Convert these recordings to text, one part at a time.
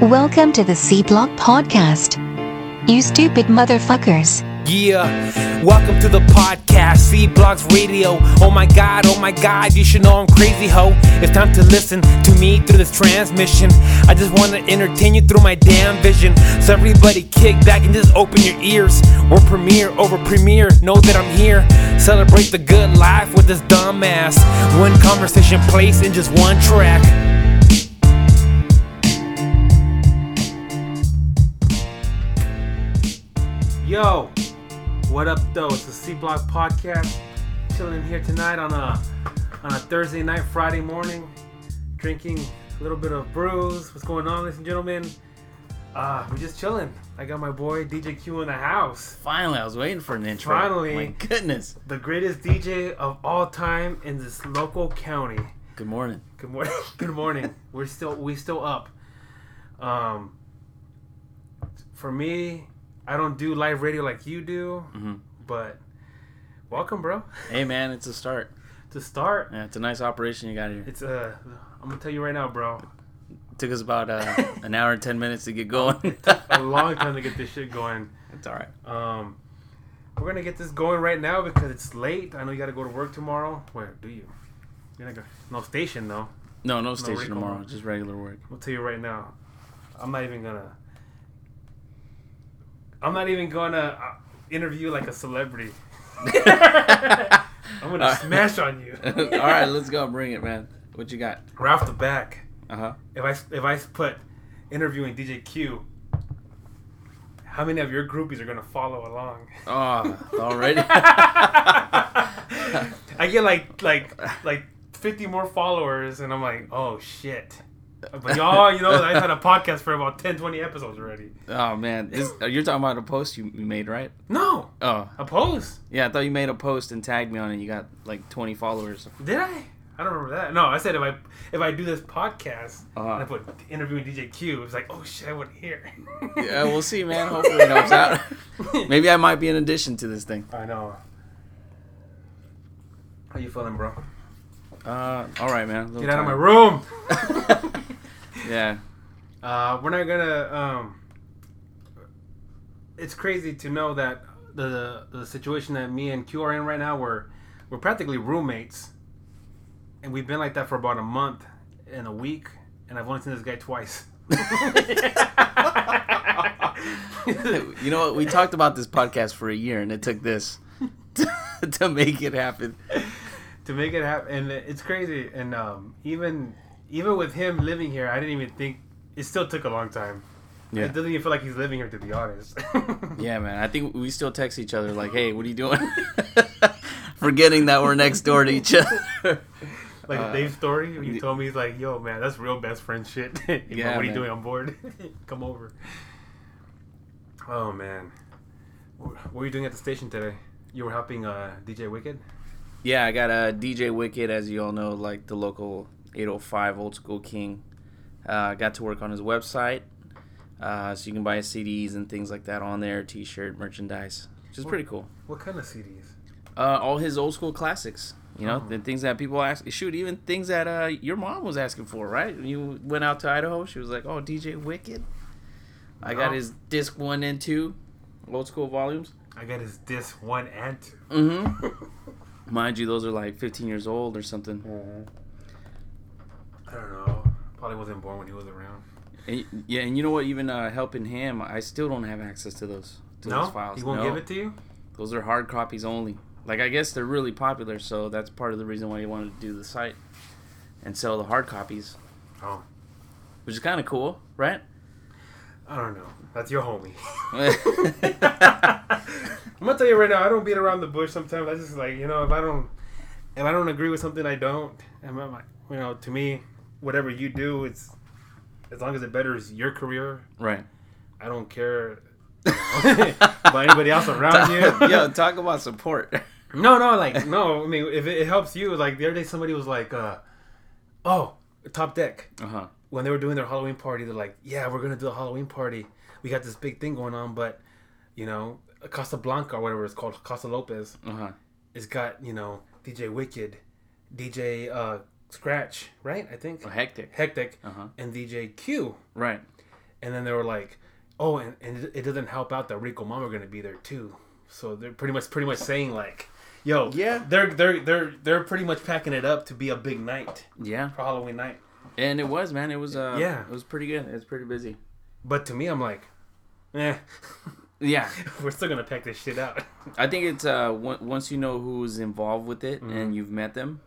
Welcome to the C Block Podcast. You stupid motherfuckers. Yeah, welcome to the podcast, C Blocks Radio. Oh my god, oh my god, you should know I'm crazy, ho. It's time to listen to me through this transmission. I just want to entertain you through my damn vision. So everybody kick back and just open your ears. We're premiere over premiere, know that I'm here. Celebrate the good life with this dumbass. One conversation placed in just one track. Yo, what up though? It's the C Block Podcast. Chilling here tonight on a on a Thursday night, Friday morning, drinking a little bit of brews. What's going on, ladies and gentlemen? Uh, we're just chilling. I got my boy DJ Q in the house. Finally, I was waiting for an intro. Finally. My goodness. The greatest DJ of all time in this local county. Good morning. Good morning. Good morning. We're still we still up. Um for me, I don't do live radio like you do, Mhm. but welcome, bro. Hey, man, it's a start. To start, Yeah, it's a nice operation you got here. it's uh I'm gonna tell you right now, bro. It took us about uh, an hour and 10 minutes to get going. A long time to get this shit going. it's all right. Um, we're gonna get this going right now because it's late. I know you gotta go to work tomorrow. Where do you? You're not gonna, no station though. No, no station Rico. tomorrow. Just regular work. I'll tell you right now. I'm not even gonna. I'm not even gonna uh, interview like a celebrity. I'm gonna smash on you. all right, let's go. Bring it, man. What you got? Right off the back, Uh huh. if I if I put interviewing DJ Q, how many of your groupies are gonna follow along? Oh, already? I get like like like 50 more followers, and I'm like, oh shit. But y'all, you know, I've had a podcast for about 10, 20 episodes already. oh, man. This, uh, you're talking about a post you made, right? No, Oh, a post. yeah. I thought you made a post and tagged me on it. You got like 20 followers. Did I? I don't remember that. No, I said if I if I do this podcast Uh-huh. and I put interviewing DJ Q, it's like, oh shit, I wasn't here. Yeah, we'll see, man. Hopefully it helps out. Maybe I might be an addition to this thing. I know. How you feeling, bro? Uh, all right, man. Get out of my room. Yeah. Uh, we're not gonna. Um, it's crazy to know that the the situation that me and Q are in right now, we're we're practically roommates, and we've been like that for about a month and a week, and I've only seen this guy twice. you know what? We talked about this podcast for a year, and it took this to, to make it happen. To make it happen, and it's crazy. And um, even even with him living here, I didn't even think it still took a long time. Yeah. It doesn't even feel like he's living here, to be honest. Yeah, man. I think we still text each other like, "Hey, what are you doing?" Forgetting that we're next door to each other. Like Uh, Dave's story, you told me, he's like, "Yo, man, that's real best friend shit." Yeah, what are you man. doing on board? Come over. Oh man, what what were you doing at the station today? You were helping uh, DJ Wicked. Yeah, I got a DJ Wicked, as you all know, like the local 805 old school king. Uh, got to work on his website, uh, so you can buy CDs and things like that on there, T-shirt, merchandise, which is pretty cool. What kind of CDs? Uh, all his old school classics. You know, Oh. the things that people ask. Shoot, even things that uh, your mom was asking for, right? When you went out to Idaho, she was like, "Oh, DJ Wicked." I got Oh. his disc one and two, old school volumes. I got his disc one and two. Mm-hmm. Mind you, those are like 15 years old or something. I don't know. Probably wasn't born when he was around. And, yeah, and you know what? Even uh, helping him, I still don't have access to those to no, those files. he won't No. give it to you. Those are hard copies only. Like I guess they're really popular, so that's part of the reason why he wanted to do the site and sell the hard copies, Oh, which is kind of cool, right? I don't know. That's your homie. I'm gonna tell you right now. I don't beat around the bush. Sometimes I just like you know if I don't if I don't agree with something, I don't. And I'm like, you know, to me, whatever you do, it's as long as it betters your career. right. I don't care about anybody else around you. Yo, talk about support. No, no, like no. I mean, if it, it helps you, like the other day, somebody was like, uh, "Oh, Top Deck." Uh huh. when they were doing their Halloween party, they're like, "Yeah, we're gonna do a Halloween party. We got this big thing going on, but you know, Casablanca or whatever it's called, Casa Lopez, Uh huh. it's got you know DJ Wicked, DJ uh, Scratch, right? I think Oh, hectic. Hectic, Uh huh. and DJ Q. Right. and then they were like, "Oh, and, and it- it doesn't help out that Rico Mama are gonna be there too." So they're pretty much pretty much saying like, "Yo, Yeah. they're they're they're they're pretty much packing it up to be a big night Yeah, for Halloween night." and it was man. It was uh, Yeah. it was pretty good. It was pretty busy. But to me, I'm like, eh, Yeah, we're still gonna pack this shit out. I think it's uh on- once you know who's involved with it Mm-hmm. and you've met them,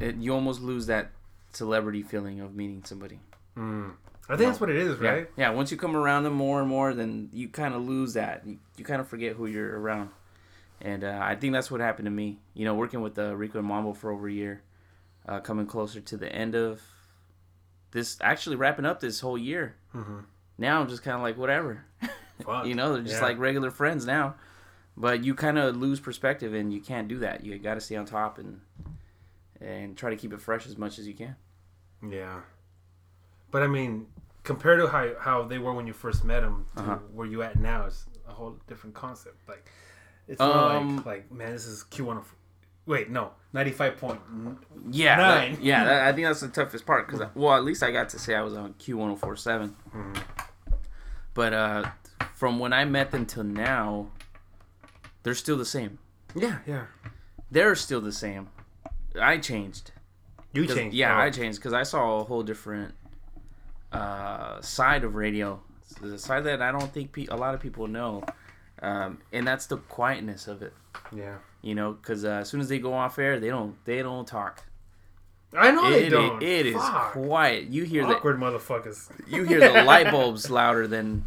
it, you almost lose that celebrity feeling of meeting somebody. I think that's what it is, Yeah, right? yeah. Once you come around them more and more, then you kind of lose that. You, you kind of forget who you're around, and uh, I think that's what happened to me. You know, working with uh, Rico and Mambo for over a year, uh, coming closer to the end of this, actually wrapping up this whole year. Now I'm just kind of like whatever. Fuck. you know, they're just Yeah. like regular friends now. But you kind of lose perspective, and you can't do that. You got to stay on top and and try to keep it fresh as much as you can. Yeah. But I mean, compared to how how they were when you first met them to Uh-huh. where you at now, it's a whole different concept. Like, it's more Um, like like man, this is Q one. Wait, no, ninety five point. Yeah, that- yeah. That, I think that's the toughest part because, well, at least I got to say I was on Q one hundred four seven. But uh, from when I met them till now, they're still the same. Yeah, yeah. They're still the same. I changed. You changed. Yeah, Oh. I changed because I saw a whole different uh, side of radio, the side that I don't think pe- a lot of people know, um, and that's the quietness of it. Yeah. You know, because uh, as soon as they go off air, they don't they don't talk. I know they don't. it, it is quiet. You hear the awkward motherfuckers. you hear the light bulbs louder than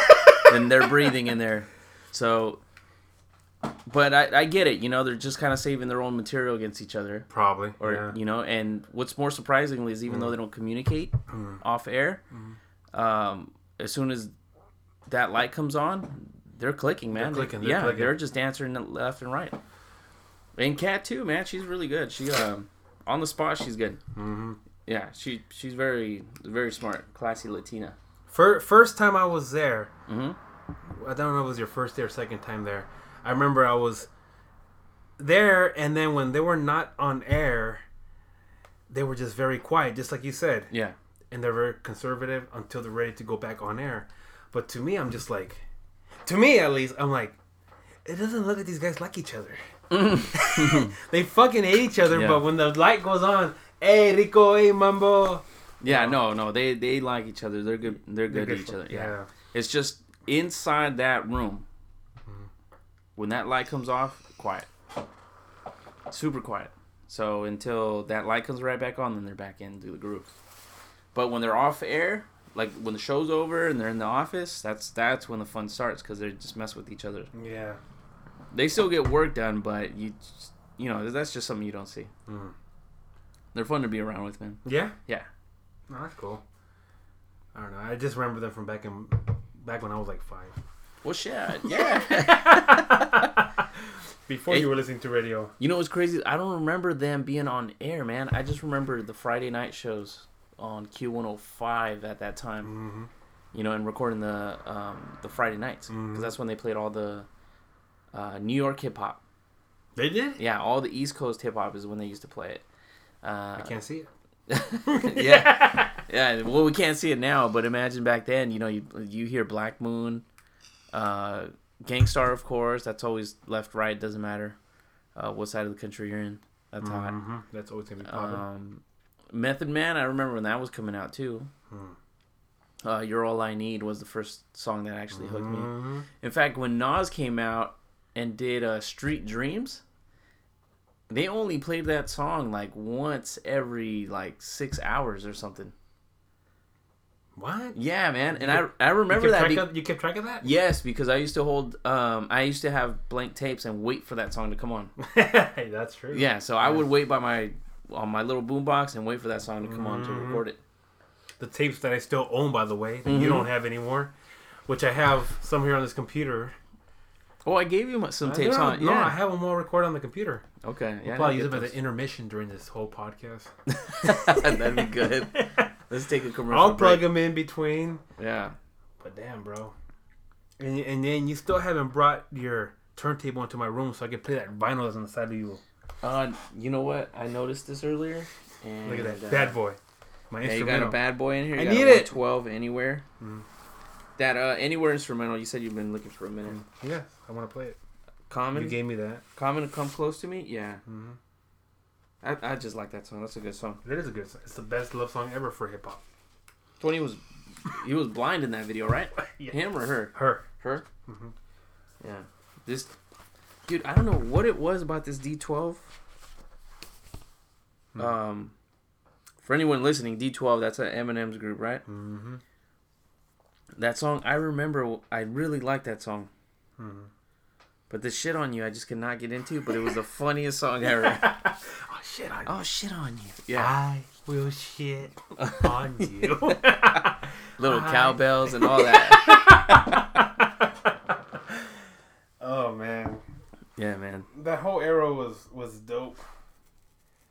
than they're breathing in there. So, but I, I get it. You know, they're just kind of saving their own material against each other, Probably. or yeah. you know. And what's more surprisingly is even though they don't communicate off air, um, as soon as that light comes on, they're clicking, man. clicking, They- they're yeah, clicking. they're just answering left and right. And Cat too, man. She's really good. She um, on the spot, she's good. Mm-hmm. Yeah, she she's very very smart, classy Latina. Fir- first time I was there, Mhm. I don't know if it was your first day or second time there. I remember I was there, and then when they were not on air, they were just very quiet, just like you said, Yeah. and they're very conservative until they're ready to go back on air. But to me, I'm just like, to me at least, I'm like, it doesn't look like these guys like each other. Mm. they fucking hate each other, Yeah. but when the light goes on, hey Rico, hey Mambo, Yeah, no, no, they they like each other. They're good. They're good They're to each for- other. Yeah. It's just inside that room. Mm-hmm. When that light comes off, quiet. Super quiet. So until that light comes right back on, then they're back into the groove. But when they're off air, like when the show's over and they're in the office, that's that's when the fun starts because they just mess with each other. yeah. They still get work done, but you, you know, that's just something you don't see. Mm-hmm. They're fun to be around with, man. Yeah? Yeah. No, that's cool. I don't know. I just remember them from back in back when I was like five. Well, shit. Yeah. Before Hey. you were listening to radio. You know what's crazy? I don't remember them being on air, man. I just remember the Friday night shows on Q105 at that time. Mm-hmm. You know, and recording the um, the Friday nights because that's when they played all the uh, New York hip hop. They did? Yeah, all the East Coast hip hop is when they used to play it. Uh, I can't see it. yeah, yeah. Well, we can't see it now, but imagine back then. You know, you you hear Black Moon, uh, Gang Starr, of course. That's always left, right. Doesn't matter uh, what side of the country you're in. That's hot. Mm-hmm. That's always gonna be popping. Um, Method Man, I remember when that was coming out too. Uh, You're All I Need was the first song that actually hooked me. In fact, when Nas came out and did uh, Street Dreams, they only played that song like once every like six hours or something. what? Yeah, man, and I I remember that. be- of, you kept track of that? yes, because I used to hold. Um, I used to have blank tapes and wait for that song to come on. hey, that's true. Yeah, so I would wait by my on my little boombox and wait for that song to come on Mm-hmm. to record it. The tapes that I still own, by the way, that Mm-hmm. you don't have anymore, which I have some here on this computer. Oh, I gave you some tapes no, on. no, yeah. I have them all recorded on the computer. Okay. Yeah. I'll probably use them as an intermission during this whole podcast. That'd be good. Let's take a commercial. I'll plug break. them in between. Yeah. But damn, bro. And, and then you still haven't brought your turntable into my room so I can play that vinyl that's on the side of you. Uh, you know what? I noticed this earlier. And, Look at that. uh, Bad boy. My Yeah, you got a bad boy in here. You I need it. 12 anywhere. That uh, anywhere instrumental. You said you've been looking for a minute. Yes, I want to play it. Common. You gave me that. Common come close to me. Yeah. Mhm. I, I just like that song. That's a good song. It is a good song. It's the best love song ever for hip hop. Twenty was he was blind in that video, right? Yeah. Him or her? Her. Her. Mhm. Yeah. This dude, I don't know what it was about this D12. Hmm. Um, for anyone listening, D12, that's an Eminem's group, right? Mm-hmm. That song, I remember, I really liked that song. Mhm. But the shit on you, I just could not get into. But it was the funniest song ever. Oh shit! I, oh shit on you! Yeah, I will shit on you. little I- cowbells and all that. oh man, yeah, man. that whole era was was dope.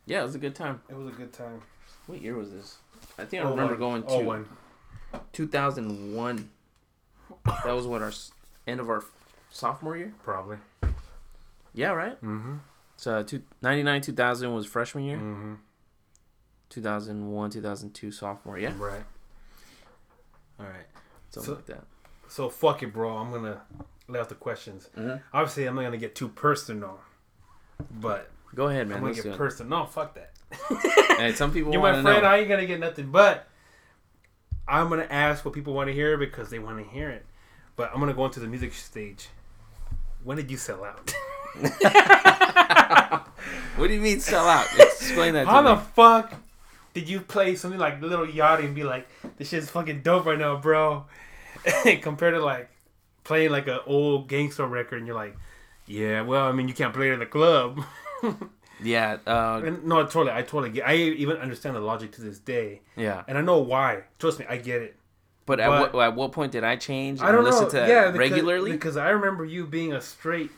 Yeah, it was a good time. It was a good time. What year was this? I think I remember going to Oh one. 2001. That was what our end of our sophomore year. Probably. Yeah, right. Mm-hmm. So two, 99 2000 was freshman year. Mm-hmm. 2001 2002 sophomore. Yeah. Right. All right. Something So- like that. So fuck it, bro. I'm gonna lay out the questions. Mhm. Obviously, I'm not gonna get too personal, but Go ahead, man. I'm gonna Let's get personal. No, fuck that. Hey, some people You're my friend. know. I ain't gonna get nothing, but I'm gonna ask what people want to hear because they want to hear it. But I'm gonna go into the music stage. When did you sell out? What do you mean sell out? Explain that How the me. fuck did you play something like Little Yachty and be like, "This shit's fucking dope right now, bro," compared to like playing like an old gangster record and you're like, "Yeah, well, I mean, you can't play it in the club." Yeah. Uh, And no, totally, I totally get. I even understand the logic to this day, yeah. and I know why. Trust me, I get it. But at what at what point did I change? And I don't listen know. to yeah, because, regularly. because I remember you being a straight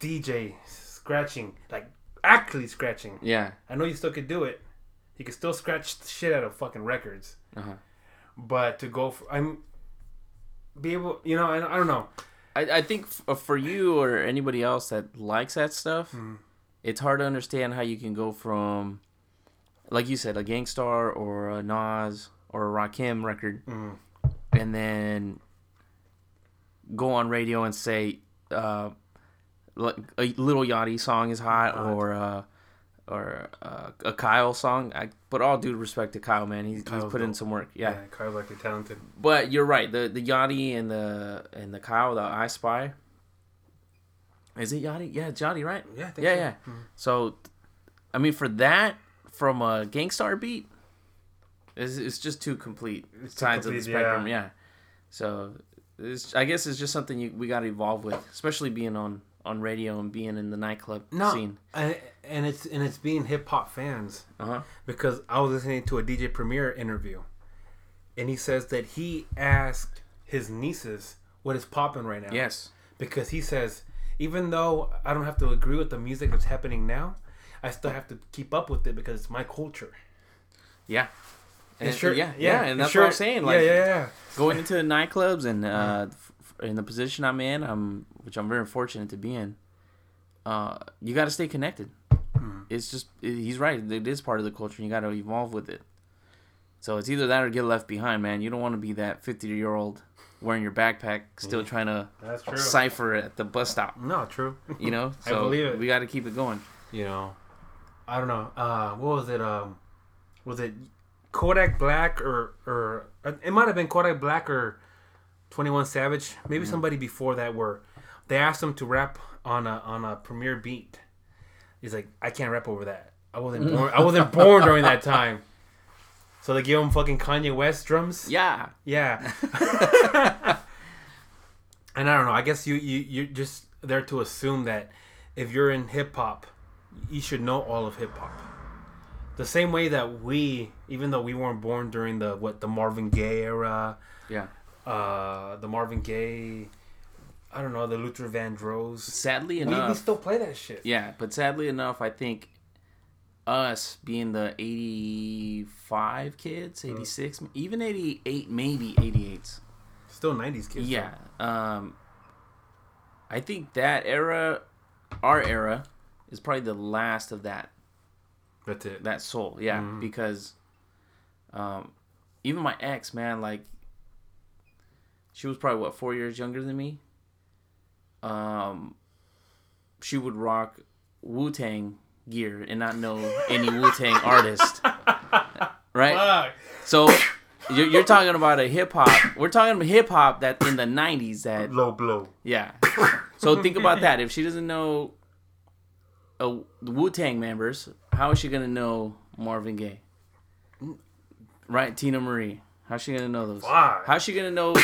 DJ, scratching like actually scratching. yeah. I know you still could do it. You could still scratch the shit out of fucking records. Uh-huh. But to go for I'm be able, you know, I, I don't know. I, I think f- uh, for you or anybody else that likes that stuff, Hmm. it's hard to understand how you can go from, like you said, a Gang Starr or a Nas or a Rakim record, Mm. and then go on radio and say, uh, like a Little Yachty song is hot Hot. or uh, or uh, a Kyle song. I, but all due respect to Kyle, man, he's, he's put in some work. Yeah, yeah. Kyle's actually talented. But you're right. The the Yachty and the and the Kyle, the I Spy. Is it Yachty? Yeah, it's Yachty, right? Yeah, Yeah, so. yeah. So, I mean, for that, from a Gang Starr beat, it's, it's just two complete It's sides of the spectrum. yeah. Yeah. So, it's, I guess it's just something you, we got to evolve with, especially being on on radio and being in the nightclub No, scene. and, and it's and it's being hip hop fans. Uh huh. because I was listening to a DJ Premier interview, and he says that he asked his nieces what is popping right now. Yes. Because he says, even though I don't have to agree with the music that's happening now, I still have to keep up with it because it's my culture. Yeah. And, And sure, yeah, yeah, and that's sure- what I'm saying. Like, yeah, yeah, yeah. going into the nightclubs and uh, in the position I'm in, um, which I'm very fortunate to be in, uh, you got to stay connected. It's just it, he's right. It is part of the culture. and You got to evolve with it. So it's either that or get left behind, man. You don't want to be that 50 year old wearing your backpack, still trying to That's true. cipher at the bus stop. No, true. You know, I so believe it. we got to keep it going. you know, I don't know. Uh, what was it? Um, was it Kodak Black or or uh, it might have been Kodak Black or Twenty One Savage? Maybe somebody before that were they asked him to rap on a on a premiere beat. He's like, I can't rap over that. I wasn't mm. born. I wasn't born during that time. So they give him fucking Kanye West drums. Yeah, Yeah. and I don't know. I guess you you you're just there to assume that if you're in hip hop, you should know all of hip hop. The same way that we, even though we weren't born during the what the Marvin Gaye era, yeah. Uh, the Marvin Gaye, I don't know, the Luther Vandross. Sadly We, enough, we still play that shit. Yeah, but sadly enough, I think us being the 85 kids, 86, even 88, maybe 88s. Still '90s kids. Yeah. Um I think that era our era is probably the last of that that's it. that soul. Yeah, Mhm. because Um, even my ex, man, like she was probably what four years younger than me. Um, she would rock Wu Tang gear and not know any Wu Tang artist, right? Fuck. So you're, you're talking about a hip hop. We're talking about hip hop that in the '90s that Low blow. yeah. So think about that. If she doesn't know uh, the Wu Tang members, how is she gonna know Marvin Gaye? Right, Teena Marie. How's she gonna know those? Fuck. How's she gonna know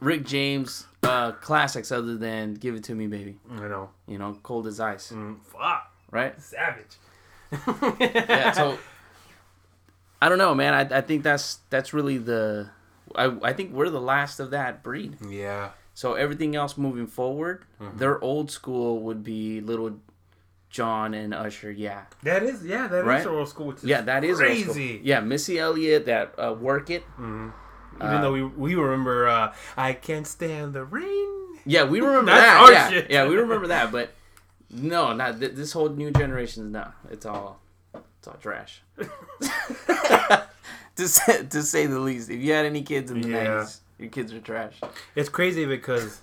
Rick James uh, classics other than "Give It to Me, Baby"? I know. You know, "Cold as Ice." Mm, fuck. Right? Savage. Yeah. So I don't know, man. I, I think that's that's really the. I, I think we're the last of that breed. Yeah. So everything else moving forward, Mm-hmm. their old school would be Little John and Usher. Yeah, That is yeah. That is Right? old school. Is yeah, that is crazy. Yeah, Missy Elliott, that uh, work it. Even Uh, though we we remember, uh, I can't stand the rain. Yeah, we remember that. yeah, shit. yeah, we remember that. But no, not th- this whole new generation. No, it's all it's all trash. to say, to say the least. If you had any kids in the Yeah. nineties, your kids are trash. It's crazy because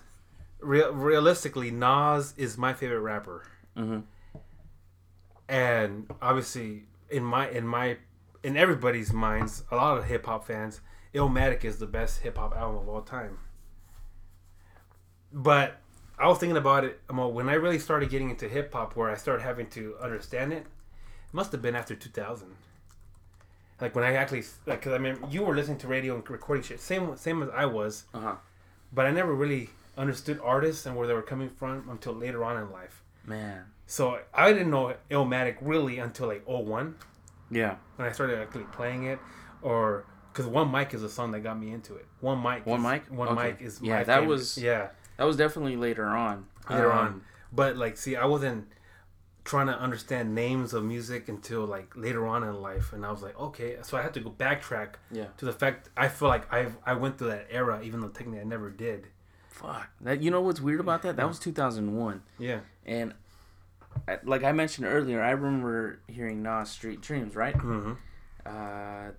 real, realistically, Nas is my favorite rapper, Mhm. and obviously in my in my in everybody's minds, a lot of hip hop fans, Illmatic is the best hip hop album of all time. But I was thinking about it. When I really started getting into hip hop, where I started having to understand it, it must have been after 2000. Like when I actually, like, cause I mean, you were listening to radio and recording shit, same same as I was Uh huh. but I never really understood artists and where they were coming from until later on in life. Man. So I didn't know Illmatic really until like 01 Yeah. when I started actually playing it, or because One Mic is a song that got me into it. One Mic. One is, Mic? One Okay. Mic is Yeah, that favorite. was- yeah That was definitely later on. later Um, on. But like, see, I wasn't trying to understand names of music until like later on in life, and I was like, okay, so I had to go backtrack Yeah. to the fact I feel like I I went through that era, even though technically I never did. Fuck. That you know what's weird about that? That was 2001, Yeah. and I- like I mentioned earlier, I remember hearing Nas "Street Dreams," right? Mm-hmm. Uh,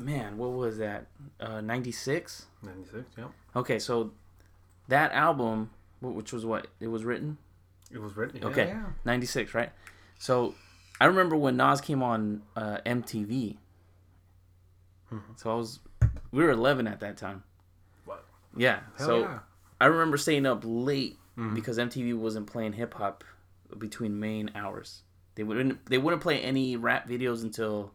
man, what was that? Uh, 96. 96. Yeah. Okay, so that album, which was what it was written, It was written. Okay. Yeah. 96, right? So I remember when Nas came on uh, MTV. So I was, we were 11 at that time. What? Yeah. Hell so yeah. I remember staying up late because MTV wasn't playing hip hop between main hours. They wouldn't they wouldn't play any rap videos until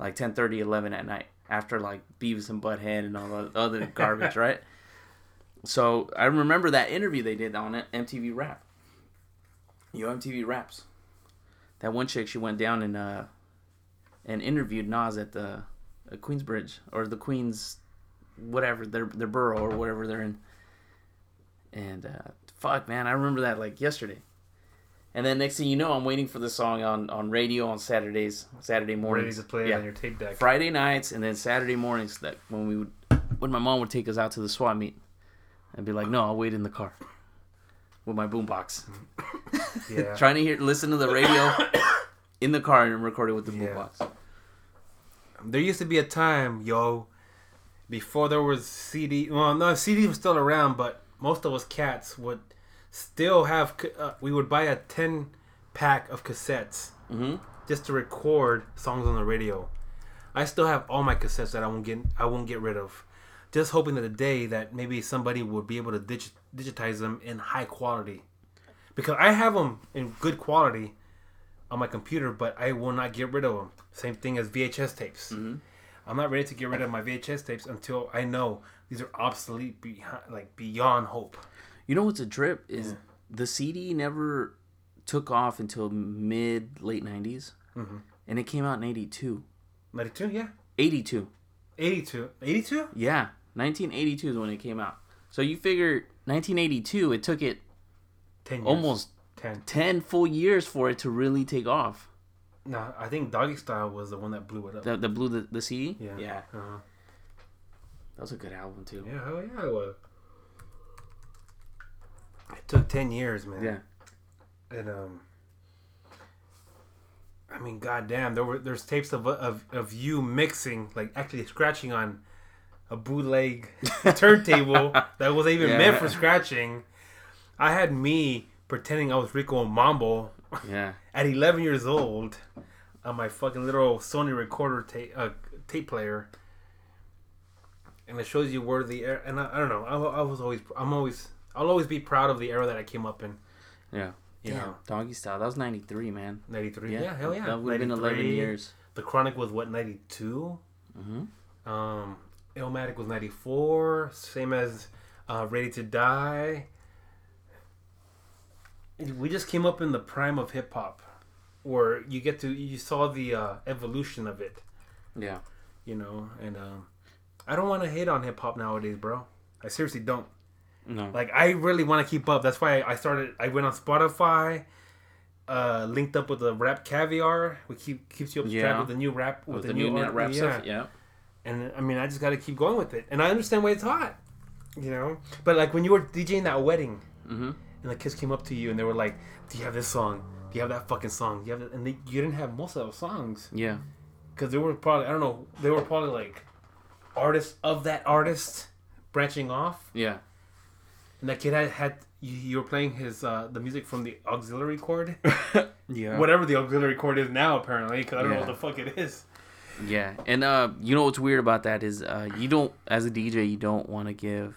like 10, 30, 11 at night after like Beavis and Butthead and all the other garbage, right? So I remember that interview they did on MTV Rap. Yo, MTV Raps. That one chick, she went down and uh and interviewed Nas at the uh, Queensbridge or the Queens, whatever their their borough or whatever they're in. And uh, fuck, man, I remember that like yesterday. And then next thing you know, I'm waiting for the song on, on radio on Saturdays, Saturday Ready mornings. to play it yeah. on your tape deck. Friday nights and then Saturday mornings that when we would when my mom would take us out to the swap meet. I'd be like, no, I'll wait in the car with my boombox, Yeah. trying to hear listen to the radio in the car and record it with the Yeah. boombox. there used to be a time, yo, before there was CD. Well, no, CD was still around, but most of us cats would still have. Uh, we would buy a ten pack of cassettes hmm just to record songs on the radio. I still have all my cassettes that I won't get. I won't get rid of. Just hoping that the day that maybe somebody would be able to dig- digitize them in high quality, because I have them in good quality on my computer, but I will not get rid of them. Same thing as VHS tapes. I'm not ready to get rid of my VHS tapes until I know these are obsolete, behind, like beyond hope. You know what's a trip is the CD never took off until mid late 90s, Mm-hmm. and it came out in 82. 92, yeah, 82. 82, 82. Yeah, 1982 is when it came out. So you figure 1982, it took it Ten years. almost ten. 10 full years for it to really take off. No, I think Doggy Style was the one that blew it up. That, the blue the, the CD? Yeah. Yeah. Uh-huh. That was a good album too. Yeah, hell yeah, it was. It took ten years, man. Yeah. And um, I mean, goddamn, there were there's tapes of of of you mixing, like actually scratching on a bootleg turntable that wasn't even meant for scratching. I had me pretending I was Rico and Mambo Yeah. at 11 years old on my fucking little Sony recorder tape uh, tape player, and it shows you where the air. And I, I don't know. I, I was always I'm always I'll always be proud of the era that I came up in. Yeah. You Yeah. know, Doggy style. That was 93, man. 93. Yeah, hell yeah. That would have been 11 years. The Chronic was what 92. Mm-hmm. Um, Illmatic was 94. Same as uh, Ready to Die. We just came up in the prime of hip hop, where you get to you saw the uh, evolution of it. Yeah. you know and um i don't want to hate on hip-hop nowadays bro i seriously don't No. like i really want to keep up that's why i started i went on spotify uh linked up with the RapCaviar which keep keeps you up to track with the new rap with, with the, the new, new art- rap yeah. stuff. Yeah. and i mean i just gotta keep going with it and i understand why it's hot you know but like when you were djing that wedding Mm-hmm. and the kids came up to you and they were like do you have this song do you have that fucking song do you have that? and they, you didn't have most of those songs Yeah. because they were probably I don't know they were probably like artists of that artist branching off, Yeah. And that kid had had you, you were playing his uh, the music from the auxiliary cord, Yeah. whatever the auxiliary cord is now apparently because I don't know what the fuck it is. Yeah, and uh, you know what's weird about that is uh, you don't, as a DJ, you don't want to give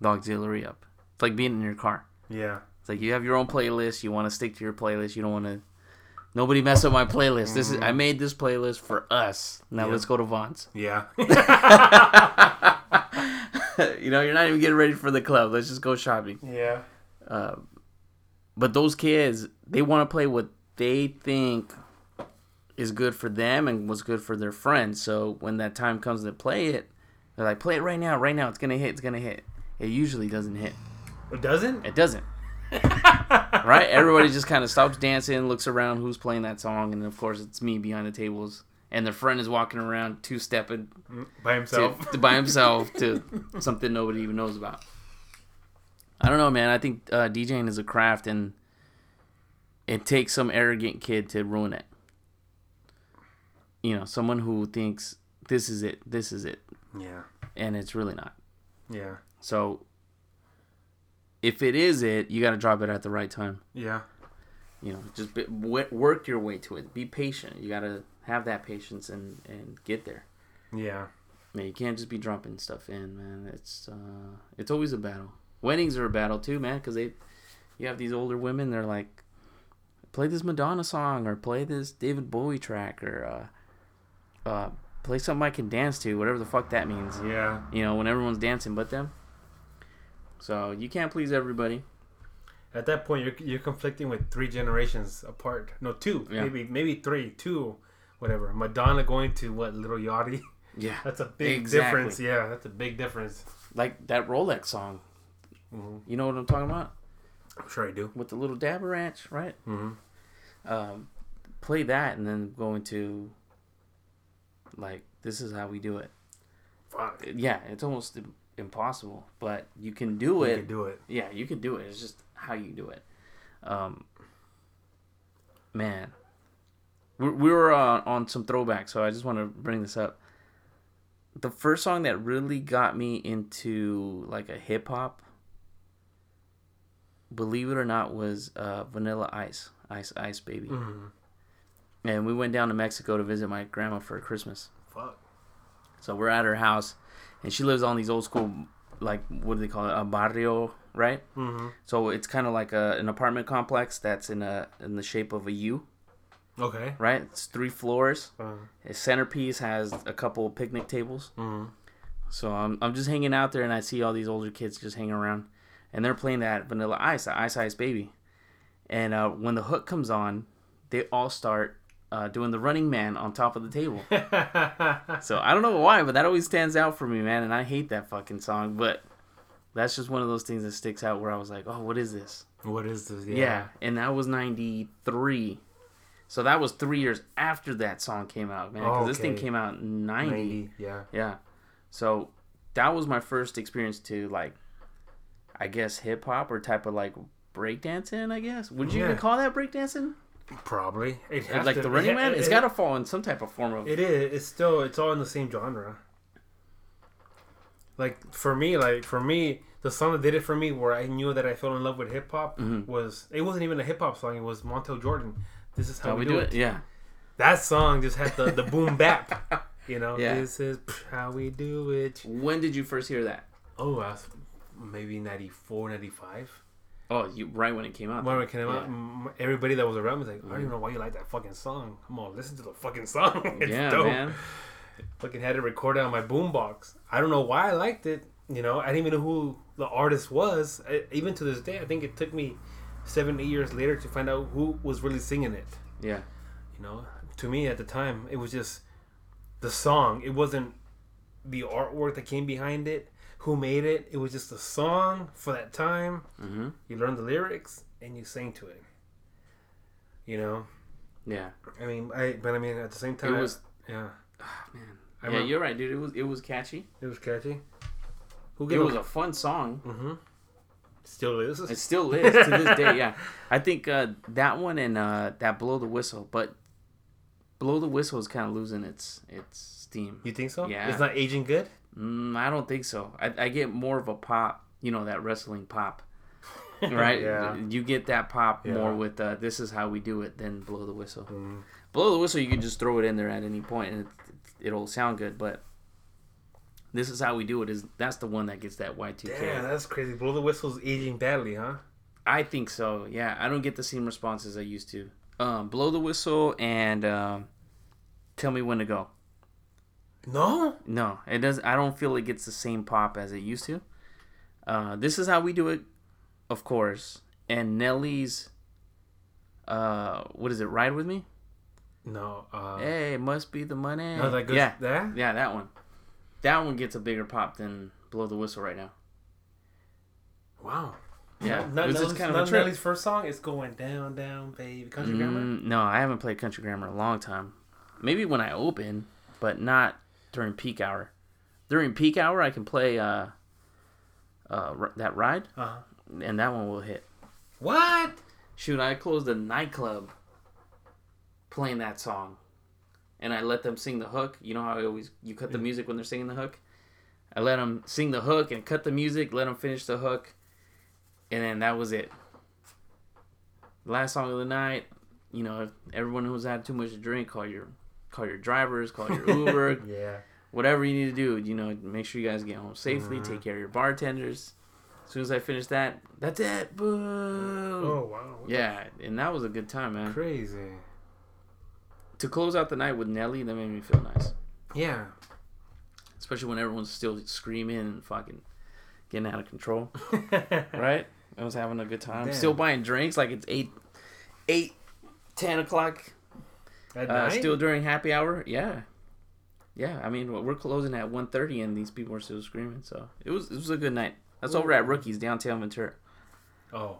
the auxiliary up. It's like being in your car. Yeah, It's like you have your own playlist. You want to stick to your playlist. You don't want to. Nobody mess up my playlist. This is I made this playlist for us. Now Yeah. let's go to Vons. yeah, you know, you're not even getting ready for the club. Let's just go shopping. yeah, um, But those kids, they want to play what they think is good for them and what's good for their friends. So when that time comes to play it, they're like, "Play it right now, right now. It's gonna hit. It's gonna hit." It usually doesn't hit. it doesn't. It doesn't. right? Everybody just kind of stops dancing, looks around who's playing that song, and of course it's me behind the tables, and their friend is walking around two stepping by to, himself. to by himself to something nobody even knows about. I don't know, man. I think uh, DJing is a craft, and it takes some arrogant kid to ruin it. You know, someone who thinks this is it, this is it, yeah, and it's really not. yeah, So, if it is it, you got to drop it at the right time. yeah, You know, just be, w- work your way to it. Be patient. You got to have that patience and and get there. yeah. Man, you can't just be dropping stuff in, man. It's uh, it's always a battle. Weddings are a battle too, man, because they, you have these older women. They're like, play this Madonna song or play this David Bowie track or uh, uh, play something I can dance to, whatever the fuck that means. Yeah, You know, when everyone's dancing but them. So you can't please everybody. At that point you're you're conflicting with three generations apart. No, two, Yeah. maybe maybe three, two, whatever. Madonna going to what little Yachty. Yeah, That's a big Exactly. difference. Yeah, that's a big difference. like that Rolex song. Mhm. You know what I'm talking about? I'm sure I do. with the little dabber ranch, right? Mhm. Um, play that and then go into like this is how we do it. Fuck. Yeah, it's almost impossible, but you can do We it. can do it. Yeah, you can do it. It's just how you do it. Um, man, we, we were uh, on some throwbacks, so I just want to bring this up. The first song that really got me into like a hip hop, believe it or not, was uh, Vanilla Ice, Ice Ice Baby. Mhm. And we went down to Mexico to visit my grandma for Christmas. Fuck. So we're at her house, and she lives on these old school, like what do they call it, a barrio, right? Mm-hmm. So it's kind of like a, an apartment complex that's in a in the shape of a U, Okay. right? It's three floors. Uh, Its centerpiece has a couple picnic tables. mhm. So I'm I'm just hanging out there, and I see all these older kids just hanging around, and they're playing that Vanilla Ice, that Ice Ice Baby. And uh, when the hook comes on, they all start uh, doing the Running Man on top of the table. So I don't know why, but that always stands out for me, man. And I hate that fucking song, but that's just one of those things that sticks out where I was like, oh, what is this? what is this? Yeah. Yeah. And that was 93. So that was three years after that song came out, man. Because this thing came out in 90. 90. Yeah. Yeah. So that was my first experience to, like, I guess hip hop or type of like breakdancing, I guess. Would you Yeah. even call that breakdancing? Probably. It has like to- the Running it- Man, it- it's got to fall in some type of form of. It is. It's still. It's all in the same genre. Like for me, like for me, the song that did it for me, where I knew that I fell in love with hip hop, Mm-hmm. was it wasn't even a hip hop song. It was Montel Jordan. This is how, how we do it. Yeah. That song just had the the boom bap. You know, Yeah. this is how we do it. When did you first hear that? Oh, I was maybe 94, 95. Oh, you right when it came out. When it came out, Yeah. everybody that was around me was like, I don't even know why you like that fucking song. Come on, listen to the fucking song. it's yeah, dope. man. Fucking had it recorded on my boombox. I don't know why I liked it. You know, I didn't even know who the artist was. I, even to this day, I think it took me seven, eight years later to find out who was really singing it. Yeah. You know, to me at the time, it was just the song. It wasn't the artwork that came behind it, who made it. It was just a song for that time. Mm-hmm. You learned the lyrics and you sang to it. You know, Yeah. I mean, I but I mean at the same time, It was. yeah, Man. I yeah, remember- you're right, dude. It was it was catchy. it was catchy. Who It was a fun song. mm-hmm. Still is. It still is to this day. Yeah, I think uh, that one and uh, that blow the whistle, but blow the whistle is kind of losing its its steam. You think so? Yeah. It's not aging good. Mm, I don't think so. I, I get more of a pop, you know, that wrestling pop, right? Yeah. You get that pop Yeah. more with uh, "This is how we do it" than blow the whistle. Mm. Blow the whistle, you can just throw it in there at any point and it, it'll sound good. But this is how we do it. Is that's the one that gets that Y two K. Damn, that's crazy. Blow the whistle's aging badly, huh? I think so. Yeah, I don't get the same responses I used to. Um, blow the whistle and um, tell me when to go. No. No, it does. I don't feel it gets the same pop as it used to. Uh, this is how we do it, of course. And Nelly's, uh, what is it? Ride with me. No. Uh, Hey, it must be the money. no, that goes. yeah, That. yeah, that one. That one gets a bigger pop than blow the whistle right now. Wow. Yeah, Not, it was just kind of a. Nelly's first song. It's going down, down, baby. Country grammar. Mm, no, I haven't played country grammar in a long time. Maybe when I open, but not during peak hour. During peak hour, I can play uh, uh, r- that ride, Uh-huh. and that one will hit. What? Shoot, I closed a nightclub playing that song, and I let them sing the hook. You know how I always you cut the music when they're singing the hook. I let them sing the hook and cut the music. Let them finish the hook, and then that was it. Last song of the night. You know, everyone who's had too much to drink, call your call your drivers, call your Uber, Yeah. whatever you need to do. You know, make sure you guys get home safely. Mm-hmm. Take care of your bartenders. As soon as I finish that, that's it. Boom. Oh wow. Yeah, and that was a good time, man. Crazy. To close out the night with Nelly, that made me feel nice. Yeah. Especially when everyone's still screaming and fucking getting out of control. right? I was having a good time. Damn. Still buying drinks like it's 8, 8 10 o'clock. At Uh, night? still during happy hour. Yeah. Yeah, I mean, we're closing at 1.30 and these people are still screaming. So it was it was a good night. That's over at Rookies, downtown Ventura. Oh.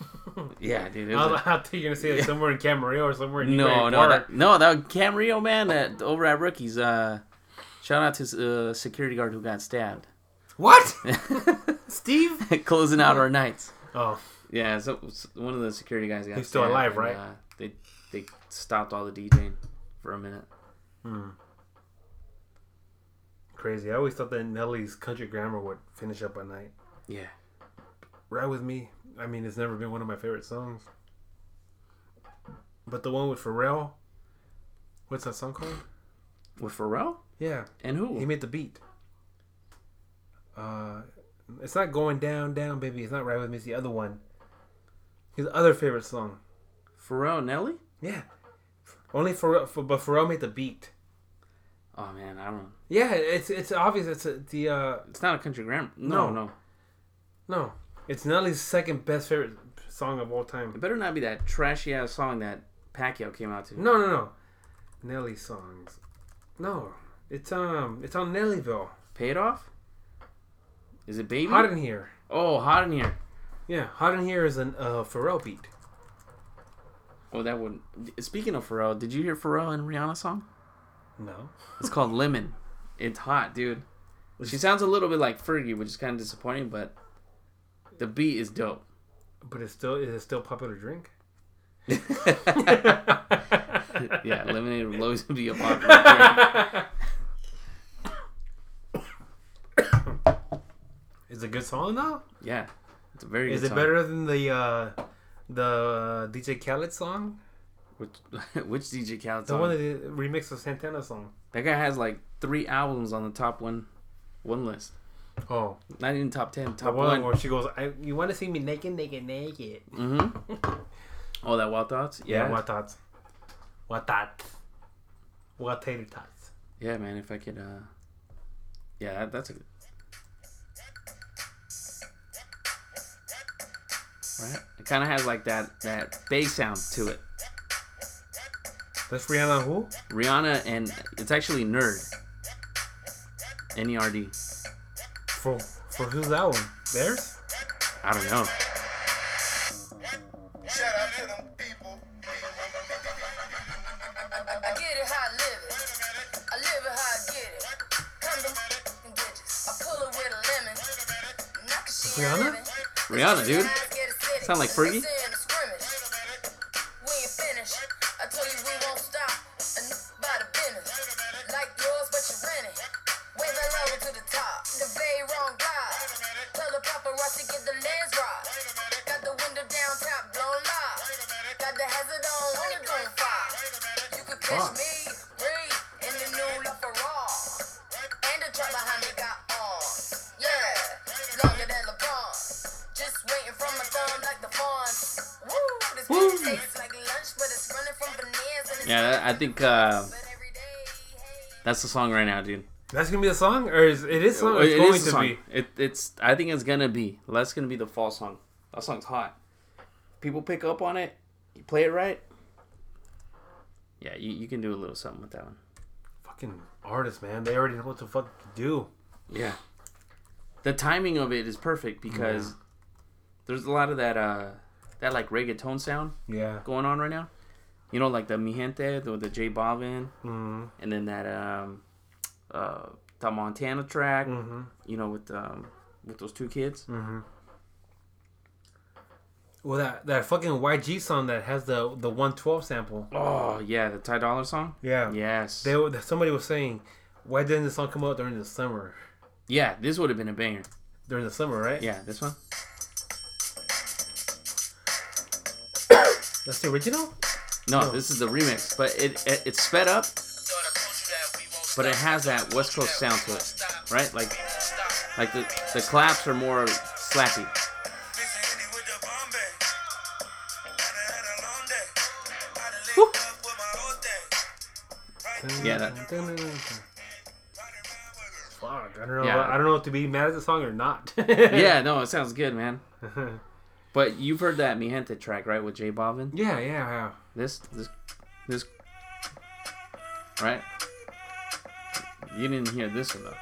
Yeah, dude. I, was was, a- I thought you were gonna say like somewhere in Camarillo or somewhere in No, no, that, no, that Camarillo man at, over at Rookies. Uh, shout out to uh, security guard who got stabbed, What? Steve? closing out our nights. Oh. Yeah, so, so one of the security guys got. Stabbed. He's still alive, and, right? Uh, they they stopped all the DJing for a minute. Crazy. I always thought that Nelly's country grammar would finish up at night. Yeah, Ride with me. I mean, it's never been one of my favorite songs. But the one with Pharrell. What's that song called? with Pharrell Yeah, and who? he made the beat. Uh, it's not going down, down, baby. It's not right with me. It's the other one. His other favorite song. Pharrell Nelly. Yeah. Only Pharrell, for, but Pharrell made the beat. Oh man, I don't. Yeah, it's it's obvious. It's a, the uh It's not a country grammar. No, No. no. no, it's Nelly's second best favorite song of all time. It better not be that trashy ass song that Pacquiao came out to. No, no, no. Nelly songs. No, it's um, it's on Nellyville. Pay it off. Is it baby? Hot in here. oh, hot in here. Yeah, hot in here is an uh Pharrell beat. Oh, that one. Speaking of Pharrell, did you hear Pharrell and Rihanna song? No. It's called Lemon. It's hot, dude. She sounds a little bit like Fergie, which is kind of disappointing, but the beat is dope. But it's still is it still popular drink? yeah, lemonade will always be a popular drink. Is it a good song though? Yeah, it's a very. Is it song. better than the uh, the uh, DJ Khaled song? Which, which DJ Khaled song? The song? one that remixed the Santana song. that guy has like three albums on the top one, one list. Oh, Not even top ten, top one one. where she goes, I, "You want to see me naked, naked, naked?" Mm-hmm. Oh, that Wild Thoughts. Yeah, what thoughts? What thoughts? What tater tots? yeah, man. If I could, uh, yeah, that, that's a. Good. Right. It kind of has like that that bass sound to it. That's Rihanna. Who? Rihanna and it's actually Nerd. N E R D. For for who's that one? Theirs? I don't know. Shout out to them people. I think uh, but every day, hey. that's the song right now, dude. That's gonna be the song, or is it is song? or It It's going is to song. be. It, it's. I think it's gonna be. That's gonna be the fall song. That song's hot. People pick up on it. You play it right. Yeah, you, you can do a little something with that one. Fucking artists, man. They already know what the fuck to do. Yeah. The timing of it is perfect because there's a lot of that uh that like reggaeton sound Yeah. going on right now. You know, like the Mi Gente, the, the J Balvin, Mm-hmm. and then that um uh the Montana track. Mm-hmm. You know, with um with those two kids. Mm-hmm. Well, that that fucking YG song that has the the 112 sample. Oh yeah, the Ty Dolla song. Yeah. Yes. They were- somebody was saying, why didn't the song come out during the summer? yeah, this would have been a banger. During the summer, right? Yeah, this one. That's the original. No, No. this is the remix, but it, it it's sped up, but it has that West Coast sound to it, right? Like like the the claps are more slappy. Yeah, that- Fuck, I don't know. Yeah. I don't know if to be mad at the song or not. Yeah, no, it sounds good, man. But you've heard that Mi Gente track, right, with J Balvin? yeah, yeah, yeah. This, this, this, right? You didn't hear this one though.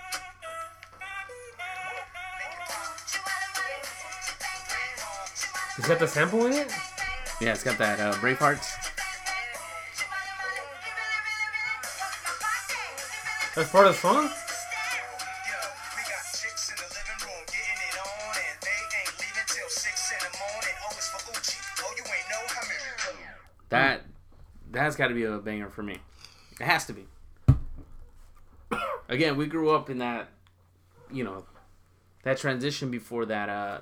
Is that the sample in it? Yeah, it's got that uh, Bravehearts. That's part of the song. That's got to be a banger for me. It has to be. Again, we grew up in that, you know, that transition before that uh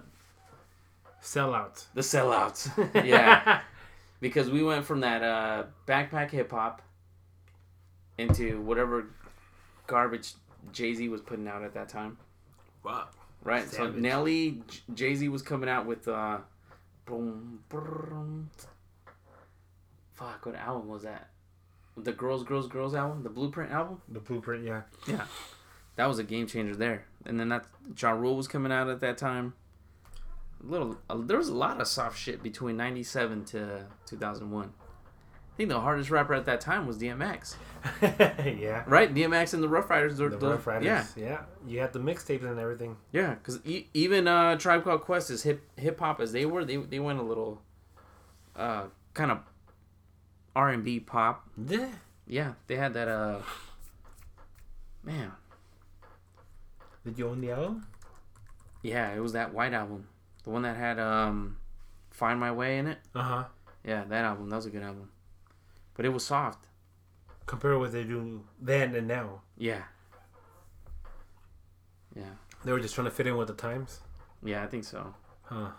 Sellout. the sellouts. yeah. Because we went from that uh backpack hip hop into whatever garbage Jay-Z was putting out at that time. Wow. Right? So Savage. Nelly Jay Z was coming out with uh boom, boom, fuck what album was that? The Girls Girls Girls album, the Blueprint album? The blueprint, yeah. Yeah. That was a game changer there. And then that Ja Rule was coming out at that time. A little uh, there was a lot of soft shit between 97 to 2001. I think the hardest rapper at that time was DMX. yeah. Right? DMX and the Ruff Ryders. The the- Ruff Ryders. Yeah. Yeah. You had the mixtapes and everything. Yeah, because e- even uh, Tribe Called Quest, as hip hip hop as they were, they they went a little, uh, kind of R and B pop. Yeah. Yeah, they had that. Uh, man, Did you own the album? yeah, it was that White album, the one that had um, Find My Way in it. Uh huh. Yeah, that album. That was a good album. But it was soft. Compare what they do then and now. Yeah. Yeah. They were just trying to fit in with the times. Yeah, I think so. Huh.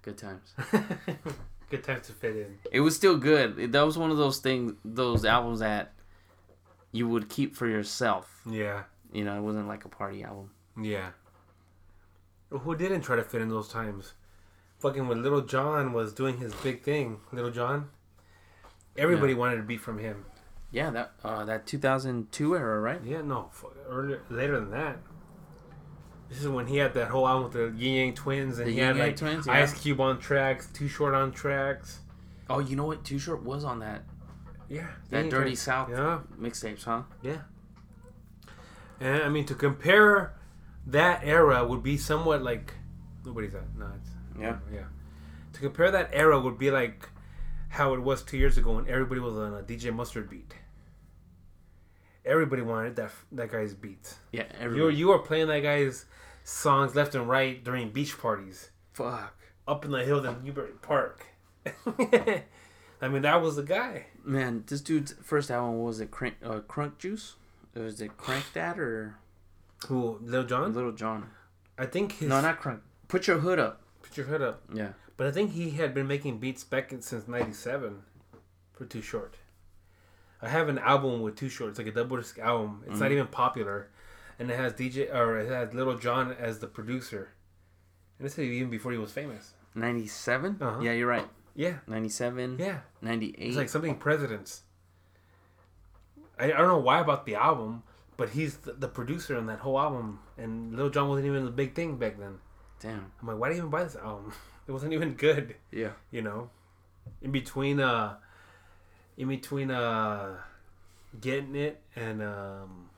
Good times. Good time to fit in. It was still good. It- That was one of those things, those albums that you would keep for yourself. Yeah. You know, it wasn't like a party album. Yeah. Who didn't try to fit in those times? Fucking when Little John was doing his big thing, Little John. Everybody Yeah. wanted to be from him. Yeah, that uh, that 2002 era, right? Yeah, no, earlier, later than that. This is when he had that whole album with the Yin Yang Twins, and The he Yin had like Twins, yeah. Ice Cube on tracks, Too Short on tracks. Oh, you know what? Too Short was on that Yeah, that Yin Dirty Twins. South Yeah, mixtapes, huh? yeah. And I mean, to compare that era would be somewhat like nobody's that. No, it's Yeah. yeah. To compare that era would be like how it was two years ago when everybody was on a DJ Mustard beat. Everybody wanted that that guy's beats. Yeah, You were, you were playing that guy's songs left and right during beach parties Fuck. up in the hills in Newbury Park. I mean, that was the guy. Man, this dude's first album was it Crank, uh, Crunk Juice? Was it Crank That or Who, Lil Jon? Little John? I think his. No, not Crunk. Put your hood up. Put your hood up. Yeah. But I think he had been making beats back in, since '97 for Too Short. I have an album with Too Short. It's like a double disc album. It's not even popular, and it has DJ or it has Little John as the producer. And this is even before he was famous. 97? Uh-huh. Yeah, you're right. Yeah, 97, yeah. 98. It's like something presidents. I, I don't know why about the album, but he's the, the producer on that whole album, and Little John wasn't even the big thing back then. Damn. I'm like, why did you even buy this album? It wasn't even good. Yeah. you know in between uh in between uh getting it and um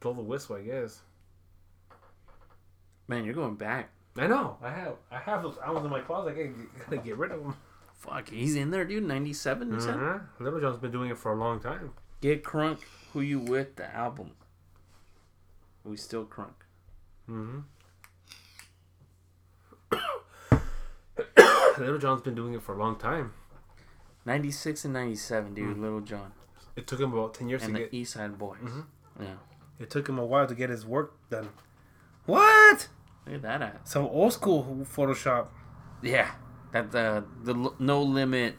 blow the whistle i guess Man, you're going back. i know i have i have those albums in my closet i gotta, gotta get rid of them Fuck, he's in there, dude. 97, you said? uh-huh. little john's been doing it for a long time Get Crunk, Who You With, the album. We still Crunk. mm-hmm. little john's been doing it for a long time 96 and 97, dude. Little John. it took him about 10 years And to the get East Side Boyz. Yeah. it took him a while to get his work done what Look at that at. some old school photoshop Yeah. That the the no limit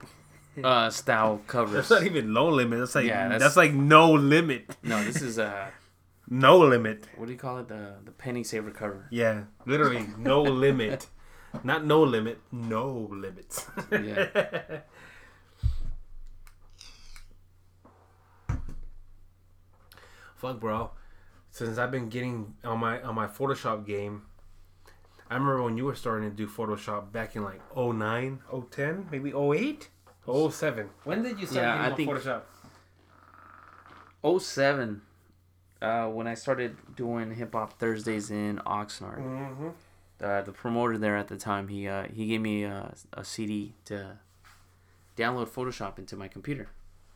uh style covers. That's not even low limit. That's like Yeah, that's, that's- like no limit. No, this is uh No limit. what do you call it? The the penny saver cover. Yeah, literally no limit. Not no limit, no limits. Yeah. Fuck, bro. Since I've been getting on my on my Photoshop game, I remember when you were starting to do Photoshop back in like 09, 010, maybe 08, 07. When did you start Yeah, getting I think- Photoshop? 07 uh when I started doing hip hop Thursdays in Oxnard. Mm-hmm. Uh, the promoter there at the time, he uh he gave me a, a CD to download Photoshop into my computer.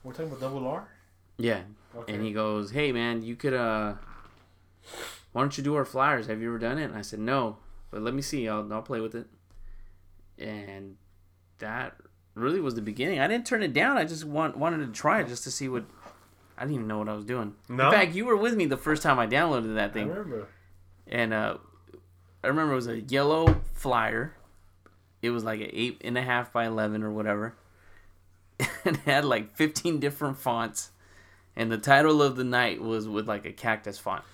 We're talking about double R. Yeah. Okay. And he goes, "Hey man, you could uh why don't you do our flyers? Have you ever done it?" And I said, "No, but let me see. I'll I'll play with it." And that really was the beginning. I didn't turn it down. I just want wanted to try it just to see what I didn't even know what I was doing. No? In fact, you were with me the first time I downloaded that I thing. remember. And uh I remember it was a yellow flyer. It was like an eight and a half by eleven or whatever. and it had like fifteen different fonts. And the title of the night was with like a cactus font.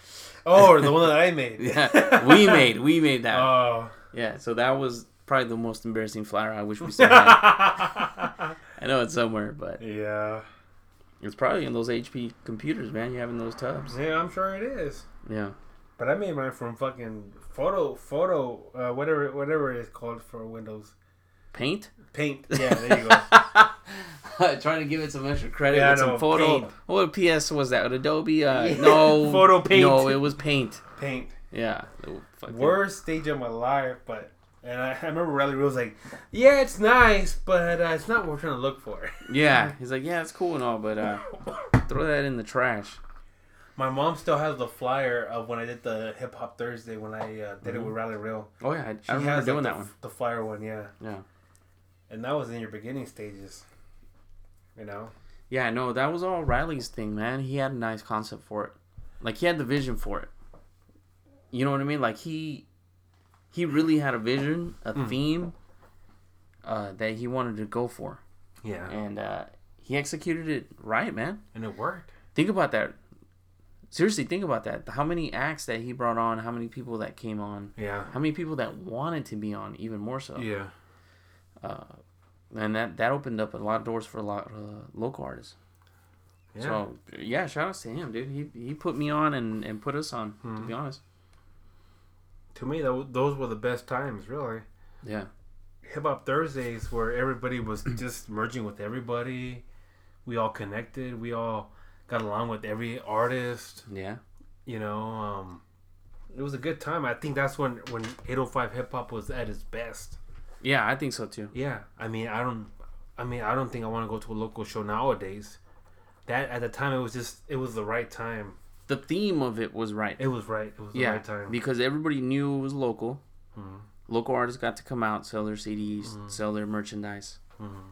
Oh, the one that I made. Yeah, we made we made that. Oh. yeah, so that was probably the most embarrassing flyer. I wish we still had. I know it's somewhere, but yeah. it's probably in those HP computers, man. You having those tubs? Yeah, I'm sure it is. Yeah. But I made mine from fucking photo, photo, uh, whatever, whatever it is called for Windows. Paint. Paint. Yeah, there you go. Trying to give it some extra credit Yeah, with some photo. Paint. What PS was that? Adobe? Uh, no. Photo Paint. No, it was Paint. Paint. Yeah. Worst stage of my life, but and I, I remember Riley was like, yeah, it's nice, but uh, it's not what we're trying to look for. Yeah. He's like, yeah, it's cool and all, but uh, throw that in the trash. My mom still has the flyer of when I did the Hip Hop Thursday when I uh, did it with Riley Real. Oh yeah, I, She I remember has doing like, that the, one. The flyer one, yeah. Yeah. and that was in your beginning stages. You know. Yeah, no, that was all Riley's thing, man. He had a nice concept for it. Like he had the vision for it. You know what I mean? Like he he really had a vision, a theme uh, that he wanted to go for. Yeah. And uh, he executed it right, man. And it worked. Think about that. Seriously, think about that. How many acts that he brought on, how many people that came on, Yeah. how many people that wanted to be on, even more so. Yeah. And that, that opened up a lot of doors for a lot of uh, local artists. Yeah. So yeah, shout outs to him, dude. He he put me on and, and put us on. To be honest. to me, tho- those were the best times, really. Yeah. Hip Hop Thursdays, where everybody was just merging with everybody. We all connected. We all got along with every artist. Yeah. You know, um, it was a good time. I think that's when when 805 hip hop was at its best. Yeah, I think so too. Yeah, I mean, I don't, I mean, I don't think I want to go to a local show nowadays. That at the time, it was just, it was the right time. The theme of it was right. It was right. It was the yeah, right time. because everybody knew it was local. Mm-hmm. Local artists got to come out, sell their CDs, sell their merchandise, Mm-hmm.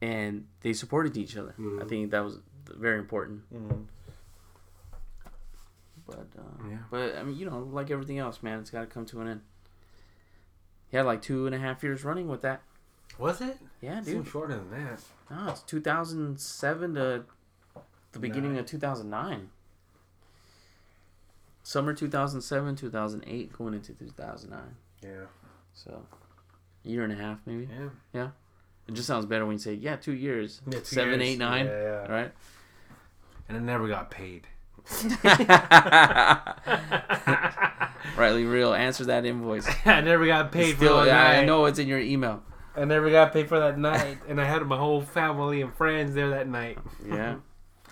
and they supported each other. I think that was very important. Mhm. But uh, Yeah. but I mean, you know, like everything else, man, it's got to come to an end. He had like two and a half years running with that. Was it? Yeah, dude. seemed shorter than that. No, it's 2007 to the beginning of 2009. Summer 2007, 2008, going into 2009. Yeah. So, a year and a half maybe. Yeah. It just sounds better when you say, yeah, two years. Yeah, two Seven, years. eight, nine. Yeah, yeah. Right? And I never got paid. Riley Real. Answer that invoice. I never got paid Still, for that I know it's in your email. I never got paid for that night, and I had my whole family and friends there that night, Yeah.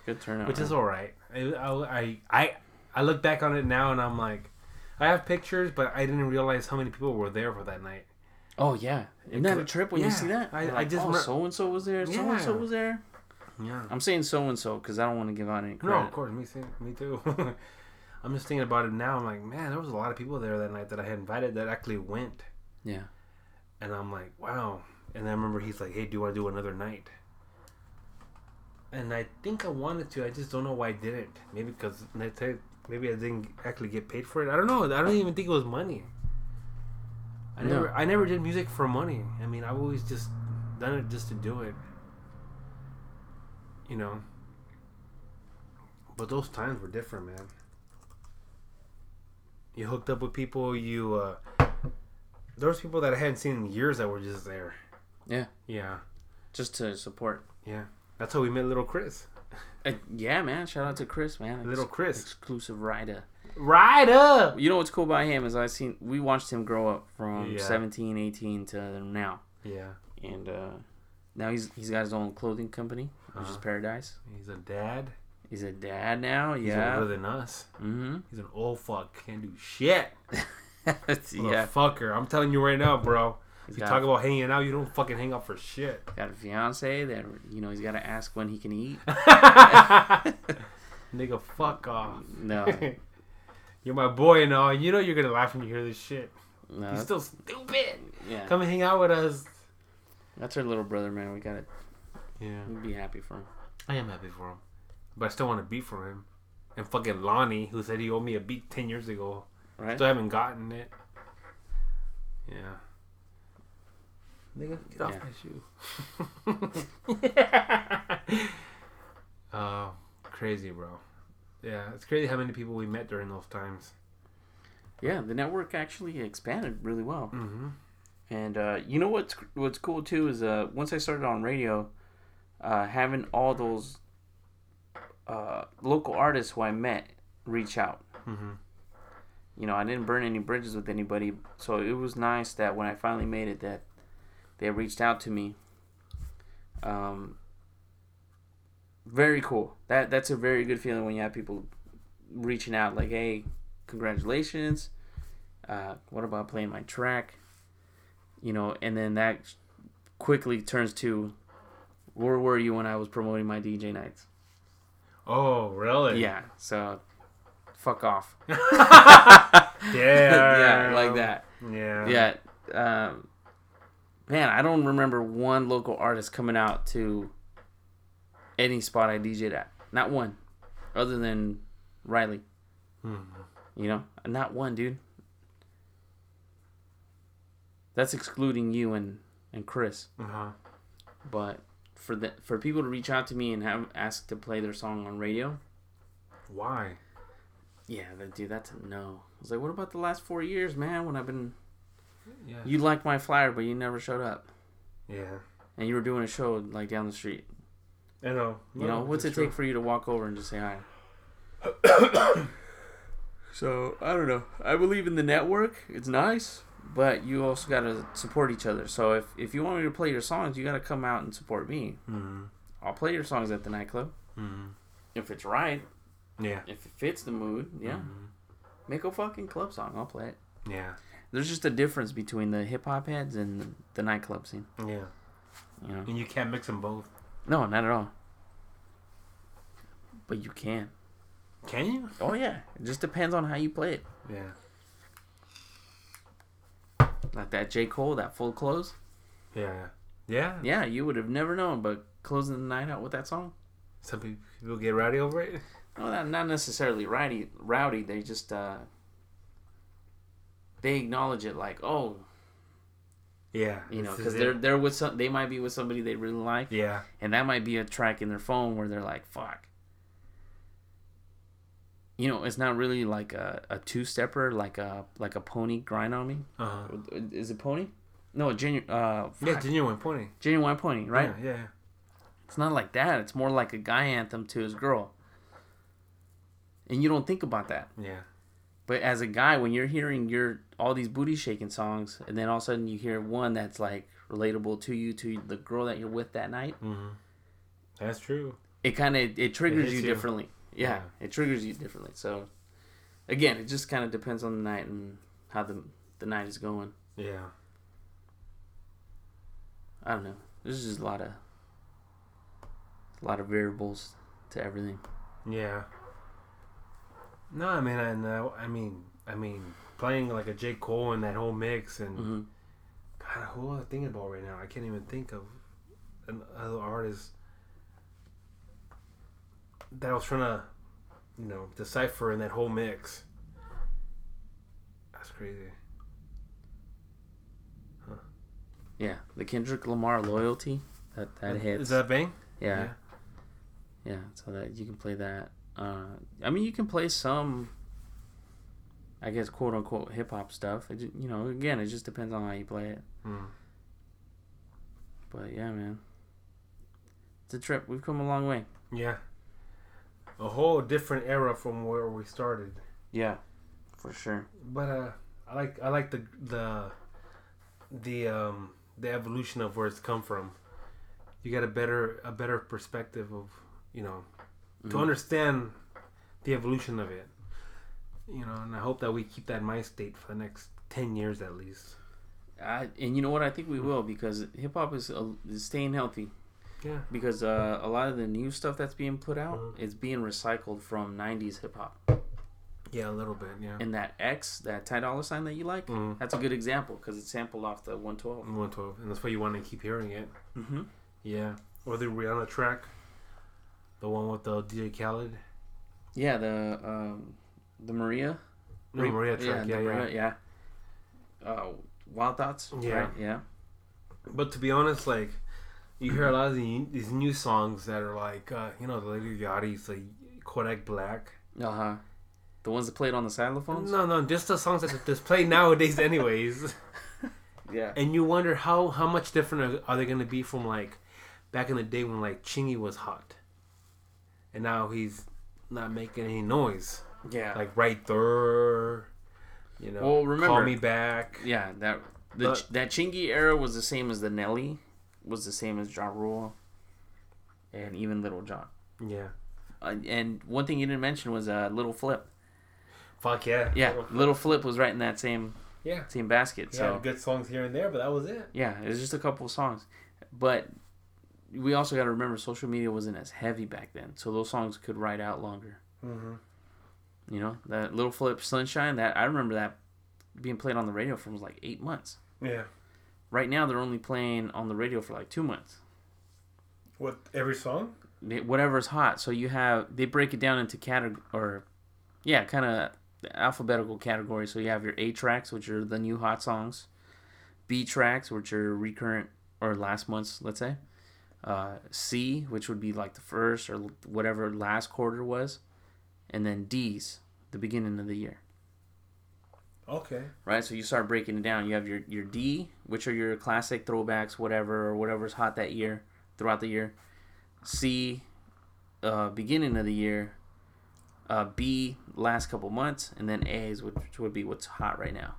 Good turnout. which is all right. I, I, I, I look back on it now, and I'm like, I have pictures, but I didn't realize how many people were there for that night. Oh, yeah. Isn't that a trip when you see that? I- You're I just oh, so and so was there. So and so was there. Yeah. I'm saying so and so because I don't want to give out any No, credit. of course, me, too- me too. I'm just thinking about it now. I'm like, man, there was a lot of people there that night that I had invited that actually went, Yeah. and I'm like, wow. And I remember he's like, hey, do you want to do another night? And I think I wanted to. I just don't know why I didn't. Maybe because maybe I didn't actually get paid for it. I don't know. I don't even think it was money. I No. never, I never did music for money. I mean, I've always just done it just to do it. You know. But those times were different, man. You hooked up with people. You, uh, there was people that I hadn't seen in years that were just there. Yeah. Yeah, Just to support. yeah. That's how we met little Chris. Uh, yeah, man. Shout out to Chris, man. Little Ex- Chris. exclusive rider. Right up. You know what's cool about him is I seen we watched him grow up from Yeah. 17, 18 to now, Yeah, and uh, now he's he's got his own clothing company, which is Uh-huh. Paradise. he's a dad. He's a dad now. He's Yeah. older than us. mm-hmm. He's an old fuck. Can't do shit. yeah. Fucker. I'm telling you right now, bro. He's If you talk about hanging out, you don't fucking hang out for shit. got a fiance that you know he's got to ask when he can eat. Nigga, fuck off. No, You're my boy and all. You know you're gonna laugh when you hear this shit. no. He's still stupid. yeah. Come and hang out with us. That's our little brother, man. We gotta Yeah. be happy for him. I am happy for him. But I still want a beat for him. And fucking Lonnie, who said he owed me a beat 10 years ago. Right? Still haven't gotten it. Yeah. Nigga, get off Yeah. my shoe. uh, crazy, bro. Yeah, it's crazy how many people we met during those times. Yeah, the network actually expanded really well. Mm-hmm. And uh, you know what's what's cool too is uh, once I started on radio, uh, having all those uh, local artists who I met reach out. Mhm. You know, I didn't burn any bridges with anybody, so it was nice that when I finally made it, that they reached out to me. Um, very cool. That that's a very good feeling when you have people reaching out, like, "Hey, congratulations! Uh, what about playing my track?" You know, and then that quickly turns to, "Where were you when I was promoting my DJ nights?" Oh, really? Yeah, so fuck off. Yeah. yeah, like that. Yeah. Yeah. Um, man, I don't remember one local artist coming out to any spot I DJ'd at. Not one, other than Riley. You know, not one, dude. That's excluding you and and Chris. Uh huh. But for the for people to reach out to me and have ask to play their song on radio, Why? yeah, that, dude, that's a no. I was like, what about the last four years, man? When I've been, Yeah. you liked my flyer, but you never showed up, Yeah. and you were doing a show like down the street. I know. You know, what's it take for you to walk over and just say hi? so I don't know. I believe in the network. It's nice, but you also got to support each other. So if if you want me to play your songs, you got to come out and support me. Mm-hmm. I'll play your songs at the nightclub Mm-hmm. if it's right. Yeah. If it fits the mood, yeah. Mhm. Make a fucking club song. I'll play it. Yeah. There's just a difference between the hip hop heads and the nightclub scene. Yeah. You know? And you can't mix them both. No, not at all. But you can. Can you? Oh yeah. It just depends on how you play it. Yeah. Like that J. Cole, that full close. Yeah. Yeah. Yeah, you would have never known, but closing the night out with that song. Some people get rowdy over it. No, not, not necessarily rowdy. Rowdy. They just uh, they acknowledge it like, oh, Yeah. you know, because they're they're with some. They might be with somebody they really like, Yeah. and that might be a track in their phone where they're like, fuck. You know, it's not really like a, a two stepper, like a like a pony grind on me. Uh huh. Is it pony? No, Ginuwine. Uh, Yeah. Ginuwine pointing. Ginuwine pony, right? Yeah. yeah. It's not like that. It's more like a guy anthem to his girl. And you don't think about that. Yeah. But as a guy, when you're hearing your all these booty shaking songs, and then all of a sudden you hear one that's like relatable to you, to the girl that you're with that night, Mm-hmm. That's true. it kind of it triggers you you. differently. Yeah, Yeah. it triggers you differently. So again, it just kind of depends on the night and how the the night is going. Yeah. I don't know. There's just a lot of a lot of variables to everything. Yeah. No, I mean, I know. I mean, I mean, playing like a J Cole and that whole mix, and hmm God, who am I thinking about right now? I can't even think of another artist that I was trying to, you know, decipher in that whole mix. That's crazy. Yeah, the Kendrick Lamar loyalty that that hits. Is that bang? yeah. yeah, So that you can play that. Uh, I mean, you can play some. I guess quote unquote hip hop stuff. It, ju- you know, again, it just depends on how you play it. Hmm. But yeah, man, it's a trip. We've come a long way. Yeah. A whole different era from where we started. Yeah, for sure. But uh, I like I like the the the um the evolution of where it's come from. You get a better a better perspective of you know to Mhm. understand the evolution of it. You know, and I hope that we keep that mind state for the next ten years at least. I, and you know what? I think we will because hip hop is, uh, is staying healthy. Yeah. Because uh, a lot of the new stuff that's being put out Mhm. is being recycled from '90s hip hop. Yeah, a little bit. Yeah. And that X, that Ty Dolla Sign that you like, Mhm. that's a good example because it's sampled off the 112. One twelve, and that's why you want to keep hearing it. Mm-hmm. Yeah. Or the Rihanna track, the one with the DJ Khaled, Yeah, the um, the Maria. no, Maria track. Yeah, yeah. Maria, yeah. Uh, Wild Thoughts. Yeah. right? Yeah. But to be honest, like you hear a lot of the, these new songs that are like, uh, you know, the Lady Yachty's like Kodak Black. Uh huh. The ones that played on the xylophones. No, no, just the songs that just play nowadays, anyways. Yeah. And you wonder how how much different are, are they gonna be from like back in the day when like Chingy was hot, and now he's not making any noise. Yeah. Like right there, you know. Well, remember- call me back. yeah. That the But- that Chingy era was the same as the Nelly, was the same as Ja Rule, and even Little John. Yeah. Uh, and one thing you didn't mention was uh, Little Flip. Fuck yeah. Yeah, Little Flip was right in that same Yeah. same basket. Yeah, So good songs here and there, but that was it. yeah, it was just a couple of songs, but we also got to remember social media wasn't as heavy back then, so those songs could ride out longer. Mm-hmm. You know, that Little Flip Sunshine. That I remember that being played on the radio for like eight months. Yeah. right now they're only playing on the radio for like two months. What every song? Whatever's hot. So you have they break it down into category or yeah, kind of alphabetical category. So you have your A tracks, which are the new hot songs. B tracks, which are recurrent or last month's, let's say. Uh, C, which would be like the first or whatever last quarter was, and then D's, the beginning of the year. Okay. right? So you start breaking it down. You have your your D, which are your classic throwbacks, whatever or whatever's hot that year, throughout the year. C, uh, beginning of the year. Uh, B, last couple months, and then A's, which would be what's hot right now.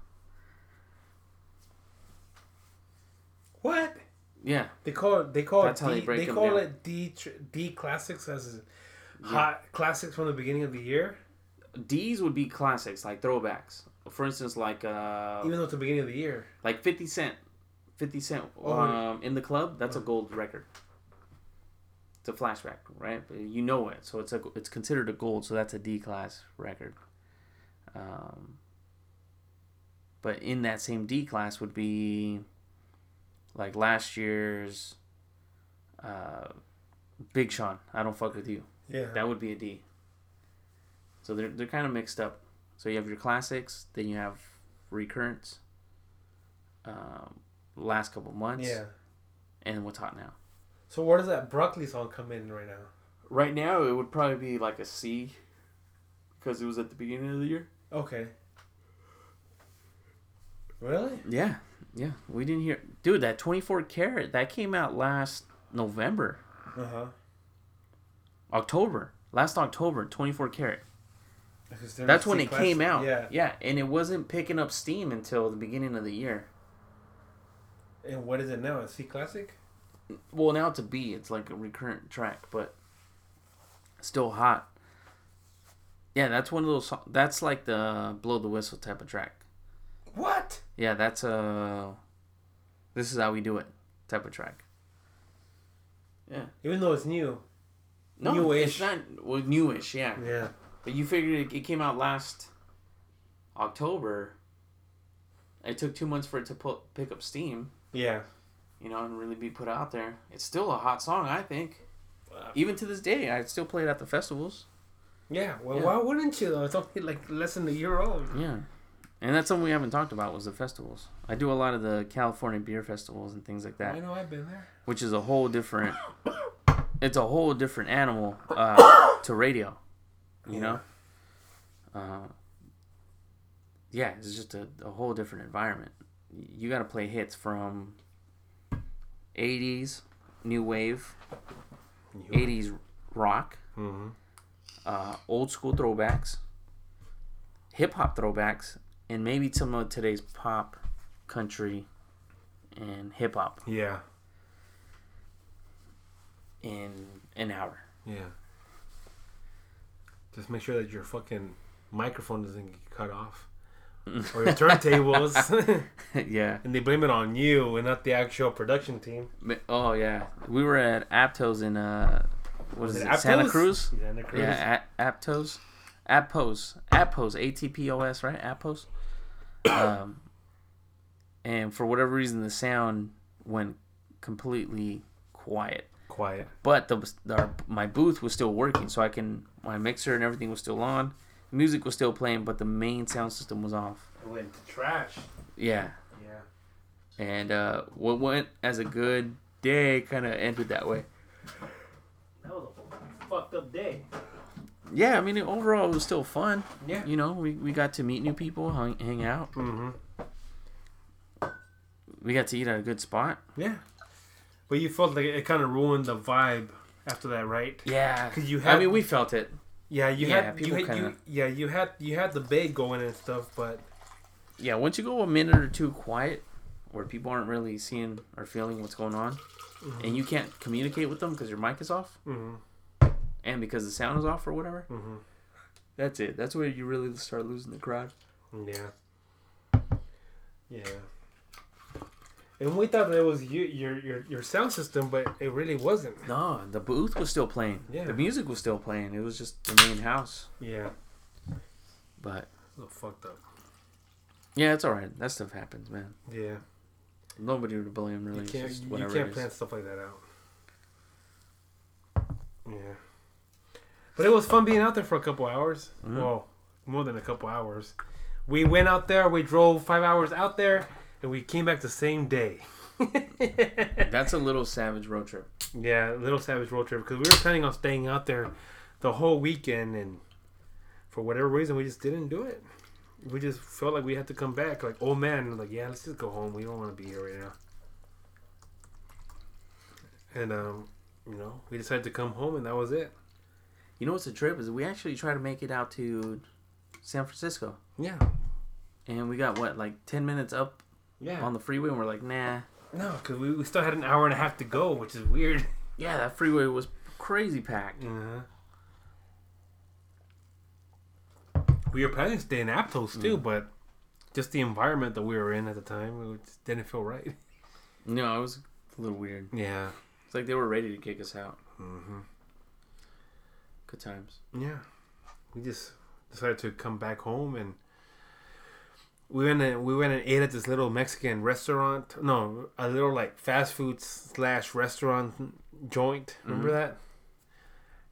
What? Yeah, They call it. They call That's it. how D, they they call down. it D D classics as hot classics from the beginning of the year. D's would be classics like throwbacks. For instance, like uh, Even though it's the beginning of the year. like Fifty Cent, Fifty Cent Oh. um, in the club. That's a gold record. It's a flashback, right? You know it, so it's a it's considered a gold. So that's a D class record. Um, but in that same D class would be like last year's uh, Big Sean. I don't fuck with you. Yeah. That would be a D. So they're they're kind of mixed up. So you have your classics, then you have recurrents, um, last couple months, yeah. and what's hot now. So where does that Broccoli song come in right now? Right now, it would probably be like a C, because it was at the beginning of the year. Okay. Really? Yeah, yeah, we didn't hear, dude. That twenty four karat that came out last November, Uh huh. October, last October, twenty four karat. That's when it came out. Yeah. yeah, and it wasn't picking up steam until the beginning of the year. And what is it now? A C classic? Well, now it's a B. It's like a recurrent track, but still hot. Yeah, that's one of those. That's like the blow the whistle type of track. What? Yeah, that's a. This is how we do it type of track. Yeah. Even though it's new. No, Newish. it's not well newish. Yeah, Yeah. but you figured it, it came out last October. It took two months for it to put, pick up steam. Yeah. you know, and really be put out there. It's still a hot song, I think. Wow. Even to this day, I still play it at the festivals. Yeah. Well, Yeah. why wouldn't you though? It's only like less than a year old. Yeah. And that's something we haven't talked about was the festivals. I do a lot of the California beer festivals and things like that. I know I've been there. which is a whole different it's a whole different animal uh, to radio, you know? Uh, yeah, it's just a, a whole different environment. You got to play hits from 80s, new wave, 80s rock, Mm-hmm. uh, old school throwbacks, hip hop throwbacks, and maybe some of today's pop, country, and hip hop Yeah. In an hour. Yeah. Just make sure that your fucking microphone doesn't get cut off. or your turntables. yeah. and they blame it on you and not the actual production team. Oh yeah, we were at Aptos in uh, what is Was it? it Santa Aptos? Cruz. Santa Cruz. Yeah, a- Aptos, Apos, Apos, A T P O S, right? Aptos. Um, and for whatever reason, the sound went completely quiet. Quiet. But the, our, my booth was still working, so I can my mixer and everything was still on. Music was still playing, but the main sound system was off. It went to trash. Yeah, Yeah. and uh, what went as a good day kind of ended that way. That was a fucked up day. Yeah, I mean overall it was still fun. Yeah. You know, we, we got to meet new people, hang, hang out. Mm-hmm. We got to eat at a good spot. Yeah. But you felt like it kind of ruined the vibe after that, right? Yeah. Cause you had, I mean, we felt it. Yeah, you Yeah, had you, people had, you yeah you had you had the bay going and stuff, but Yeah, once you go a minute or two quiet, where people aren't really seeing or feeling what's going on, and you can't communicate with them because your mic is off, Mhm. and because the sound is off or whatever. Mhm. That's it. That's where you really start losing the crowd. yeah, yeah. And we thought that it was you, your your your sound system, but it really wasn't. No, the booth was still playing. Yeah. The music was still playing. It was just the main house. Yeah, But a little fucked up. yeah, it's all right. That stuff happens, man. Yeah. Nobody to blame really. You can't, you can't plan stuff like that out. Yeah. But it was fun being out there for a couple hours. Mm-hmm. Well, more than a couple hours. We went out there, we drove five hours out there, and we came back the same day. That's a little savage road trip. Yeah, little savage road trip because we were planning on staying out there the whole weekend, and for whatever reason, we just didn't do it. We just felt like we had to come back. Like, oh man, like yeah, let's just go home. We don't want to be here right now. And um, you know, we decided to come home, and that was it. You know what's the trip is we actually try to make it out to San Francisco, Yeah, and we got what like ten minutes up yeah. on the freeway, and we're like, nah. no, because we, we still had an hour and a half to go, which is weird. Yeah, that freeway was crazy packed. Uh-huh. We were planning to stay in Aptos too, but just the environment that we were in at the time, it just didn't feel right. No, it was a little weird. Yeah. It's like they were ready to kick us out. Mm-hmm. Good times. Yeah. We just decided to come back home and we went and we went and ate at this little Mexican restaurant. No, a little like fast food slash restaurant joint. Remember that?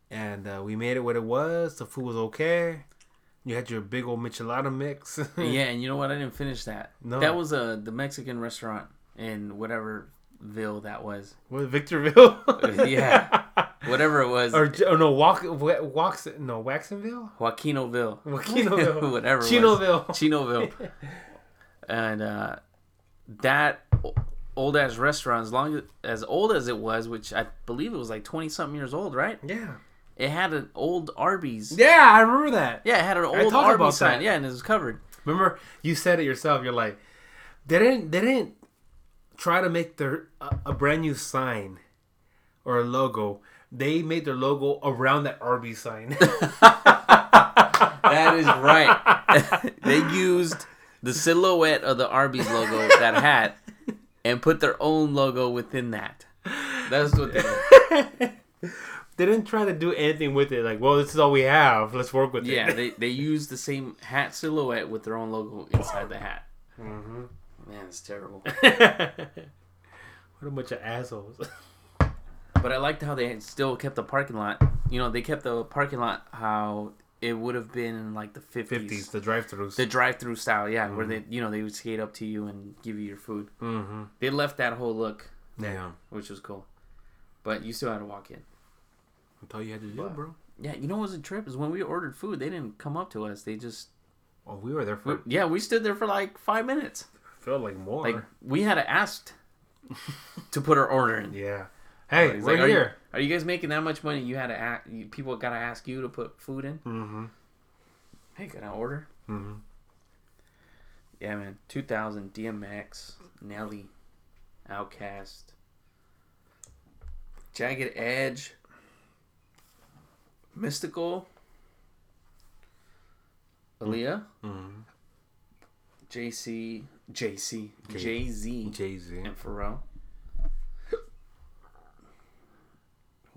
And uh, we made it what it was. The food was okay. You had your big old michelada mix. yeah, and you know what? I didn't finish that. No. That was uh, the Mexican restaurant in whatever ville that was. What Victorville? Yeah. Whatever it was. or oh no, Walk, Wa- Wax, no Waxonville, Joaquinoville. Waquinoville, Whatever. it was. Chinoville. Chinoville. and uh, that old ass restaurant, as long as, as old as it was, which I believe it was like twenty something years old, right? Yeah, It had an old Arby's. yeah, I remember that. Yeah, it had an old Arby's sign. Yeah, and it was covered. Remember, you said it yourself. You're like, they didn't, they didn't try to make their a, a brand new sign or a logo. They made their logo around that Arby's sign. That is right. they used the silhouette of the Arby's logo, that hat, and put their own logo within that. That's what they did. they didn't try to do anything with it. Like, well, this is all we have. Let's work with Yeah, it. Yeah, they, they used the same hat silhouette with their own logo inside the hat. Mm-hmm. Man, it's terrible. what a bunch of assholes. But I liked how they still kept the parking lot. You know, they kept the parking lot how it would have been in like the 50s. Fifties, the drive-throughs. The drive-through style, yeah, where they, you know, they would skate up to you and give you your food. mm-hmm. They left that whole look, Yeah, which was cool. But you still had to walk in. that's all you had to do, But- bro. Yeah, you know what was a trip is when we ordered food, they didn't come up to us. They just, Oh, we were there we, for yeah, we stood there for like five minutes. felt like more. Like we had to ask to put our order in. yeah. Hey, He's we're like, are you, here. are you guys making that much money? You had to ask. You, people got to ask you to put food in. Mm-hmm. Hey, can I order? Mm-hmm. Yeah, man. 2000 DMX, Nelly, OutKast, Jagged Edge, Mystikal, Aaliyah, Mm-hmm. JC, JC, Jay Z, Jay Z. and Pharrell.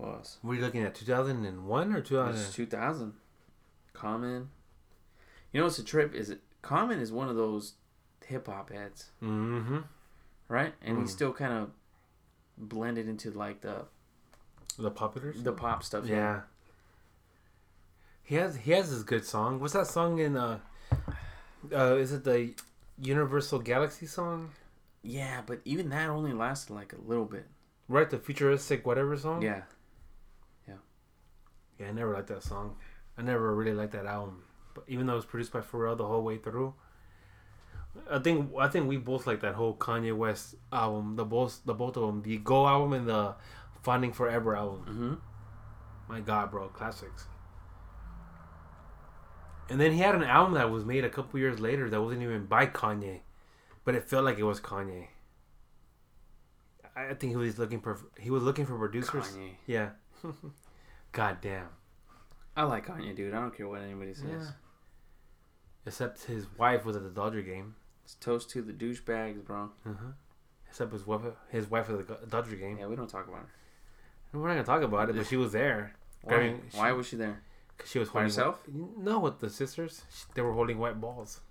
Else? Were you looking at 2001 or 2000? It's 2000? 2000. Common. You know what's a trip? Is it Common is one of those hip hop heads, Mm-hmm. right? And he Mm. still kind of blended into like the The Populars. the pop stuff. yeah. He has he has this good song. What's that song in? Uh, uh, is it the Universal Galaxy song? Yeah, but even that only lasted like a little bit. Right, the futuristic whatever song. Yeah. Yeah, I never liked that song. I never really liked that album. But even though it was produced by Pharrell the whole way through, I think I think we both like that whole Kanye West album. The both the both of them, the Go album and the Finding Forever album. Mm-hmm. My God, bro, classics. And then he had an album that was made a couple years later that wasn't even by Kanye, but it felt like it was Kanye. I I think he was looking for he was looking for producers. Kanye. Yeah. God damn. I like Kanye, dude. I don't care what anybody says. Yeah. Except his wife was at the Dodger game. It's toast to the douchebags, bro. Uh-huh. Except his wife, his wife at the Dodger game. Yeah, we don't talk about her. We're not gonna talk about it, but she was there. Why? Grabbing- Why was she there? Cause she was By holding herself? No, with the sisters. She- They were holding white balls.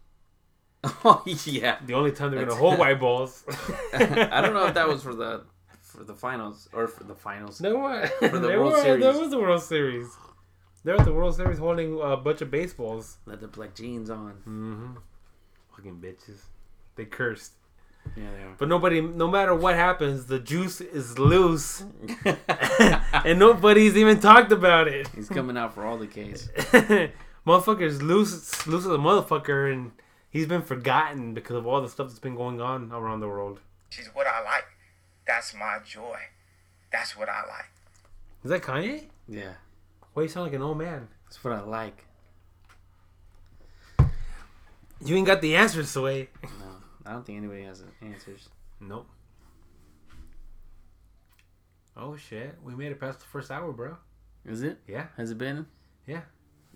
Oh yeah. The only time they're gonna hold white balls. I don't know if that was for the for the finals or for the finals. No what? For the They World were- Series. That was the World Series. They're at the World Series holding a bunch of baseballs. Let the black jeans on. Mm-hmm. Fucking bitches. They cursed. Yeah, they are. But nobody, no matter what happens, the juice is loose, and nobody's even talked about it. He's coming out for all the case. Motherfucker's loose, loose as a motherfucker, and he's been forgotten because of all the stuff that's been going on around the world. She's what I like. That's my joy. That's what I like. Is that Kanye? Yeah, Why you sound like an old man? that's what I like. You ain't got the answers, Sway. No, I don't think anybody has answers. Nope. Oh shit, we made it past the first hour, bro. Is it? Yeah, Has it been? yeah.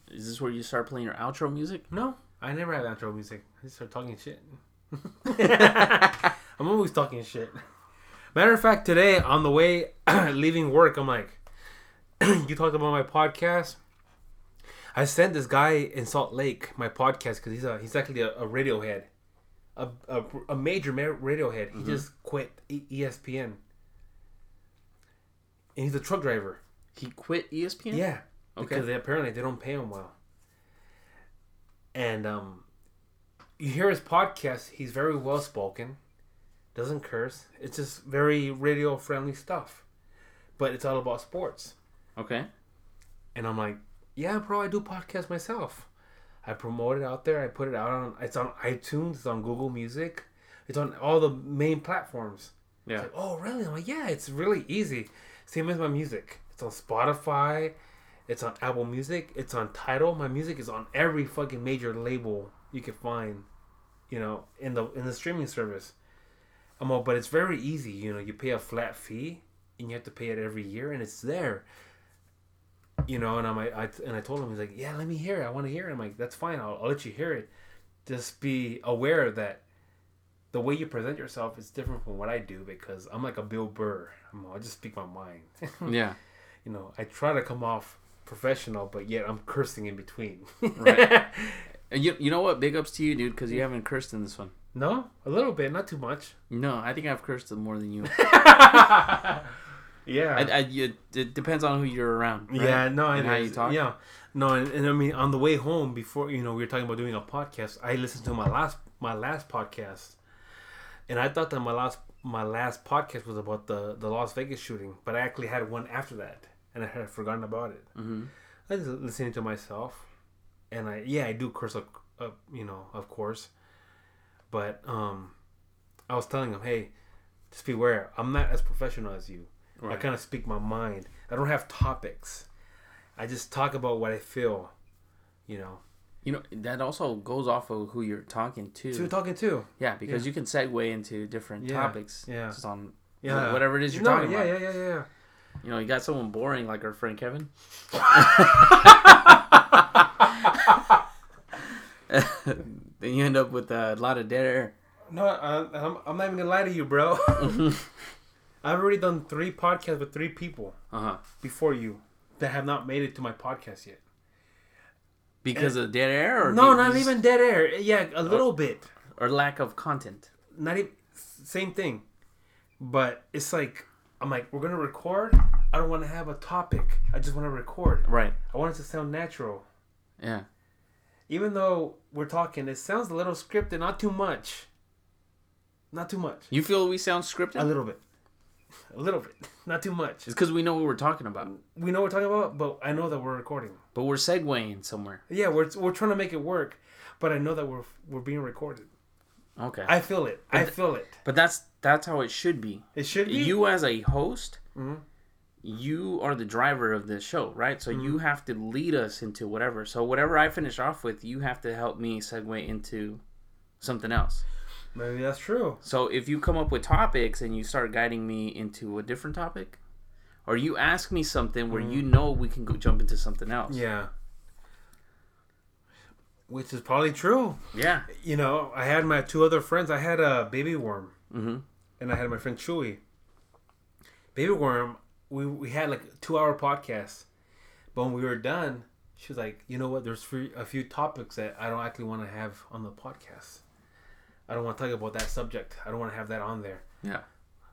Is this where you start playing your outro music? No, I never have outro music. I just start talking shit. I'm always talking shit. Matter of fact, today on the way leaving work, I'm like, you talked about my podcast. I sent this guy in Salt Lake my podcast because he's a he's actually a, a Radiohead, a, a, a major ma- Radiohead. He just quit ESPN, and he's a truck driver. He quit ESPN. Yeah. Okay. Because they, apparently they don't pay him well. And um, you hear his podcast. He's very well spoken. Doesn't curse. It's just very radio friendly stuff. But it's all about sports. Okay. And I'm like, yeah, bro, I do podcasts myself. I promote it out there. I put it out on. It's on iTunes. It's on Google Music. It's on all the main platforms. Yeah. It's like, oh, really? I'm like, yeah, it's really easy. Same as my music. It's on Spotify. It's on Apple Music. It's on Tidal. My music is on every fucking major label you can find, you know, in the in the streaming service. I'm all, but it's very easy. You know, you pay a flat fee and you have to pay it every year, and it's there. You know, and I'm like, I and I told him he's like, yeah, let me hear it. I want to hear it. I'm like, that's fine. I'll, I'll let you hear it. Just be aware that the way you present yourself is different from what I do because I'm like a Bill Burr. I'm, I just speak my mind. Yeah. you know, I try to come off professional, but yet I'm cursing in between. Right. And you you know what? Big ups to you, dude, because you haven't cursed in this one. No, a little bit, not too much. No, I think I've cursed more than you. Yeah. I, I, you, it depends on who you're around. right? Yeah, no, and and how you talk. Yeah, no, and, and I mean, on the way home, before you know, we were talking about doing a podcast. I listened to my last my last podcast, and I thought that my last my last podcast was about the the Las Vegas shooting, but I actually had one after that, and I had forgotten about it. Mm-hmm. I was listening to myself, and I yeah, I do curse, uh, you know, of course, but um, I was telling him, hey, just beware, I'm not as professional as you. I kind of speak my mind. I don't have topics. I just talk about what I feel. You know. You know that also goes off of who you're talking to. So you're talking too. yeah, because Yeah. you can segue into different Yeah, topics. yeah. Just on Yeah. whatever it is you're no, talking yeah, about. Yeah, yeah, yeah, yeah, You know, you got someone boring like our friend Kevin. then you end up with a lot of dead air. No, I, I'm, I'm not even gonna lie to you, bro. I've already done three podcasts with three people Uh huh. before you that have not made it to my podcast yet. Because of dead air, or No, not just- even dead air. Yeah, a little bit. or lack of content. Not even same thing. But it's like I'm like we're gonna record. I don't want to have a topic. I just want to record. Right. I want it to sound natural. Yeah. Even though we're talking, it sounds a little scripted. Not too much. Not too much. You feel we sound scripted? A little bit. A little bit. Not too much. It's because we know what we're talking about, We know what we're talking about, but I know that we're recording. but we're segueing somewhere. Yeah, we're we're trying to make it work, but I know that we're we're being recorded. Okay. I feel it. I feel it. but that's that's how it should be. It should be. You as a host, Mhm. You are the driver of this show, right? So Mm-hmm. you have to lead us into whatever. So whatever I finish off with, you have to help me segue into something else. Maybe that's true. So if you come up with topics and you start guiding me into a different topic, or you ask me something where you know we can go jump into something else. Yeah. Which is probably true. Yeah. You know, I had my two other friends. I had a baby worm, Mm-hmm. and I had my friend Chewy. Baby worm, we we had like a two hour podcast, but when we were done, she was like, "You know what? There's free, a few topics that I don't actually want to have on the podcast." I don't want to talk about that subject. I don't want to have that on there. Yeah.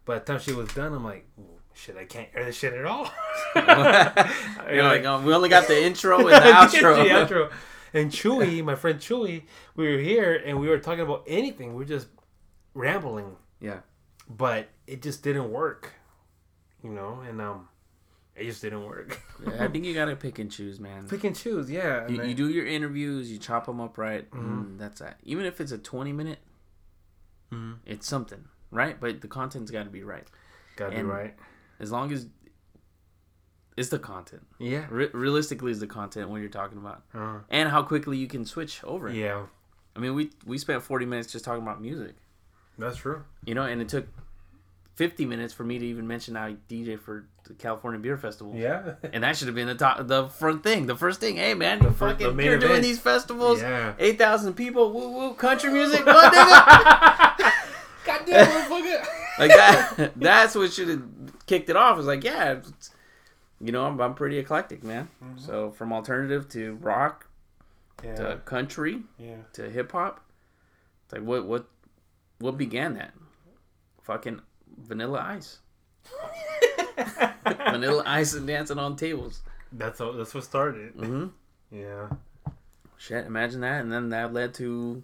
By the time she was done, I'm like, shit, I can't air this shit at all. You're like, oh, we only got the intro and the outro. the outro. And Chewy, my friend Chewy, we were here and we were talking about anything. We were just rambling, Yeah. but it just didn't work. You know, and um, it just didn't work. Yeah, I think you gotta pick and choose, man. Pick and choose, yeah. You, and you do your interviews, you chop them up right. Mm-hmm. That's that. Even if it's a 20 minute, Mhm. it's something, right? But the content's got to be right. Gotta be right. As long as it's the content. Yeah. Re- realistically, is the content what you're talking about, Uh, and how quickly you can switch over. yeah, I mean, we we spent 40 minutes just talking about music, that's true. you know, and it took 50 minutes for me to even mention I DJ for the California Beer Festival. Yeah. And that should have been the top, the front thing, the first thing. Hey man, you fir- the fucking, main you're doing these festivals, Yeah. eight thousand people, woo woo, country music, what nigga? Goddamn motherfucker. like that. That's what should have kicked it off. It's like, yeah, it's- you know, I'm, I'm pretty eclectic, man. Mm-hmm. So from alternative to rock Yeah. to country Yeah. to hip hop, it's like what what what began that? Fucking Vanilla Ice. Vanilla Ice and dancing on tables. That's all, that's what started. hmm Yeah. Shit, imagine that, and then that led to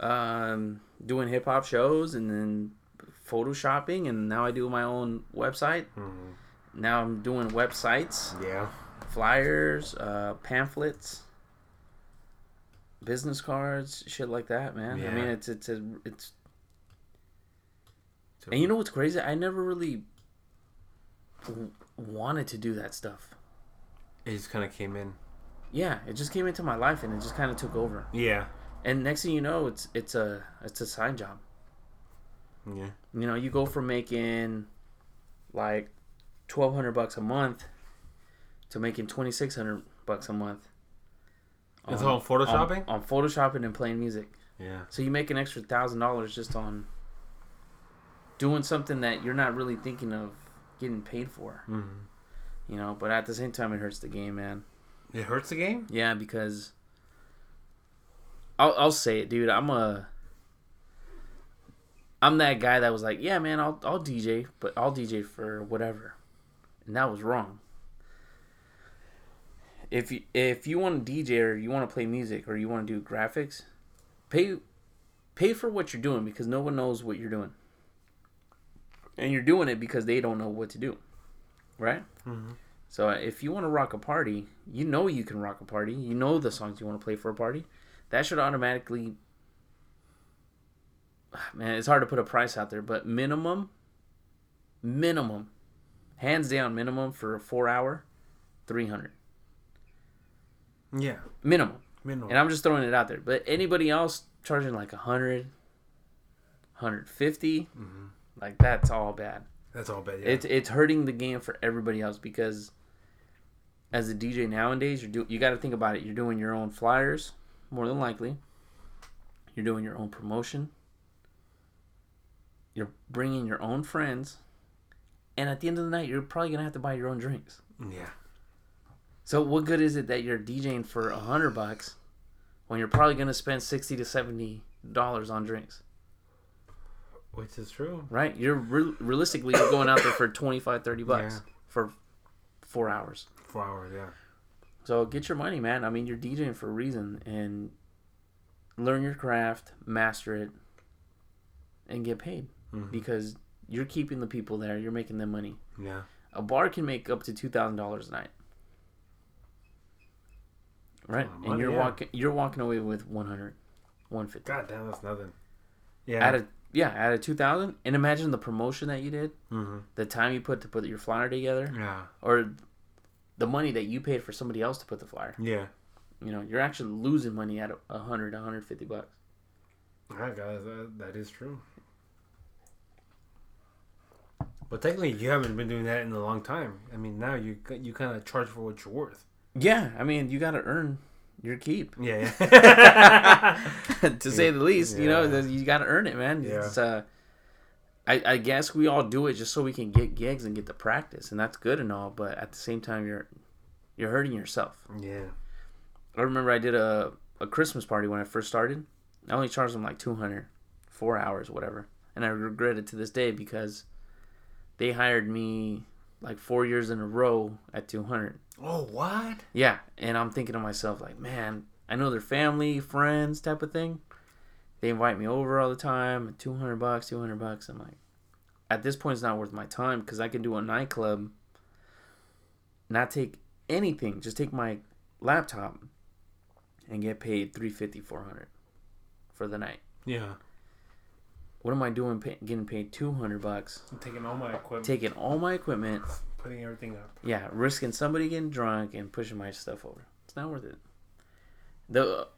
um, doing hip hop shows, and then photoshopping, and now I do my own website. Mhm. Now I'm doing websites, Yeah. flyers, uh, pamphlets, business cards, shit like that, man. I mean, it's it's a, it's. And you know what's crazy? I never really w- wanted to do that stuff. It just kind of came in. Yeah, it just came into my life, and it just kind of took over. Yeah. And next thing you know, it's it's a it's a side job. Yeah. You know, you go from making like twelve hundred bucks a month to making twenty six hundred bucks a month. It's on- all photoshopping? On, on photoshopping and playing music. Yeah. So you make an extra thousand dollars just on doing something that you're not really thinking of getting paid for. Mhm. You know, but at the same time, it hurts the game, man. It hurts the game. Yeah, because I'll I'll say it, dude. I'm a I'm that guy that was like, yeah, man, I'll I'll DJ, but I'll DJ for whatever, and that was wrong. If you if you want to DJ or you want to play music or you want to do graphics, pay pay for what you're doing because no one knows what you're doing, and you're doing it because they don't know what to do, right? So uh, if you want to rock a party, you know you can rock a party. You know the songs you want to play for a party. That should automatically. Man, it's hard to put a price out there, but minimum, minimum, hands down, minimum for a four hour, three hundred Yeah. minimum. Minimum. And I'm just throwing it out there. But anybody else charging like a hundred, hundred fifty, like that's all bad. That's all bad. Yeah. It's it's hurting the game for everybody else because as a DJ nowadays, you're do you got to think about it. You're doing your own flyers, more than likely. You're doing your own promotion. You're bringing your own friends, and at the end of the night, you're probably gonna have to buy your own drinks. yeah. So what good is it that you're DJing for a hundred bucks when you're probably gonna spend sixty to seventy dollars on drinks? Which is true. right? You're re- realistically you're going out there for 25, 30 bucks Yeah. for four hours. Four hours. Yeah. So get your money, man. I mean, you're DJing for a reason, and learn your craft, master it, and get paid mm-hmm. because you're keeping the people there. You're making them money. Yeah. A bar can make up to two thousand dollars a night, right? of and you're yeah. walking you're walking away with 100, 150. God damn, that's nothing. Yeah. Out of yeah, out of two thousand, and imagine the promotion that you did, Mhm. the time you put to put your flyer together. Yeah. or the money that you paid for somebody else to put the flyer. Yeah. You know, you're actually losing money at a hundred, hundred fifty bucks. Alright, guys, that, that is true. But technically, you haven't been doing that in a long time. I mean, now you you kind of charge for what you're worth. Yeah, I mean, you got to earn your keep, Yeah, yeah. to say the least. You know, you got to earn it, man. Yeah. It's, uh, I, I guess we all do it just so we can get gigs and get the practice, and that's good and all. But at the same time, you're you're hurting yourself. yeah. I remember I did a, a Christmas party when I first started. I only charged them like two hundred four hours, whatever. And I regret it to this day because they hired me like four years in a row at 200. Oh, what? Yeah, and I'm thinking to myself, like, man, I know they're family, friends, type of thing. They invite me over all the time. 200 bucks, 200 bucks. I'm like, at this point, it's not worth my time because I can do a nightclub, not take anything, just take my laptop and get paid 350 400 for the night. Yeah. What am I doing pay, getting paid 200 bucks, I'm taking all my equipment, taking all my equipment, putting everything up. yeah, risking somebody getting drunk and pushing my stuff over. It's not worth it. The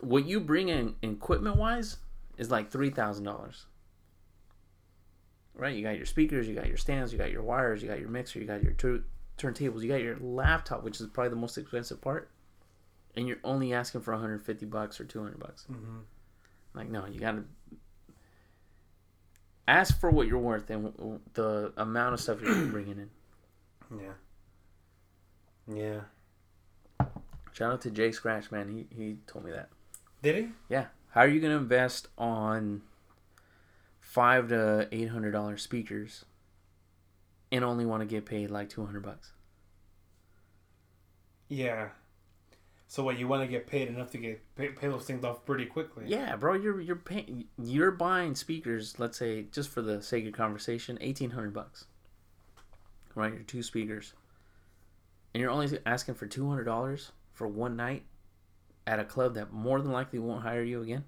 what you bring in equipment wise is like three thousand dollars. Right? You got your speakers, you got your stands, you got your wires, you got your mixer, you got your tur- turntables, you got your laptop, which is probably the most expensive part, and you're only asking for 150 bucks or 200 bucks. Mm-hmm. Like, no, you gotta ask for what you're worth and w- the amount of stuff you're bringing in. Yeah. Yeah. Shout out to Jay Scratch, man. He he told me that. Did he? Yeah. How are you gonna invest on five to eight hundred dollar speakers and only want to get paid like two hundred bucks? Yeah. So what? You want to get paid enough to get pay, pay those things off pretty quickly? Yeah, bro, you're you're paying you're buying speakers. Let's say just for the sake of conversation, eighteen hundred bucks. Right, your two speakers, and you're only asking for two hundred dollars for one night at a club that more than likely won't hire you again.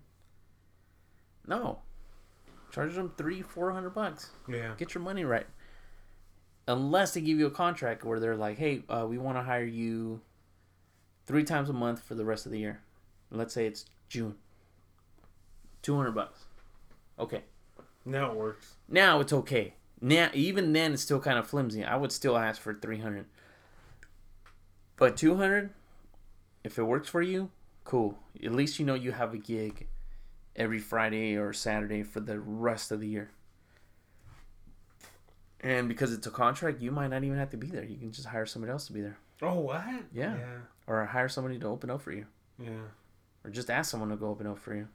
No, charge them three four hundred bucks. Yeah. Get your money right. Unless they give you a contract where they're like, "Hey, uh, we want to hire you three times a month for the rest of the year." Let's say it's June. Two hundred bucks. Okay. Now it works. Now it's okay. Now even then it's still kind of flimsy. I would still ask for three hundred. But two hundred, if it works for you, cool. At least you know you have a gig every Friday or Saturday for the rest of the year. And because it's a contract, you might not even have to be there. You can just hire somebody else to be there. Oh what? Yeah. Yeah. Or hire somebody to open up for you. Yeah. Or just ask someone to go open up for you.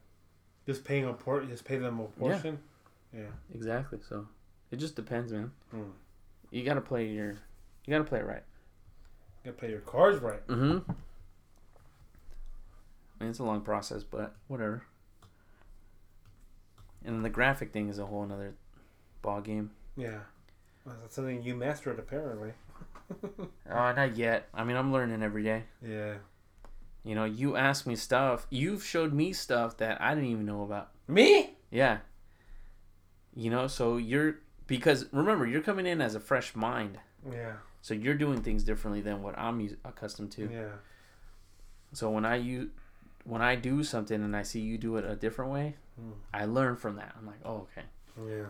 Just paying a port. Just pay them a portion. Yeah. Exactly. So it just depends, man. Hmm. You gotta play your you gotta play it right. You gotta play your cards right. Mm-hmm. I mean, it's a long process, but whatever. And then the graphic thing is a whole another ball game. Yeah. Well, that's something you mastered apparently. Uh, not yet. I mean, I'm learning every day. Yeah. You know, you ask me stuff. You've showed me stuff that I didn't even know about. Me? Yeah. You know, so you're because remember you're coming in as a fresh mind, Yeah. so you're doing things differently than what I'm accustomed to. Yeah. So when I you when I do something and I see you do it a different way, Hmm. I learn from that. I'm like, oh okay. Yeah.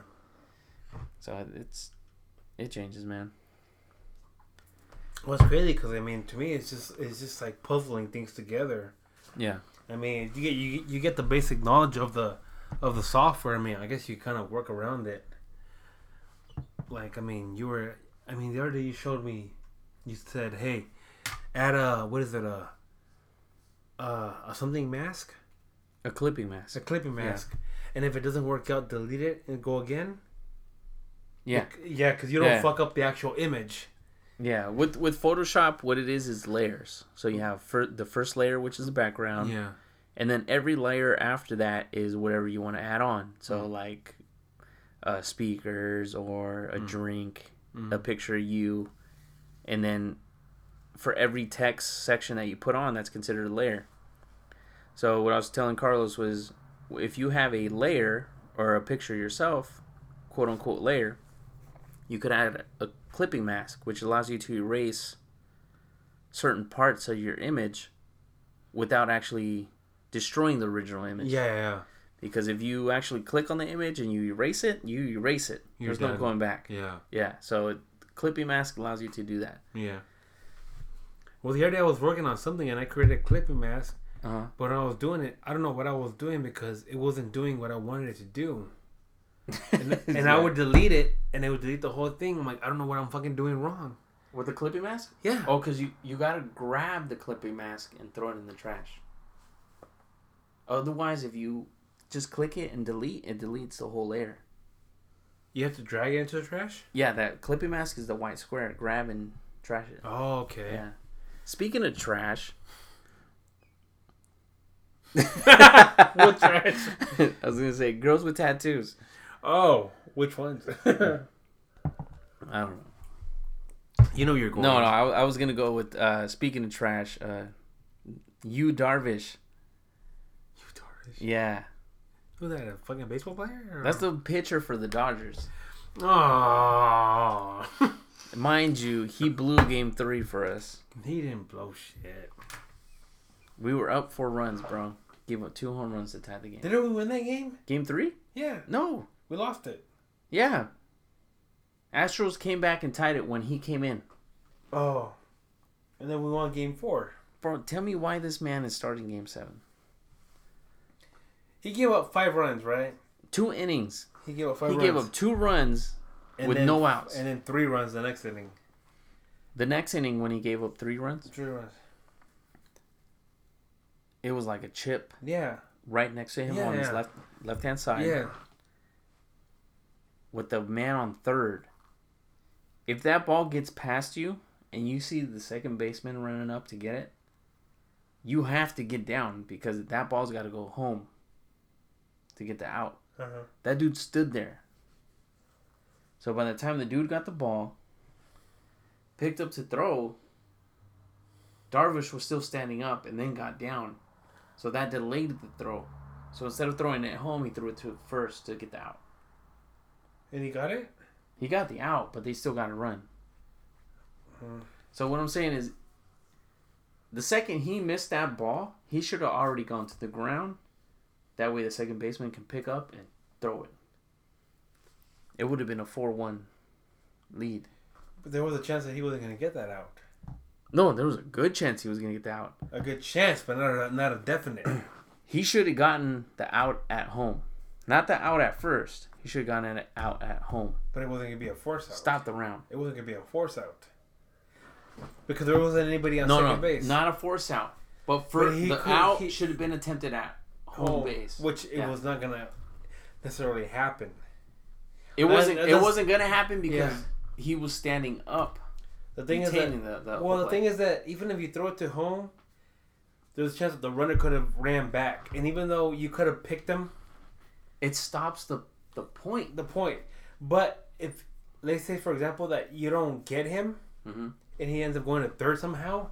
So it's it changes, man. Well, it's crazy because I mean, to me, it's just it's just like puzzling things together. Yeah. I mean, you get you you get the basic knowledge of the of the software. I mean, I guess you kind of work around it. Like, I mean, you were. I mean, the other day you showed me. You said, "Hey, add a what is it a uh, a something mask, A clipping mask. a clipping mask, and if it doesn't work out, delete it and go again." Yeah. Yeah, because you don't Yeah. fuck up the actual image. Yeah. With with Photoshop, what it is is layers. So you have fir- the first layer, which is the background, Yeah. and then every layer after that is whatever you want to add on. So Mm. like uh, speakers or a drink, Mm. a picture of you, and then for every text section that you put on, that's considered a layer. So what I was telling Carlos was, if you have a layer or a picture yourself, quote unquote layer, you could add a clipping mask, which allows you to erase certain parts of your image without actually destroying the original image. Yeah, yeah, Because if you actually click on the image and you erase it, you erase it. You're There's no going back. yeah. Yeah. So it, clipping mask allows you to do that. Yeah. Well, the other day I was working on something and I created a clipping mask, Uh-huh. but when I was doing it, I don't know what I was doing because it wasn't doing what I wanted it to do. And, and I would delete it and it would delete the whole thing. I'm like, I don't know what I'm fucking doing wrong. with the clipping mask. Yeah. Oh, because you you gotta grab the clipping mask and throw it in the trash. Otherwise, if you just click it and delete. It deletes the whole layer. You have to drag it into the trash. Yeah, that clipping mask is the white square. Grab and trash it. Oh, okay. Yeah. Speaking of trash, what trash? I was gonna say girls with tattoos. Oh, which ones? I don't know. you know you're going. No, no, I, I was gonna go with uh, speaking of trash. Uh, Yu Darvish. Yu Darvish. Yeah, Who's that? A fucking baseball player? Or? that's the pitcher for the Dodgers. Oh, Mind you, he blew game three for us. he didn't blow shit. We were up four runs, bro. Gave up two home runs to tie the game. Didn't we win that game? Game three? Yeah, No. we lost it. Yeah. Astros came back and tied it when he came in. Oh, and then we won game four. Bro, tell me why this man is starting game seven. He gave up five runs, right? Two innings. He gave up five He runs. gave up two runs And with then- no outs. and then three runs the next inning. The next inning, when he gave up three runs, Three runs. it was like a chip Yeah, right next to him Yeah, on his left left hand side yeah. with the man on third. If that ball gets past you and you see the second baseman running up to get it, you have to get down because that ball's got to go home to get the out. Uh-huh. That dude stood there. So by the time the dude got the ball, picked up to throw, Darvish was still standing up and then got down. So that delayed the throw. So instead of throwing it home, he threw it to first to get the out. And he got it. He got the out, but they still got to run. Hmm. So what I'm saying is, the second he missed that ball, he should have already gone to the ground. That way, the second baseman can pick up and throw it. It would have been a four-one lead. But there was a chance that he wasn't going to get that out. No, there was a good chance he was going to get the out. A good chance, but not a, not a definite. He should have gotten the out at home, not the out at first. He should have gotten it out at home. but it wasn't going to be a force out. Stop the round. It wasn't going to be a force out. Because there wasn't anybody on No, second no, base. not a force out. But for But he the could- out he- should have been attempted at home Oh, base, Which it Yeah. was not going to necessarily happen. It wasn't. It wasn't gonna happen because Yeah. he was standing up. The thing is that the- the well, the play. thing is that even if you throw it to home, there's a chance that the runner could have ran back, and even though you could have picked him, It stops the the point. the point. But if let's say, for example, that you don't get him, Mhm. and he ends up going to third somehow,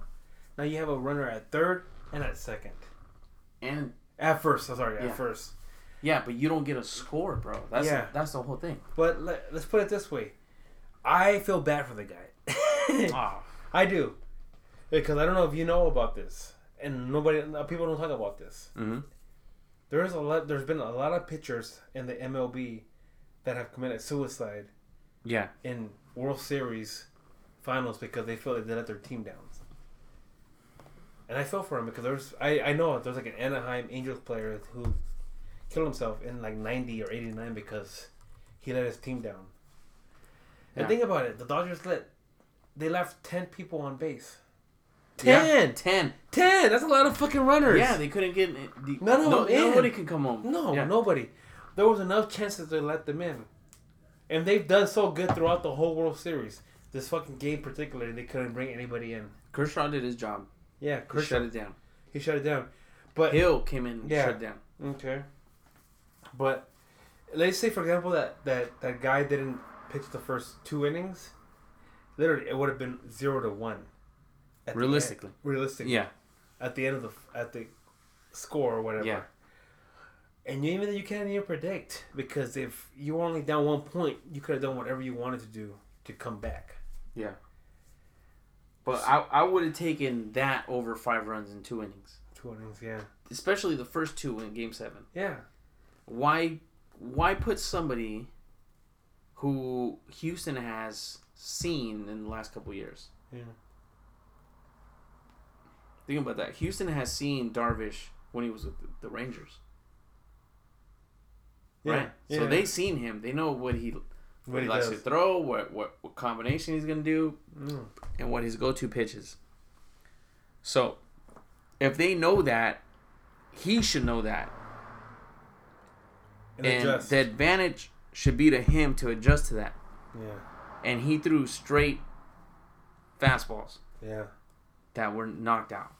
now you have a runner at third and at second. And At first, I'm sorry, Yeah. at first. yeah, but you don't get a score, bro. That's Yeah. that's the whole thing. But let, let's put it this way: I feel bad for the guy. Ah, I do, because I don't know if you know about this, and nobody, people don't talk about this. Mhm. There's a lot. There's been a lot of pitchers in the MLB that have committed suicide yeah. in World Series finals because they feel like they let their team down. And I feel for him because there's I, I know there's like an Anaheim Angels player who killed himself in like 90 or 89 because he let his team down. And think about it, the Dodgers let they left 10 people on base. Yeah. 10! Ten. 10! That's a lot of fucking runners. Yeah, they couldn't get. The, None of no, them in. Nobody can come home. No, Yeah. nobody. There was enough chances to let them in. And they've done so good throughout the whole World Series. This fucking game particularly, they couldn't bring anybody in. Kershaw did his job. Yeah, He Kershaw, shut it down. he shut it down. But Hill came in and Yeah. shut it down. okay. But let's say for example that that that guy didn't pitch the first two innings. Literally, it would have been zero to one. Realistically. end. realistically, Yeah. at the end of the at the score or whatever. Yeah. And you, even you can't even predict because if you were only down one point, you could have done whatever you wanted to do to come back. Yeah. But I, I would have taken that over five runs in two innings, Two innings, yeah, especially the first two in Game Seven. yeah. Why why put somebody who Houston has seen in the last couple years? Yeah. Think about that. Houston has seen Darvish when he was with the, Rangers, right? Yeah. So they seen him. They know what he what, he, likes does. to throw, what, what what combination he's gonna do, Mm. and what his go-to pitches. So, if they know that, he should know that. And and the advantage should be to him to adjust to that. Yeah. And he threw straight fastballs Yeah. that were knocked out.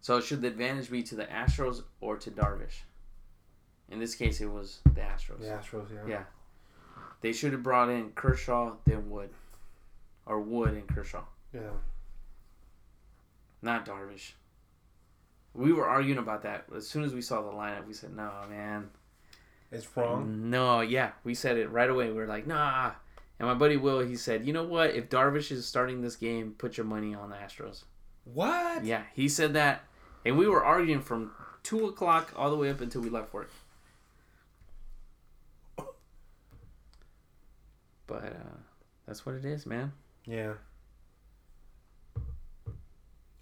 So should the advantage be to the Astros or to Darvish? In this case, it was the Astros. The Astros. Yeah. Yeah. They should have brought in Kershaw, then Wood. Or Wood and Kershaw. Yeah. Not Darvish. We were arguing about that. As soon as we saw the lineup, we said, no, man. It's wrong. No, yeah. We said it right away. We were like, nah. And my buddy Will, he said, you know what? If Darvish is starting this game, put your money on the Astros. What? Yeah, he said that. And we were arguing from 2 o'clock all the way up until we left work. But uh, that's what it is, man. Yeah.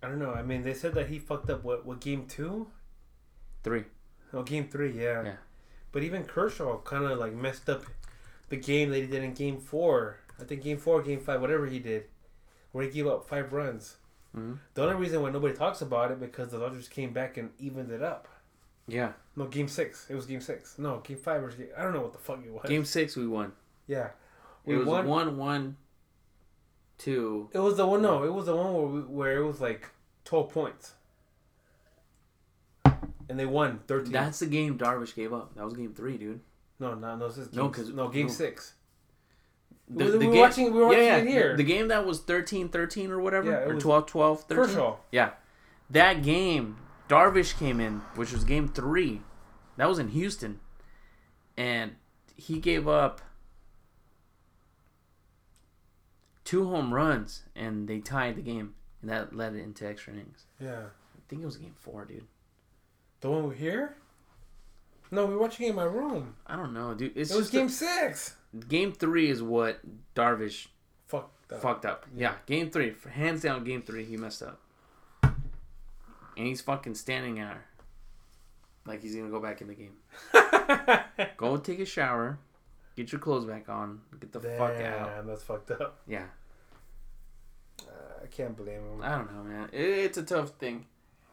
I don't know. I mean, they said that he fucked up what what game two? Three. Oh, game three. Yeah. Yeah. But even Kershaw kind of like messed up the game that he did in game four. I think game four, game five, whatever he did, where he gave up five runs. Mhm. The only reason why nobody talks about it because the Dodgers came back and evened it up. Yeah. No, game six. It was game six. No, game five or game, I don't know what the fuck it was. Game six, we won. Yeah. It was one, one, two. It was the one. No, it was the one where we, where it was like twelve points, and they won thirteen. That's the game Darvish gave up. That was game three, dude. no, no, no. This is No, game, 'cause- no game no. six. The, We- the we were game, watching- we were watching yeah, it here. The, the game that was 13-13 or whatever, Yeah, or was 12-12, 13. Kershaw. Yeah. That game, Darvish came in, which was game three. That was in Houston. And he gave up two home runs, and they tied the game. And that led it into extra innings. Yeah, I think it was game four, dude. the one we here. No, we were watching it in my room. I don't know, dude. It's It was just game a- six. game three is what Darvish Fuck. That. fucked up. Yeah, game three, hands down, game three, he messed up, and he's fucking standing there like he's gonna go back in the game. Go take a shower, get your clothes back on, get the fuck out. Damn, that's fucked up. Yeah, Uh, I can't blame him. I don't know, man. It, it's a tough thing.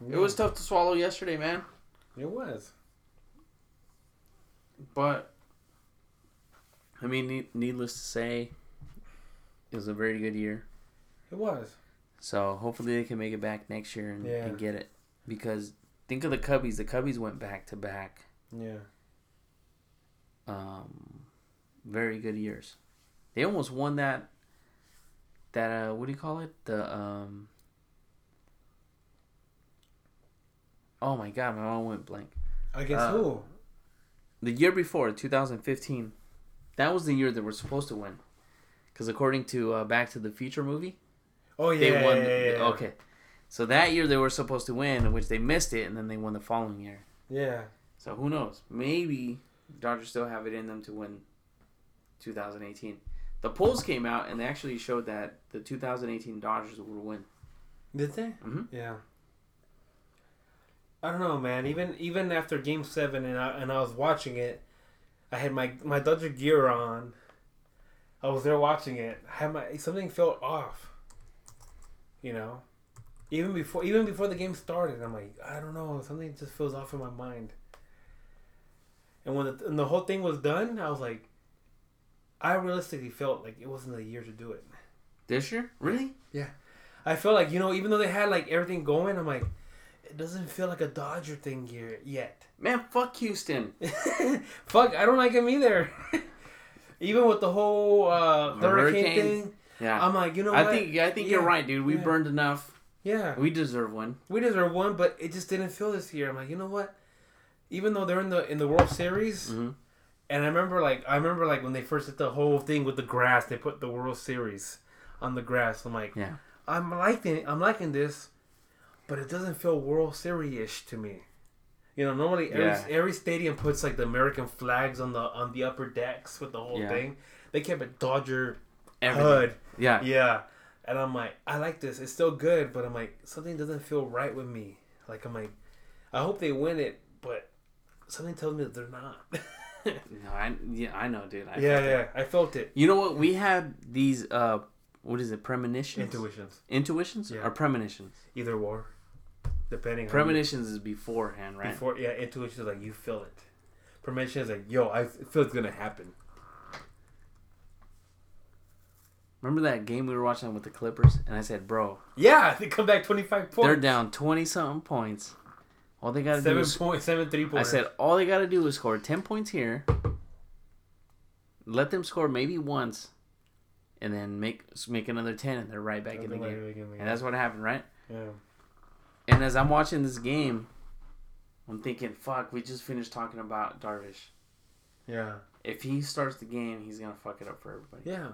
It was tough to swallow yesterday, man. It was. But I mean, ne- needless to say, it was a very good year. It was. So hopefully they can make it back next year and, Yeah. and get it. Because think of the Cubbies. The Cubbies went back to back. Yeah. Um, very good years. They almost won that. That uh, what do you call it? The um. Oh my god, my mind went blank. Against Uh, who? The year before, 2015, that was the year they were supposed to win. Because according to uh, Back to the Future movie, Oh yeah. they won. yeah, yeah, yeah. Okay, so that year they were supposed to win, which they missed it, and then they won the following year. Yeah. So who knows? Maybe Dodgers still have it in them to win 2018. The polls came out and they actually showed that the 2018 Dodgers would win. Did they? Mhm. Yeah. I don't know, man. Even even after Game Seven, and I and I was watching it, I had my my Dodger gear on. I was there watching it. I had my something felt off. You know, even before even before the game started, I'm like, I don't know, something just feels off in my mind. And when the, and the whole thing was done, I was like, I realistically felt like it wasn't the year to do it. This year? Really? Yeah, I feel like you know, even though they had like everything going, I'm like, it doesn't feel like a Dodger thing here yet. Man, fuck Houston. Fuck, I don't like him either. even with the whole uh, The hurricane hurricanes? thing, Yeah. I'm like, you know I what? think I think you're right, dude. We yeah. burned enough. Yeah, We deserve one. we deserve one, but it just didn't feel this year. I'm like, you know what? Even though they're in the in the World Series, Mhm. And I remember like I remember like when they first did the whole thing with the grass, they put the World Series on the grass. I'm like, Yeah. I'm liking I'm liking this, but it doesn't feel World Series ish to me. You know, normally every Yeah. every stadium puts like the American flags on the on the upper decks with the whole Yeah. thing. They kept it Dodger Everything. HUD. Yeah. Yeah. And I'm like, I like this. It's still good, but I'm like, something doesn't feel right with me. Like I'm like, I hope they win it, but something tells me that they're not. No, I yeah, I know, dude. I yeah, felt it. yeah. I felt it. You know what? We had these uh what is it? Premonitions? Intuitions. Intuitions Yeah. or premonitions? Either or. Depending on Premonitions is beforehand, right? before yeah, intuitions like you feel it. permission. It's like, yo, I feel it's gonna happen. Remember that game we were watching with the Clippers? And I said, bro, Yeah, they come back twenty five points. they're down 20 something points. All they got to do seven is. point seven three I said, all they got to do is score 10 points here. Let them score maybe once. And then make make another 10 and they're right back in the game. in the And that's what happened, right? yeah. And as I'm watching this game, I'm thinking, fuck, we just finished talking about Darvish. Yeah. If he starts the game, he's going to fuck it up for everybody. Yeah.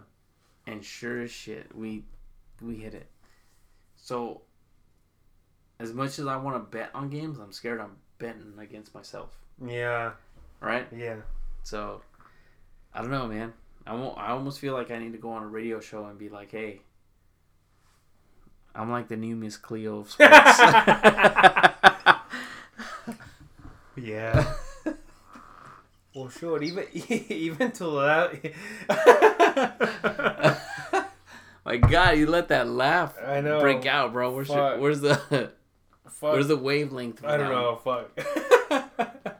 and sure as shit, we we hit it. So, as much as I want to bet on games, I'm scared I'm betting against myself, Yeah. right? Yeah. So, I don't know, man. I won't, I almost feel like I need to go on a radio show and be like, hey, I'm like the new Miss Cleo of sports. Yeah. well, sure. Even even to that. My God, you let that laugh I know. break out, bro. Where's your, where's the Fuck. where's the wavelength? I don't know. Fuck.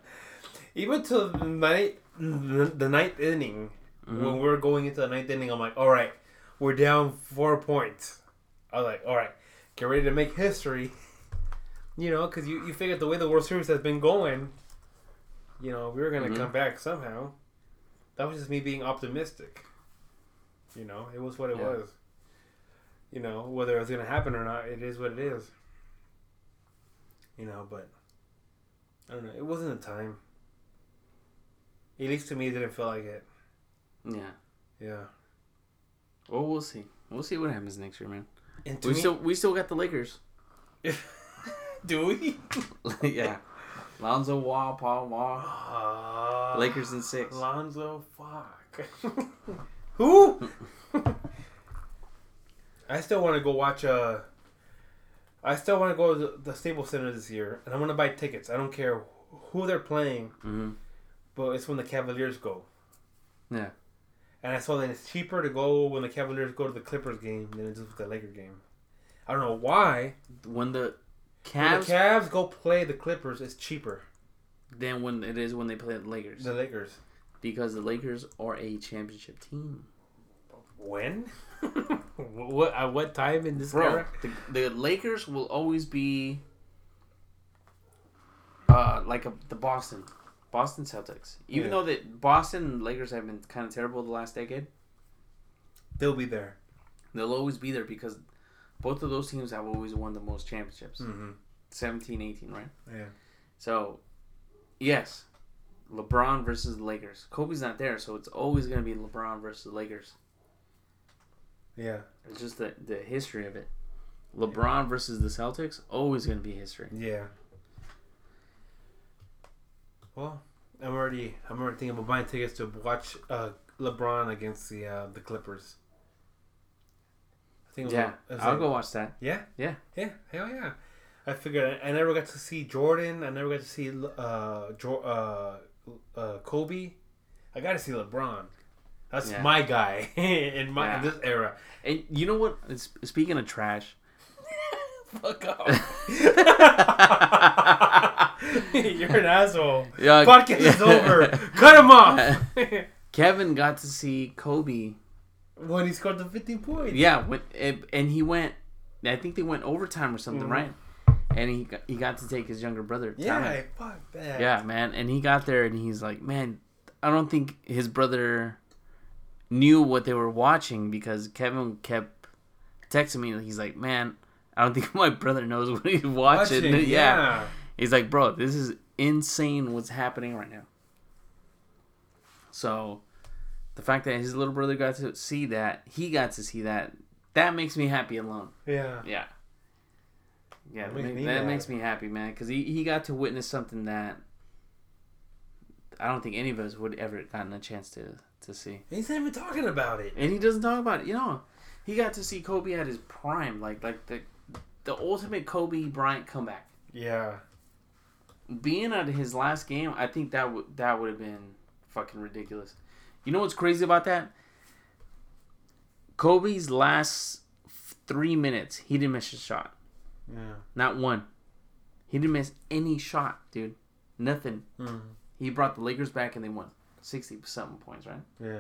even to the ninth, the, ninth inning, Mm-hmm. when we are going into the ninth inning, I'm like, all right, we're down four points. I was like, all right, get ready to make history. You know, because you, you figured the way the World Series has been going, you know, we were going to Mhm. come back somehow. That was just me being optimistic. You know, it was what it Yeah. was. You know, whether it was going to happen or not, it is what it is. You know, but I don't know. It wasn't the time. At least to me, it didn't feel like it. Yeah. Yeah. Well, we'll see. We'll see what happens next year, man. And We me, still we still got the Lakers. do we? yeah. Lonzo Ball, Paul Wall, Uh, Lakers in six. Lonzo, fuck. Who? I still want to go watch. Uh, I still want to go to the, the Staples Center this year, and I want to buy tickets. I don't care who they're playing, hmm but it's when the Cavaliers go. Yeah. And I saw that it's cheaper to go when the Cavaliers go to the Clippers game than it is with the Laker game. I don't know why. When the When Cavs, the Cavs go play the Clippers, it's cheaper than when it is when they play the Lakers, the Lakers. because the Lakers are a championship team. When? what at what time in this Bro, era? the, the Lakers will always be uh, like a, the Boston, Boston Celtics. Even Yeah. though that Boston and Lakers have been kind of terrible the last decade, They'll be there. they'll always be there because both of those teams have always won the most championships. Mm-hmm. 17, 18, right? Yeah. So, yes, LeBron versus the Lakers. Kobe's not there, so it's always going to be LeBron versus the Lakers. Yeah. It's just the, the history of it. LeBron versus the Celtics, always going to be history. Yeah. Well, I'm already I'm already thinking about buying tickets to watch uh, LeBron against the uh, the Clippers. I think Yeah, like- I'll like- go watch that. Yeah. Yeah. Yeah. Hell yeah. I figured I never got to see Jordan. I never got to see uh, jo- uh, uh, Kobe. I got to see LeBron. That's Yeah. my guy in my in this era. And you know what? It's- Speaking of trash, Fuck off. You're an asshole. Yeah, Podcast is over. Cut him off. Kevin got to see Kobe. when he scored the 50 points. Yeah, when, and he went. I think they went overtime or something, Mhm. right? And he got, he got to take his younger brother. Yeah, Tommy. fuck that. Yeah, man. And he got there and he's like, man, I don't think his brother knew what they were watching because Kevin kept texting me. He's like, man, I don't think my brother knows what he's watching. Watching, yeah. yeah. He's like, bro, this is insane what's happening right now. So the fact that his little brother got to see that, he got to see that, that makes me happy alone. Yeah. Yeah. Yeah, That makes make- me that makes me happy, man, because he, he got to witness something that I don't think any of us would ever gotten a chance to to see. He's not even talking about it. And he doesn't talk about it. You know, he got to see Kobe at his prime, like like the the ultimate Kobe Bryant comeback. Yeah. Being at his last game, I think that would that would have been fucking ridiculous. You know what's crazy about that? Kobe's last three minutes, he didn't miss a shot. Yeah. Not one. He didn't miss any shot, dude. Nothing. Mhm. He brought the Lakers back and they won sixty something points, right? Yeah.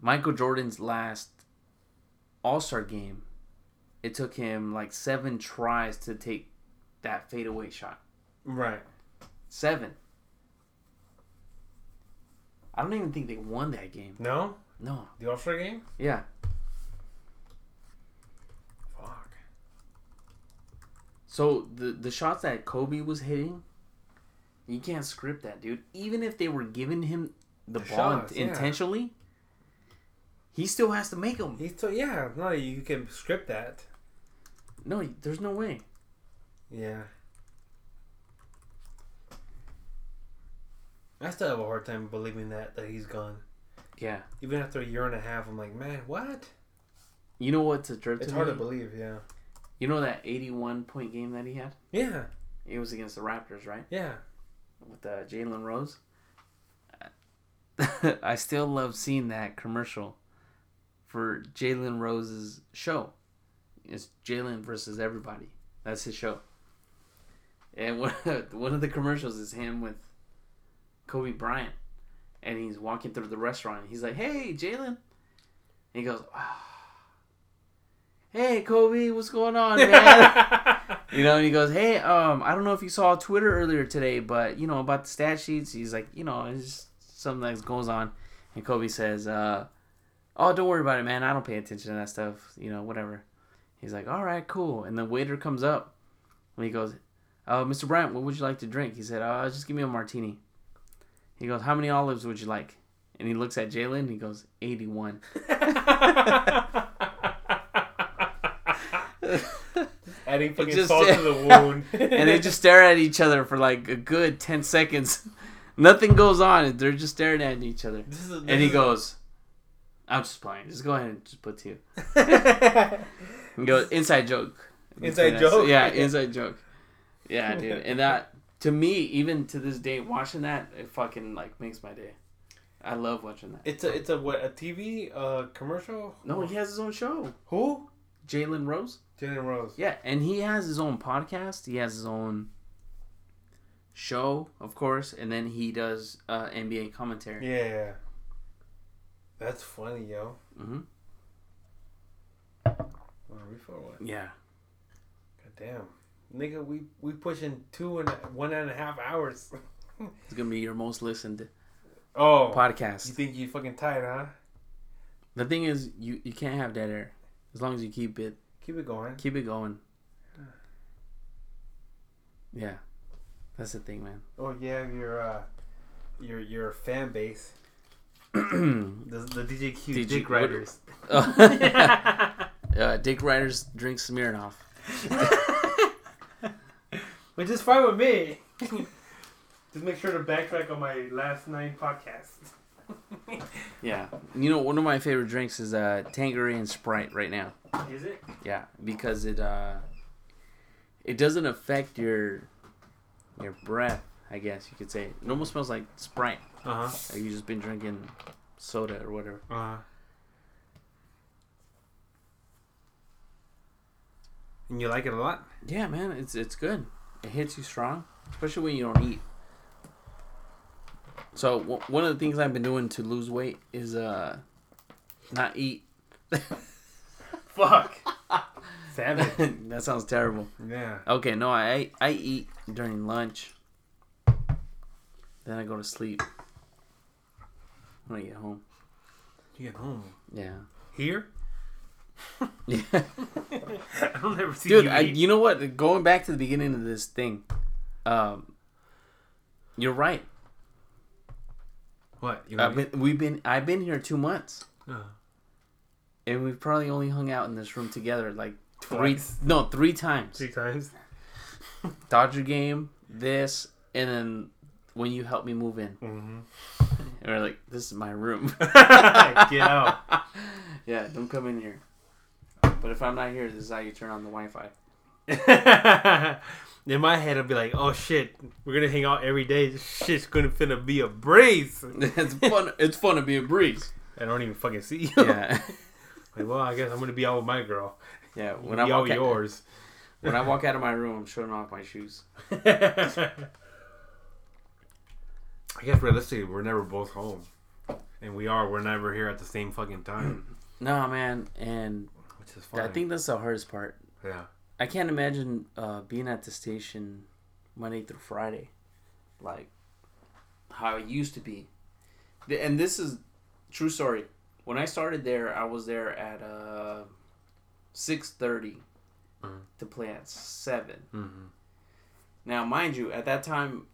Michael Jordan's last All Star game, it took him like seven tries to take that fadeaway shot. Right. Seven. I don't even think they won that game. No? No. The All Star game? Yeah. Fuck. So the the shots that Kobe was hitting, you can't script that, dude. Even if they were giving him the, The ball shots, yeah. intentionally, he still has to make them. He's so yeah. No, you can script that. No, there's no way. Yeah. I still have a hard time believing that that he's gone. Yeah. Even after a year and a half, I'm like, man, what? You know what's a jerk It's to hard me? to believe. Yeah. You know that 81 point game that he had? Yeah. It was against the Raptors, right? Yeah. With uh, Jalen Rose. I still love seeing that commercial for Jalen Rose's show. It's Jalen versus everybody. That's his show. And one, one of the commercials is him with Kobe Bryant. And he's walking through the restaurant. He's like, hey, Jalen. And he goes, ah. hey, Kobe, what's going on, man? You know, and he goes, "Hey, um, I don't know if you saw Twitter earlier today, but you know about the stat sheets." He's like, "You know, it's just something that goes on." And Kobe says, uh, "Oh, don't worry about it, man. I don't pay attention to that stuff. You know, whatever." He's like, "All right, cool." And the waiter comes up, and he goes, uh, "Mr. Bryant, what would you like to drink?" He said, "Uh, just give me a martini." He goes, "How many olives would you like?" And he looks at Jalen. and He goes, 81. Adding fucking just- salt to the wound. and they just stare at each other for like a good 10 seconds. Nothing goes on. They're just staring at each other. This is- And he is- goes, I'm just playing. Just go ahead and just put two. He goes, inside joke. Inside Between us. joke? Yeah, inside joke. Yeah, dude. And that, to me, even to this day, watching that, it fucking like makes my day. I love watching that. It's a it's a what a TV uh commercial. No, he has his own show. Who? Jalen Rose. Jalen Rose. Yeah, and he has his own podcast. He has his own show, of course, and then he does uh, NBA commentary. Yeah. That's funny, yo. hmm What are we for? What? Yeah. God damn, nigga, we we pushing two and a, one and a half hours. It's gonna be your most listened Oh, podcast. you think you fucking tired, huh? The thing is, you you can't have dead air as long as you keep it Keep it going. keep it going. Yeah, that's the thing, man. Oh yeah, your uh, your your fan base. The the DJQ DJ Dick Riders. uh, Dick Riders drink Smirnoff. Which is fine with me. Just make sure to backtrack on my last nine podcasts. Yeah, you know one of my favorite drinks is uh, Tangerine Sprite right now. Is it? Yeah, because it uh it doesn't affect your your breath, I guess you could say. It almost smells like Sprite. Uh huh. Like you just been drinking soda or whatever. Uh. And you like it a lot? Yeah, man, it's it's good. It hits you strong, especially when you don't eat. So w- one of the things I've been doing to lose weight is uh not eat. Fuck. Savage. that sounds terrible. Yeah. Okay, no, I I eat during lunch. Then I go to sleep when I get home. You get home. Yeah. Here? Yeah. I don't ever see Dude, you I, you know what? Going back to the beginning of this thing, um, you're right. What? You I've been, we've been, I've been here two months, Uh, and we've probably only hung out in this room together like three, Twice. no, three times. three times. Dodger game, this, and then when you helped me move in, Mm-hmm. and we're like, this is my room. Get out. yeah, don't come in here. But if I'm not here, this is how you turn on the Wi-Fi. In my head, I'll be like, "Oh shit, we're gonna hang out every day. This shit's gonna finna be a breeze." it's fun. It's fun to be a breeze. I don't even fucking see you. Yeah, like, well, I guess I'm gonna be out with my girl. yeah. When I walk out, yours. when I walk out of my room, I'm showing off my shoes. I guess realistically, we're never both home, and we are. We're never here at the same fucking time, No, man, and which is funny. I think that's the hardest part. yeah. I can't imagine uh, being at the station Monday through Friday, like how it used to be. And this is true story. When I started there, I was there at uh, six Mhm. to play at 7 Mm-hmm. Now, mind you, at that time,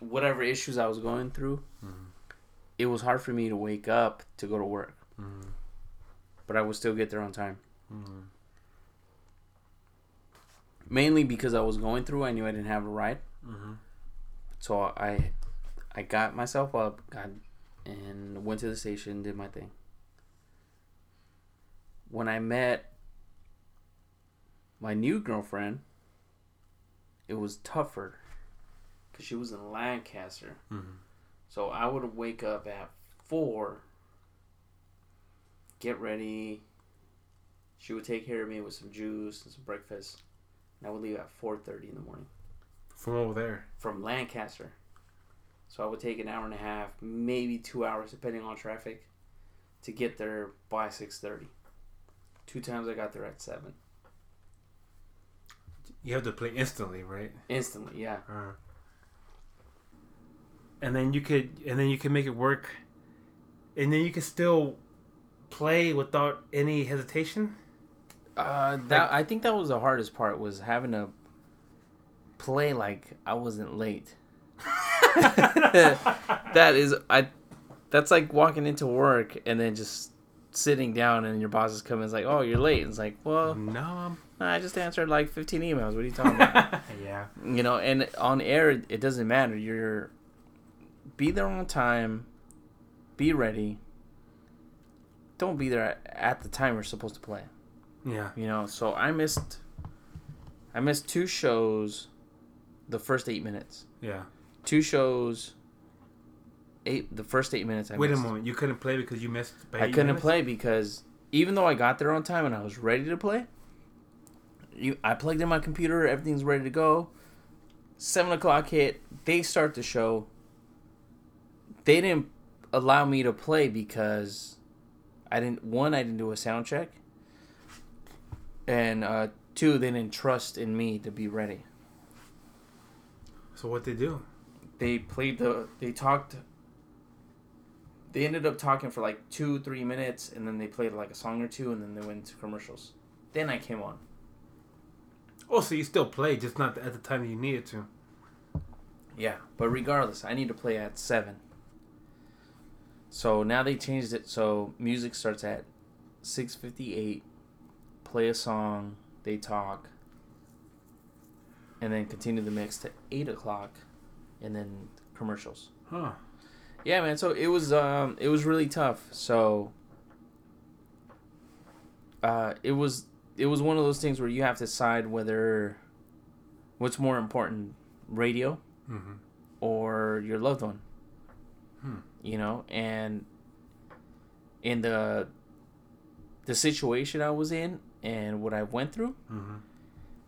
whatever issues I was going through, it was hard for me to wake up to go to work. Mhm. But I would still get there on time. Mainly because I was going through, I knew I didn't have a ride. Mhm. So I, I got myself up, got, and went to the station, did my thing. When I met my new girlfriend, it was tougher because she was in Lancaster. Mhm. So I would wake up at four, get ready. She would take care of me with some juice and some breakfast. And I would leave at four thirty in the morning From over there. from Lancaster. So I would take an hour and a half, maybe two hours, depending on traffic, to get there by six thirty. Two times I got there at seven. You have to play instantly, right? Instantly, yeah. Uh, and then you could, and then you can make it work, and then you can still play without any hesitation. Uh, that I think that was the hardest part was having to play like I wasn't late. that is I. That's like walking into work and then just sitting down and your boss is coming. It's like, oh, you're late. And it's like, well, No, I'm. I just answered like 15 emails. What are you talking about? yeah. you know, and on air it doesn't matter. You're be there on time. Be ready. Don't be there at, at the time you're supposed to play Yeah. you know so i missed i missed two shows the first eight minutes Yeah. two shows eight the first eight minutes I Wait a moment. You couldn't play because you missed. by i couldn't minutes? play because even though i got there on time and i was ready to play you i plugged in my computer everything's ready to go seven o'clock hit they start the show they didn't allow me to play because i didn't one i didn't do a sound check and uh two they didn't trust in me to be ready. So what they do? they played the they talked they ended up talking for like two three minutes and then they played like a song or two and then they went to commercials. Then i came on. Oh, so you still play, just not at the time you needed to. yeah but regardless i need to play at seven. So now they changed it so music starts at 6.58 play a song they talk and then continue the mix to 8 o'clock and then commercials Huh. Yeah, man. So it was um it was really tough. So uh it was it was one of those things where you have to decide whether what's more important, radio Mm-hmm. or your loved one. Hmm. You know, and in the the situation I was in and what I went through, Mm-hmm.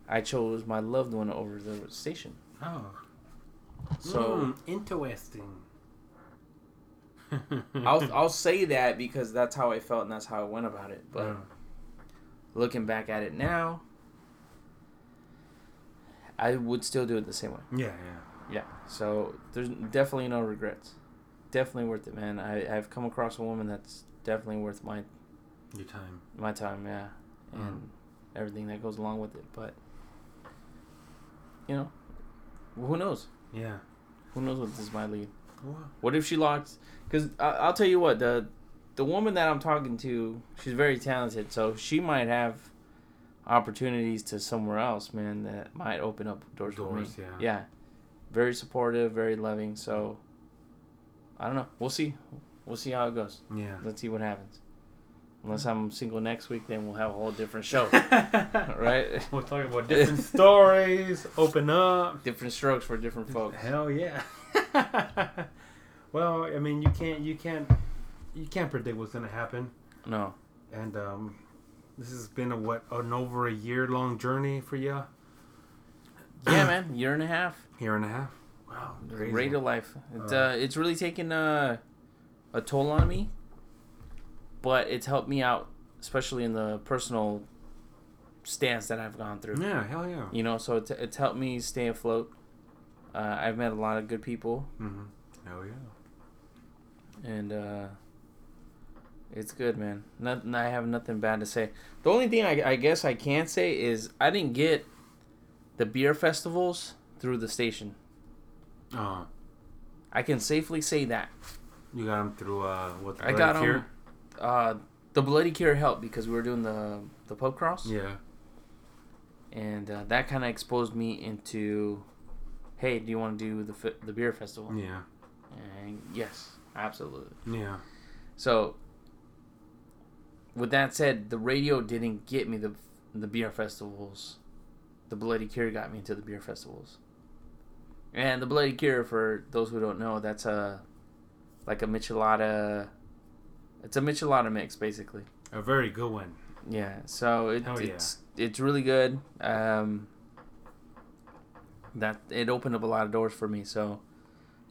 I chose my loved one over the station. Oh. So Hmm, interesting. I'll I'll say that because that's how I felt and that's how I went about it. But Yeah. looking back at it now, I would still do it the same way. yeah, yeah. Yeah. So there's definitely no regrets. Definitely worth it, man. I I've come across a woman that's definitely worth my Your time. my time, yeah, and everything that goes along with it. But you know, who knows? Yeah. Who knows what this might lead? Wow. What if she locks? Because I'll tell you what the the woman that I'm talking to, she's very talented, so she might have opportunities to somewhere else, man. That might open up doors, for me. Doors, yeah. Yeah, very supportive, very loving. So I don't know. We'll see. We'll see how it goes. Yeah. Let's see what happens. Unless I'm single next week, then we'll have a whole different show, right? We'll talk about different stories. Open up. different strokes for different folks. Hell yeah. well, I mean, you can't, you can't, you can't predict what's gonna happen, No, and um, this has been a what an over a year long journey for you. yeah, man, year and a half. Year and a half. Wow. Crazy. radio life. It's Uh. uh, it's really taken uh, a toll on me, but it's helped me out, especially in the personal stance that I've gone through. Yeah, hell yeah. You know, so it's, it's helped me stay afloat. Uh, I've met a lot of good people, Mm-hmm. Hell yeah. and uh, it's good, man. Nothing. I have nothing bad to say. The only thing I, I guess I can say is I didn't get the beer festivals through the station. Uh, I can safely say that. you got him through uh, what? I got them. Uh, the Bloody Cure helped because we were doing the the pub cross, Yeah. and uh, that kind of exposed me into, hey, do you want to do the the beer festival? Yeah. And yes, absolutely. Yeah. So, with that said, the radio didn't get me the the beer festivals. The Bloody Cure got me into the beer festivals. And the Bloody Cure, for those who don't know, that's a like a michelada. It's a michelada mix, basically. A very good one. Yeah, so it, yeah. it's it's really good. Um, that it opened up a lot of doors for me. So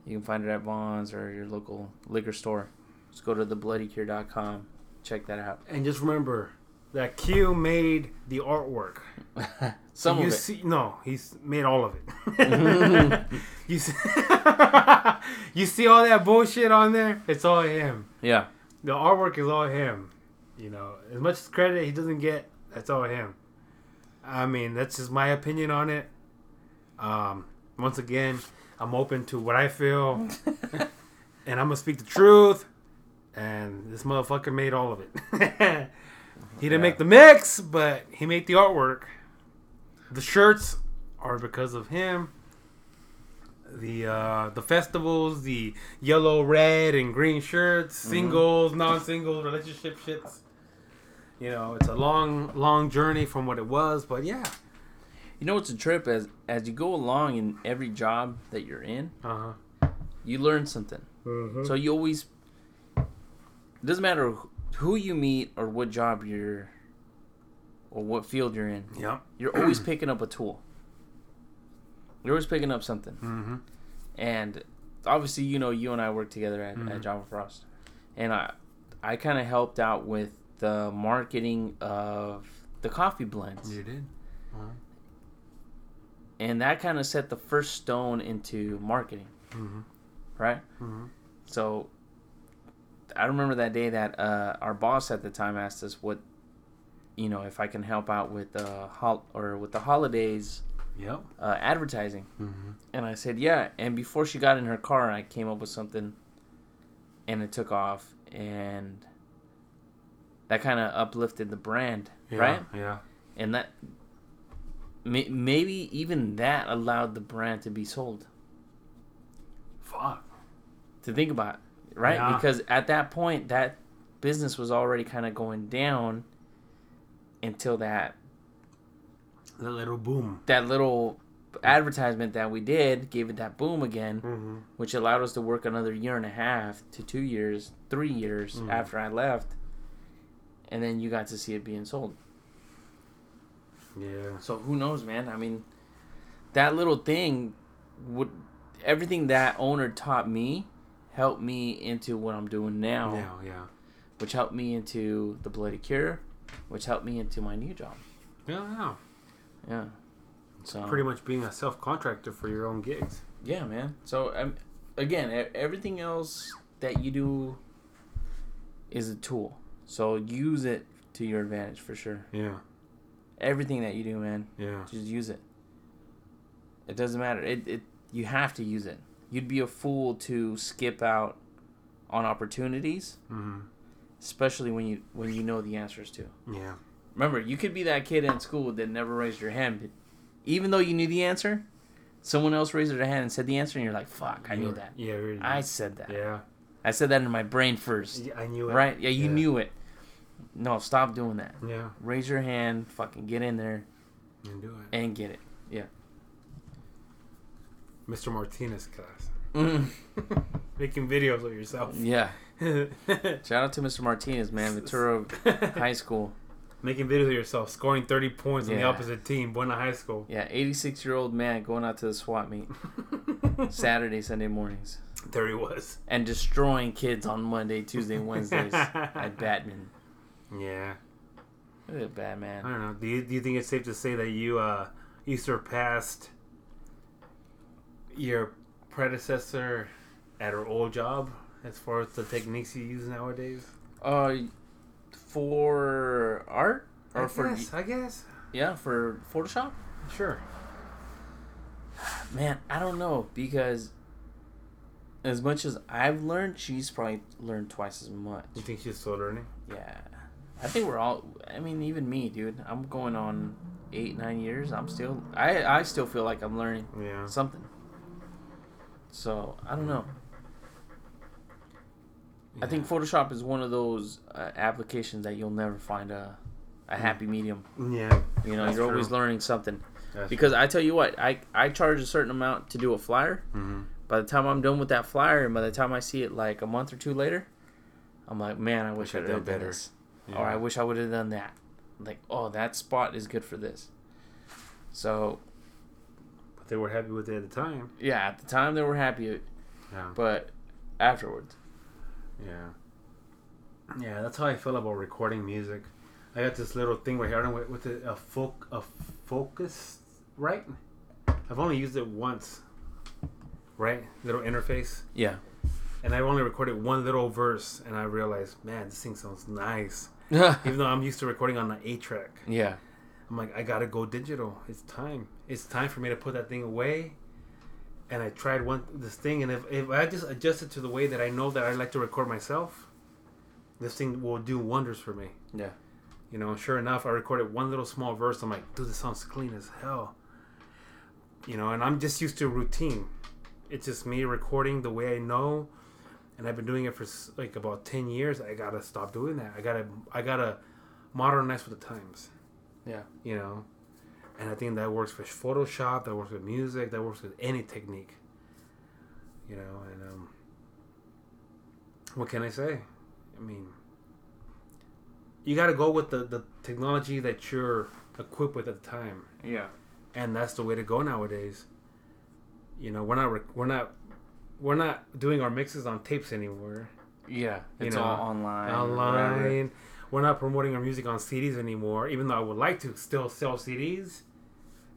you can find it at Vons or your local liquor store. Just go to thebloodycure.com. Check that out. And just remember that Q made the artwork. Some you of it. see, no, he's made all of it. you see, you see all that bullshit on there? It's all him. yeah. The artwork is all him. You know, as much credit he doesn't get, that's all him. I mean, that's just my opinion on it. Um, once again, I'm open to what I feel, and I'm gonna speak the truth. And this motherfucker made all of it. he didn't Yeah. make the mix, but he made the artwork. The shirts are because of him. The uh, the festivals, the yellow, red, and green shirts, singles, non-singles, relationship shits. You know, it's a long, long journey from what it was, but yeah. You know it's a trip as as you go along in every job that you're in, Uh huh. you learn something. huh. So you always it doesn't matter who you meet or what job you're or what field you're in. Yep. You're always picking up a tool. You're always picking up something. Mm-hmm. And obviously, you know, you and I work together at, Mhm. at Java Frost. And I I kind of helped out with the marketing of the coffee blends. You did. And that kind of set the first stone into marketing, Mm-hmm. right? Mm-hmm. So I remember that day that uh, our boss at the time asked us what, you know, if I can help out with the hol- or with the holidays Yep. uh, advertising, Mm-hmm. and I said yeah. And before she got in her car, I came up with something, and it took off, and that kind of uplifted the brand, Yeah, right? Yeah. And that may- maybe even that allowed the brand to be sold. Fuck. to think about, right? Yeah. Because at that point, that business was already kind of going down until that That little boom. that little advertisement that we did gave it that boom again, Mm-hmm. which allowed us to work another year and a half to two years, three years Mhm. after I left, and then you got to see it being sold. Yeah. So who knows, man? I mean, that little thing would everything that owner taught me helped me into what I'm doing now. Yeah. Yeah. which helped me into the Bloody Cure, which helped me into my new job. Yeah. Yeah. Yeah. So Pretty much being a self contractor for your own gigs. yeah, man. So um, again, everything else that you do is a tool. So use it to your advantage for sure. Yeah. Everything that you do, man, Yeah. just use it. It doesn't matter. It it you have to use it. You'd be a fool to skip out on opportunities, Mm-hmm. especially when you when you know the answers to. Yeah. Remember, you could be that kid in school that never raised your hand, but even though you knew the answer, someone else raised their hand and said the answer, and you're like, "Fuck, I knew that. Yeah. Really. I said that. Yeah. I said that in my brain first, Yeah, I knew it. right? Yeah, you Yeah. knew it. No, stop doing that. Yeah. Raise your hand, fucking get in there And do it. and get it. Yeah. Mr. Martinez class. Mm, Making videos of yourself. yeah. Shout out to Mr. Martinez, man, Ventura High School. Making videos of yourself, scoring 30 points on the opposite team, Buena High School. Yeah, 86 year old man going out to the SWAT meet Saturday, Sunday mornings, There he was. and destroying kids on Monday, Tuesday, and Wednesdays at Batman. Yeah. Look at I Batman. don't know. Do you, do you think it's safe to say that you uh you surpassed your predecessor at her old job as far as the techniques you use nowadays? Uh, for art or I for guess, I guess. yeah for Photoshop. Sure. Man, I don't know because as much as I've learned, she's probably learned twice as much. You think she's still learning? Yeah, I think we're all. I mean, even me, dude. I'm going on eight, nine years. I'm still. I I still feel like I'm learning Yeah. something. So I don't know. I think Photoshop is one of those uh, applications that you'll never find a a happy medium. Yeah. You know, you're always learning something. That's Because I tell you what, I I charge a certain amount to do a flyer. Mhm. By the time I'm done with that flyer, and by the time I see it like a month or two later, I'm like, man, I wish I Wish would I'd done done better." this, Yeah. or I wish I would have done that. Like, oh, that spot is good for this. So But they were happy with it at the time. yeah, at the time they were happy, Yeah. but afterwards, Yeah. Yeah, that's how I feel about recording music. I got this little thing right here. I don't know what- it, a folk a focus right? I've only used it once. Right? Little interface. yeah, And I've only recorded one little verse and I realized, man, this thing sounds nice. Even though I'm used to recording on an eight track. yeah, I'm like, I gotta go digital. It's time. It's time for me to put that thing away. And I tried one this thing, and if, if I just adjust it to the way that I know that I like to record myself, this thing will do wonders for me. yeah, You know, sure enough, I recorded one little small verse. I'm like, dude, this sounds clean as hell. You know, and I'm just used to routine. It's just me recording the way I know, and I've been doing it for like about ten years. I gotta stop doing that. I gotta, I gotta modernize with the times yeah. you know and i think that works with photoshop that works with music that works with any technique you know and um what can i say i mean you got to go with the the technology that you're equipped with at the time Yeah. and that's the way to go nowadays you know we're not rec- we're not we're not doing our mixes on tapes anymore Yeah. You It's know, all online. online. whatever. We're not promoting our music on CDs anymore, even though I would like to still sell CDs.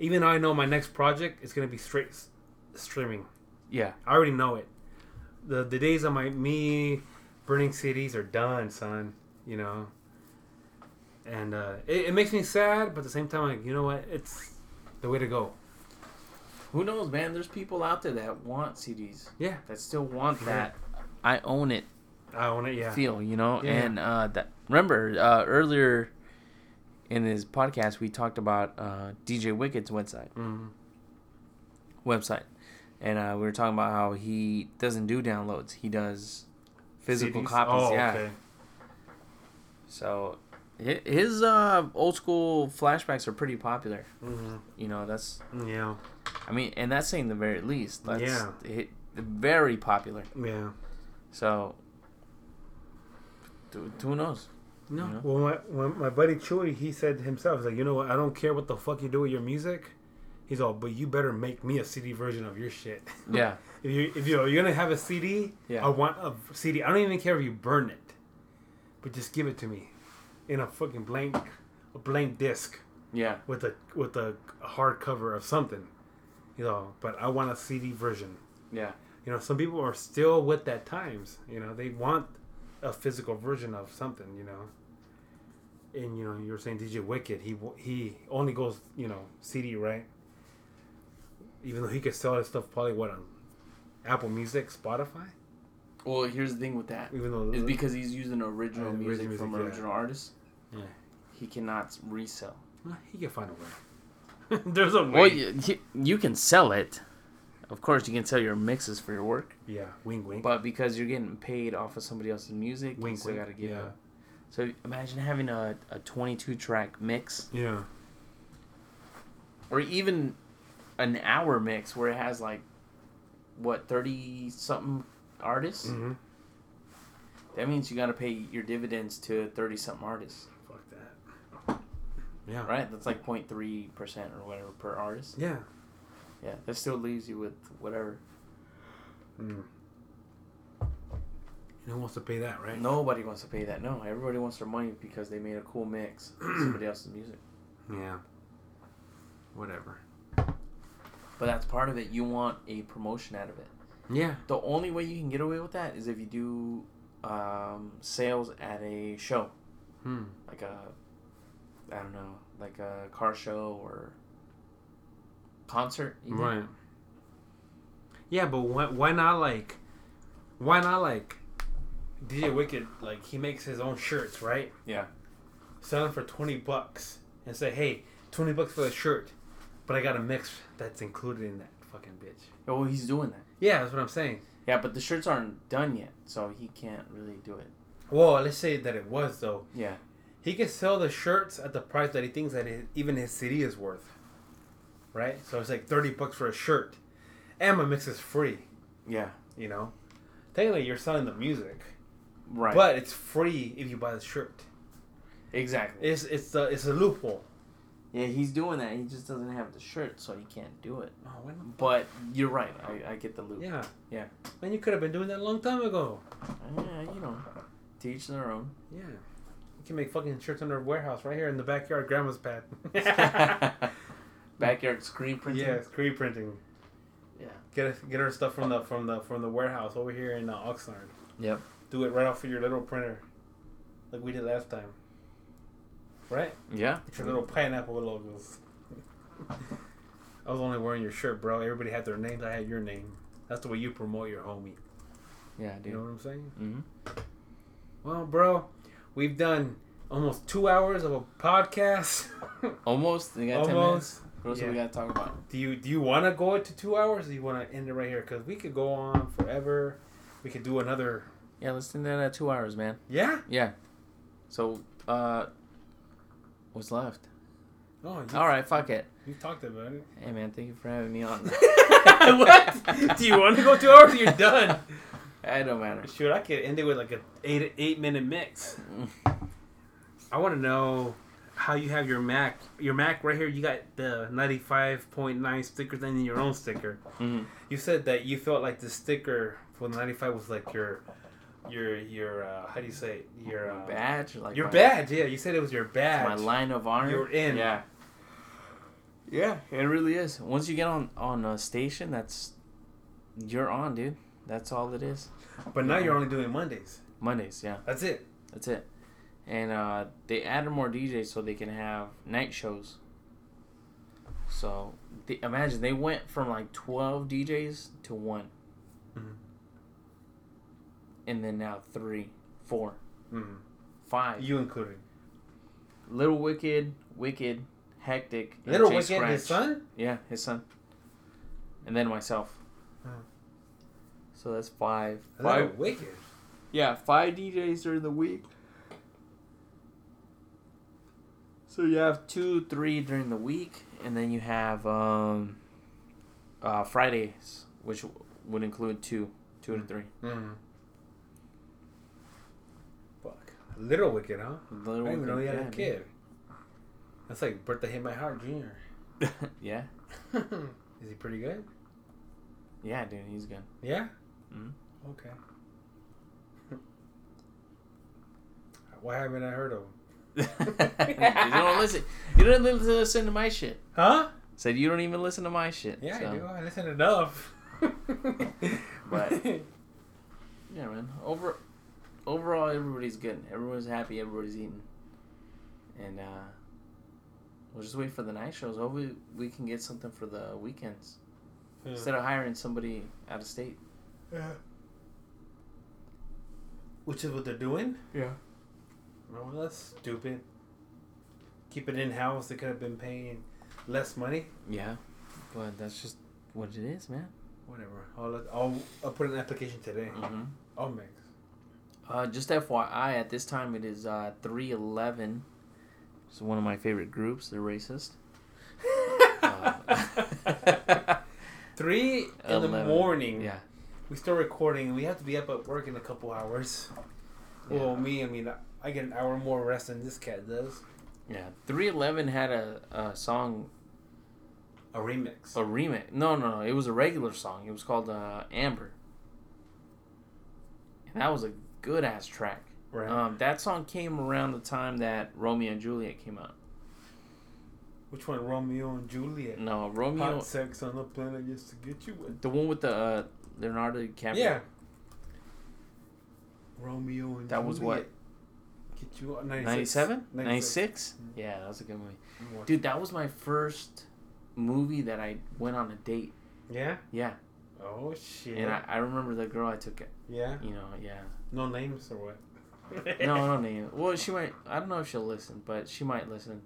Even though I know my next project is going to be straight s- streaming. Yeah. I already know it. The the days of my me burning CDs are done, son. You know. And uh, it, it makes me sad, but at the same time, like you know what, it's the way to go. Who knows, man? There's people out there that want CDs. Yeah. That still want that. I own it I own it. Yeah. feel, you know. Yeah. And uh, that remember uh, earlier in his podcast we talked about uh, DJ Wicked's website. Mhm. Website, and uh, we were talking about how he doesn't do downloads. He does physical CDs? copies. Oh, yeah. okay. So his uh, old school flashbacks are pretty popular. hmm You know, that's Yeah. I mean, and that's saying the very least. That's Yeah. hi- very popular. Yeah. So, who knows? No. You know? Well, my, when my buddy Chewy, he said himself, he's like, you know what? I don't care what the fuck you do with your music. He's all, but you better make me a CD version of your shit. Yeah, if you if you're, you're gonna have a CD, Yeah. I want a CD. I don't even care if you burn it, but just give it to me, in a fucking blank, a blank disc yeah, with a with a hard cover of something. You know, but I want a CD version. yeah, You know, some people are still with that times. You know, they want a physical version of something. You know, and you know, you were saying DJ Wicked. He he only goes you know CD right. Even though he could sell his stuff probably what on Apple Music, Spotify. Well, here's the thing with that. Even though It's because he's using original Uh, music original from music, yeah. original artists. Yeah. He cannot resell. Well, he can find a way. There's a way. Well, you, you, you can sell it. Of course, you can sell your mixes for your work, yeah, wing wing. but because you're getting paid off of somebody else's music, you Wink, still got to give yeah. it. So imagine having a, a 22 track mix, yeah, or even an hour mix where it has like what 30 something artists. hmm That means you got to pay your dividends to 30 something artists. fuck that. Yeah. right? That's like 0.3 percent or whatever per artist. Yeah. Yeah, that still leaves you with whatever. Mm. Who wants to pay that, right? Nobody wants to pay that. No, everybody wants their money because they made a cool mix of somebody else's music. Yeah. Whatever. But that's part of it. You want a promotion out of it. Yeah. The only way you can get away with that is if you do um, sales at a show, Hmm. like a, I don't know, like a car show or concert. even. Right. Yeah, but why, why not like, why not like, DJ Wicked like he makes his own shirts, right? Yeah. Sell them for twenty bucks and say, hey, twenty bucks for the shirt, but I got a mix that's included in that fucking bitch. Oh, he's doing that. Yeah, that's what I'm saying. Yeah, but the shirts aren't done yet, so he can't really do it. Well, let's say that it was though. Yeah. He can sell the shirts at the price that he thinks that his, even his CD is worth. Right? So it's like 30 bucks for a shirt. And my mix is free, Yeah. you know? Technically, you're selling the music, Right. but it's free if you buy the shirt. exactly. It's it's the it's a loophole. Yeah, he's doing that. He just doesn't have the shirt, so he can't do it. Oh, why? But you're right. I, I get the loop. Yeah. Yeah. Man, you could have been doing that a long time ago. Yeah, you know, teach their own. Yeah. You can make fucking shirts under a warehouse right here in the backyard, grandma's pad. Backyard screen printing. yeah, screen printing. Yeah. Get us, get our stuff from the from the from the warehouse over here in uh, Oxnard. Yep. Do it right off of your little printer, like we did last time. Right? Yeah. It's your little pineapple logos. I was only wearing your shirt, bro. Everybody had their names. I had your name. That's the way you promote your homie. Yeah, dude. You know what I'm saying? Mm-hmm. Well, bro, we've done almost two hours of a podcast. Almost. We got almost. What else Yeah. we got to talk about? Do you do you want to go to two hours? Or do you want to end it right here? Because we could go on forever. We could do another. Yeah, let's do that at two hours, man. Yeah. Yeah. So, uh, what's left? Oh, All right, fuck it. You talked about it. Hey, man, thank you for having me on. what? Do you want to go two hours? Or you're done. it don't matter. Shoot, I could end it with like a eight eight minute mix. I want to know how you have your Mac. Your Mac right here. You got the ninety five point nine stickers and your own sticker. Mhm. You said that you felt like the sticker for the ninety five was like your your your uh, how do you say it? your uh, badge, like your my, badge. Yeah, you said it was your badge. my line of honor. You're in. Yeah. Yeah, it really is. Once you get on on a station, that's you're on, dude. That's all it is. But now you're only doing Mondays. Mondays, yeah, That's it. that's it. And uh, they added more DJs so they can have night shows. So they, imagine they went from like twelve DJs to one. And then now three, four, Mm. five. You included. Little Wicked, Wicked, Hectic, and Little Jay Wicked, his son. Yeah, his son. And then myself. Oh. So that's five. Little Five. Wicked. Yeah, five DJs during the week. So you have two, three during the week, and then you have um, uh, Fridays, which would include two, two to three. Mm. Fuck. Little Wicked, huh? Little I didn't even know he had yeah, a kid. That's like birthday hit my heart, Junior. yeah, Is he pretty good? yeah, dude, he's good. Yeah. Mhm. Okay. Why haven't I heard of him? you don't listen. You don't li- listen to my shit. Huh? Said you don't even listen to my shit. Yeah, so. I do. I listen enough. But- Yeah, man. Over, overall, everybody's good. Everyone's happy. Everybody's eating. And uh, we'll just wait for the night shows. Hopefully, we can get something for the weekends Yeah. instead of hiring somebody out of state. Yeah. Which is what they're doing? Yeah. Well, that's stupid. Keep it in house. They could have been paying less money. Yeah, but that's just what it is, man. Whatever. I'll let, I'll I'll put an application today. Mm-hmm. I'll mix. Uh, just FYI, at this time it is uh, three eleven. It's one of my favorite groups. They're racist. Uh, Three in the morning. yeah. We start recording. We have to be up at work in a couple hours. Well, me, I mean, I get an hour more rest than this cat does. Yeah, 311 had a, a song, A remix. a remix. No, no, no. It was a regular song. It was called uh, Amber. And that was a good ass track. Right. Um, that song came around the time that Romeo and Juliet came out. Which one? Romeo and Juliet. No, Romeo, Hot sex on the planet just to get you with. the one with the uh, Leonardo DiCaprio. Yeah. Romeo and That was what. Get you 97? 96. 96? Yeah, that was a good movie. Dude, that was my first movie that I went on a date. Yeah. Yeah. Oh shit. And I, I remember the girl I took it. yeah. You know, yeah. No names or what? No, no name. Well, she might. I don't know if she'll listen, but she might listen.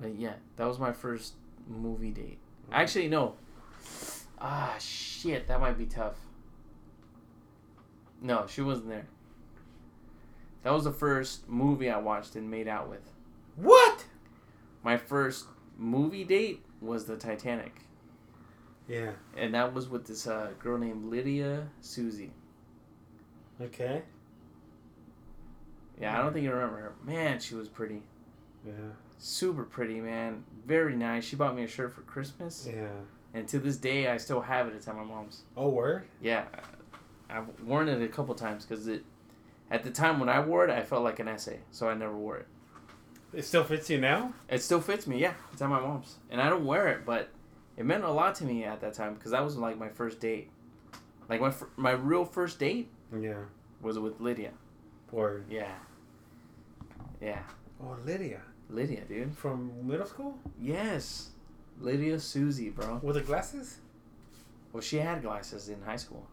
But yeah, that was my first movie date. Actually, no. Ah, shit. That might be tough. No, she wasn't there. That was the first movie I watched and made out with. What? My first movie date was the Titanic. Yeah. And that was with this uh, girl named Lydia Susie. Okay. Yeah, I don't think you remember her. Man, she was pretty. Yeah. Super pretty, man. Very nice. She bought me a shirt for Christmas. Yeah. And to this day, I still have it. It's at my mom's. Oh word. Yeah. I've worn it a couple times because it, at the time when I wore it, I felt like an essay. So I never wore it. It still fits you now. It still fits me. Yeah. It's at my mom's. And I don't wear it, but it meant a lot to me at that time because that was like my first date. Like my, fir- my real first date Yeah. was it with Lydia. Word. Yeah. Yeah. Oh Lydia Lydia, dude. from middle school Yes. Lydia Susie, bro. with the glasses. Well, she had glasses in high school,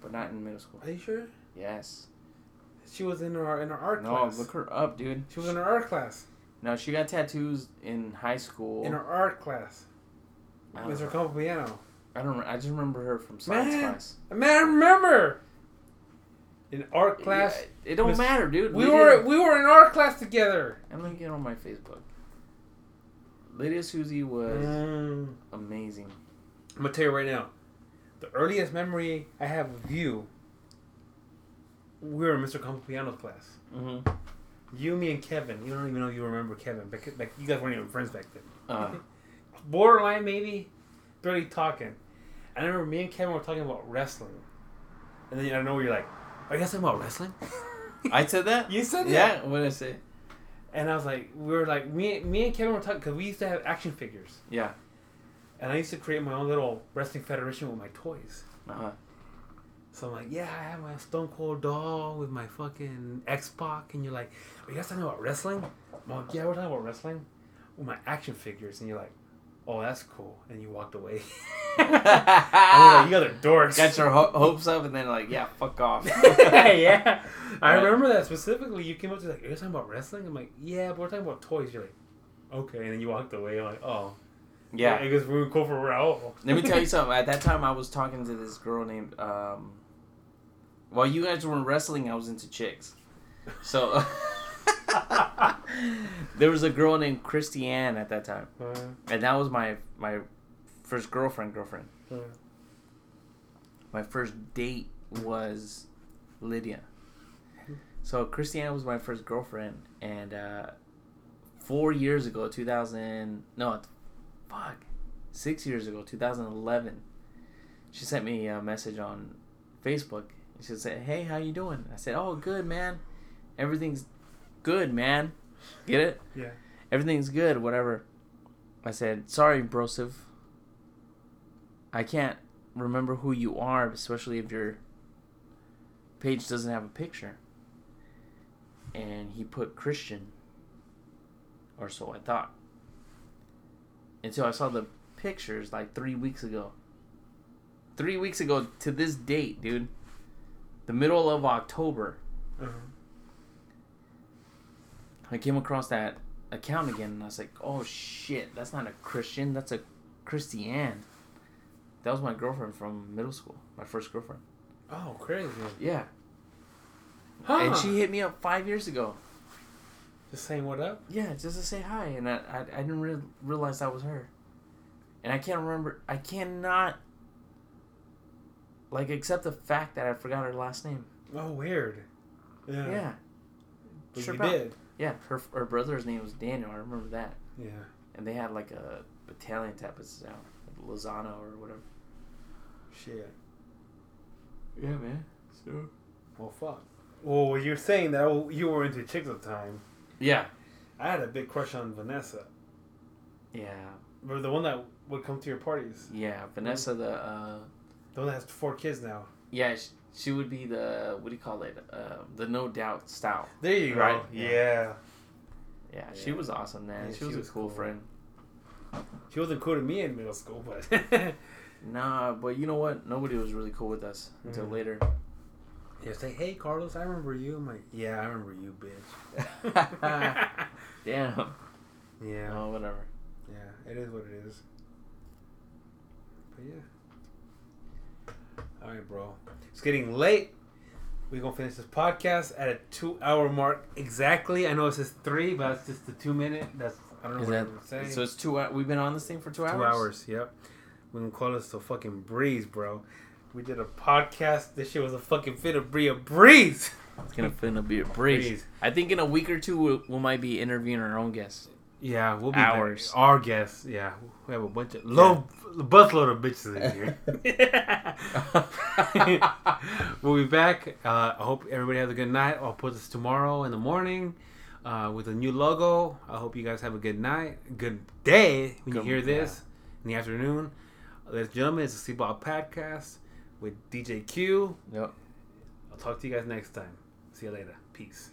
but not in middle school. Are you sure? Yes. She was in her in our art No, class. look her up, dude. She was in her art class. No, she got tattoos in high school. In her art class. Mr. know. Campopiano. I don't. I just remember her from science Man. class. Man, I remember. In art class. Yeah, it don't matter, dude. We Lydia- were we were in art class together. I'm gonna get on my Facebook. Lydia Susie was Mm. amazing. I'm gonna tell you right now, the earliest memory I have of you, we were in Mr. Campopiano's class. Mm-hmm. You, me, and Kevin. You don't even know you remember Kevin. Back, back, you guys weren't even friends back then. Uh, Borderline, maybe. Barely talking. I remember me and Kevin were talking about wrestling. And then I know you're like, are you guys talking about wrestling? I said that. You said that? Yeah. What did I say? And I was like, we were like, me, me and Kevin were talking, because we used to have action figures. Yeah. And I used to create my own little wrestling federation with my toys. Uh huh. So I'm like, yeah, I have my Stone Cold doll with my fucking X Pac, and you're like, are you guys talking about wrestling? I'm like, yeah, we're talking about wrestling with my action figures, and you're like, oh, that's cool, and you walked away. I like, you guys are dorks. Got your ho- hopes up, and then like, yeah, fuck off. yeah, I Right. remember that specifically. You came up to me like, are you talking about wrestling? I'm like, yeah, but we're talking about toys. You're like, okay, and then you walked away. I'm like, oh, yeah. I guess we were cool for Raul. Let me tell you something. At that time, I was talking to this girl named. Um, while you guys were wrestling, I was into chicks. So there was a girl named Christiane at that time, Uh, and that was my my first girlfriend. Girlfriend. uh, My first date was Lydia. So Christiane was my first girlfriend, and uh, four years ago, two thousand no, fuck, six years ago, two thousand eleven, she sent me a message on Facebook. She said, "Hey, how you doing?" I said, "Oh, good, man. Everything's good, man. Get it? yeah. Everything's good. Whatever." I said, "Sorry, brosive. I can't remember who you are, especially if your page doesn't have a picture." And he put Christian, or so I thought. Until I saw the pictures like three weeks ago. Three weeks ago to this date, dude. The middle of October, Uh-huh. I came across that account again, and I was like, "Oh shit, that's not a Christian, that's a Christiane." That was my girlfriend from middle school, my first girlfriend. Oh, crazy. Yeah, Huh. and she hit me up five years ago. just saying what up. Yeah, just to say hi, and I I, I didn't re- realize that was her. And I can't remember. I cannot like accept the fact that I forgot her last name. Oh, weird. Yeah. Yeah, But Sure you about- did. Yeah, her her brother's name was Daniel. I remember that. Yeah. And they had like a battalion type of sound, like Lozano or whatever. Shit. Yeah, man. So. Well, fuck. Well, you're saying that you were into chicks at the time. Yeah. I had a big crush on Vanessa. Yeah. Remember the one that would come to your parties? Yeah. Vanessa, the uh, The one that has four kids now. yeah, she, she would be the what do you call it? Uh, the no doubt style. There you Right, go. yeah. Yeah. Yeah, she was awesome, man. Yeah, she, she was, was a cool, cool. friend. She wasn't cool to me in middle school, but Nah, but you know what? Nobody was really cool with us until Mhm. later. yeah, say, hey Carlos, I remember you. I'm like, yeah, I remember you, bitch. Damn. yeah, Oh, whatever. yeah, it is what it is. But yeah. All right, bro. It's getting late. We're gonna finish this podcast at a two-hour mark exactly. I know it says three, but it's just the two-minute. That's I don't know Is what that I'm saying. so? It's two. We've been on this thing for two hours. Two hours, yep. We can call this a fucking breeze, bro. We did a podcast. This shit was a fucking fit of brie a breeze. It's gonna finna be a breeze. Breeze. I think in a week or two we, we might be interviewing our own guests. Yeah, we'll be Hours. Our guests, yeah. We have a bunch of low busload of bitches in here. we'll be back. Uh, I hope everybody has a good night. I'll put this tomorrow in the morning uh, with a new logo. I hope you guys have a good night, good day when Good- you hear this in the afternoon. Ladies and gentlemen, it's the Seaball Podcast with DJ Q. Yep. I'll talk to you guys next time. See you later. Peace.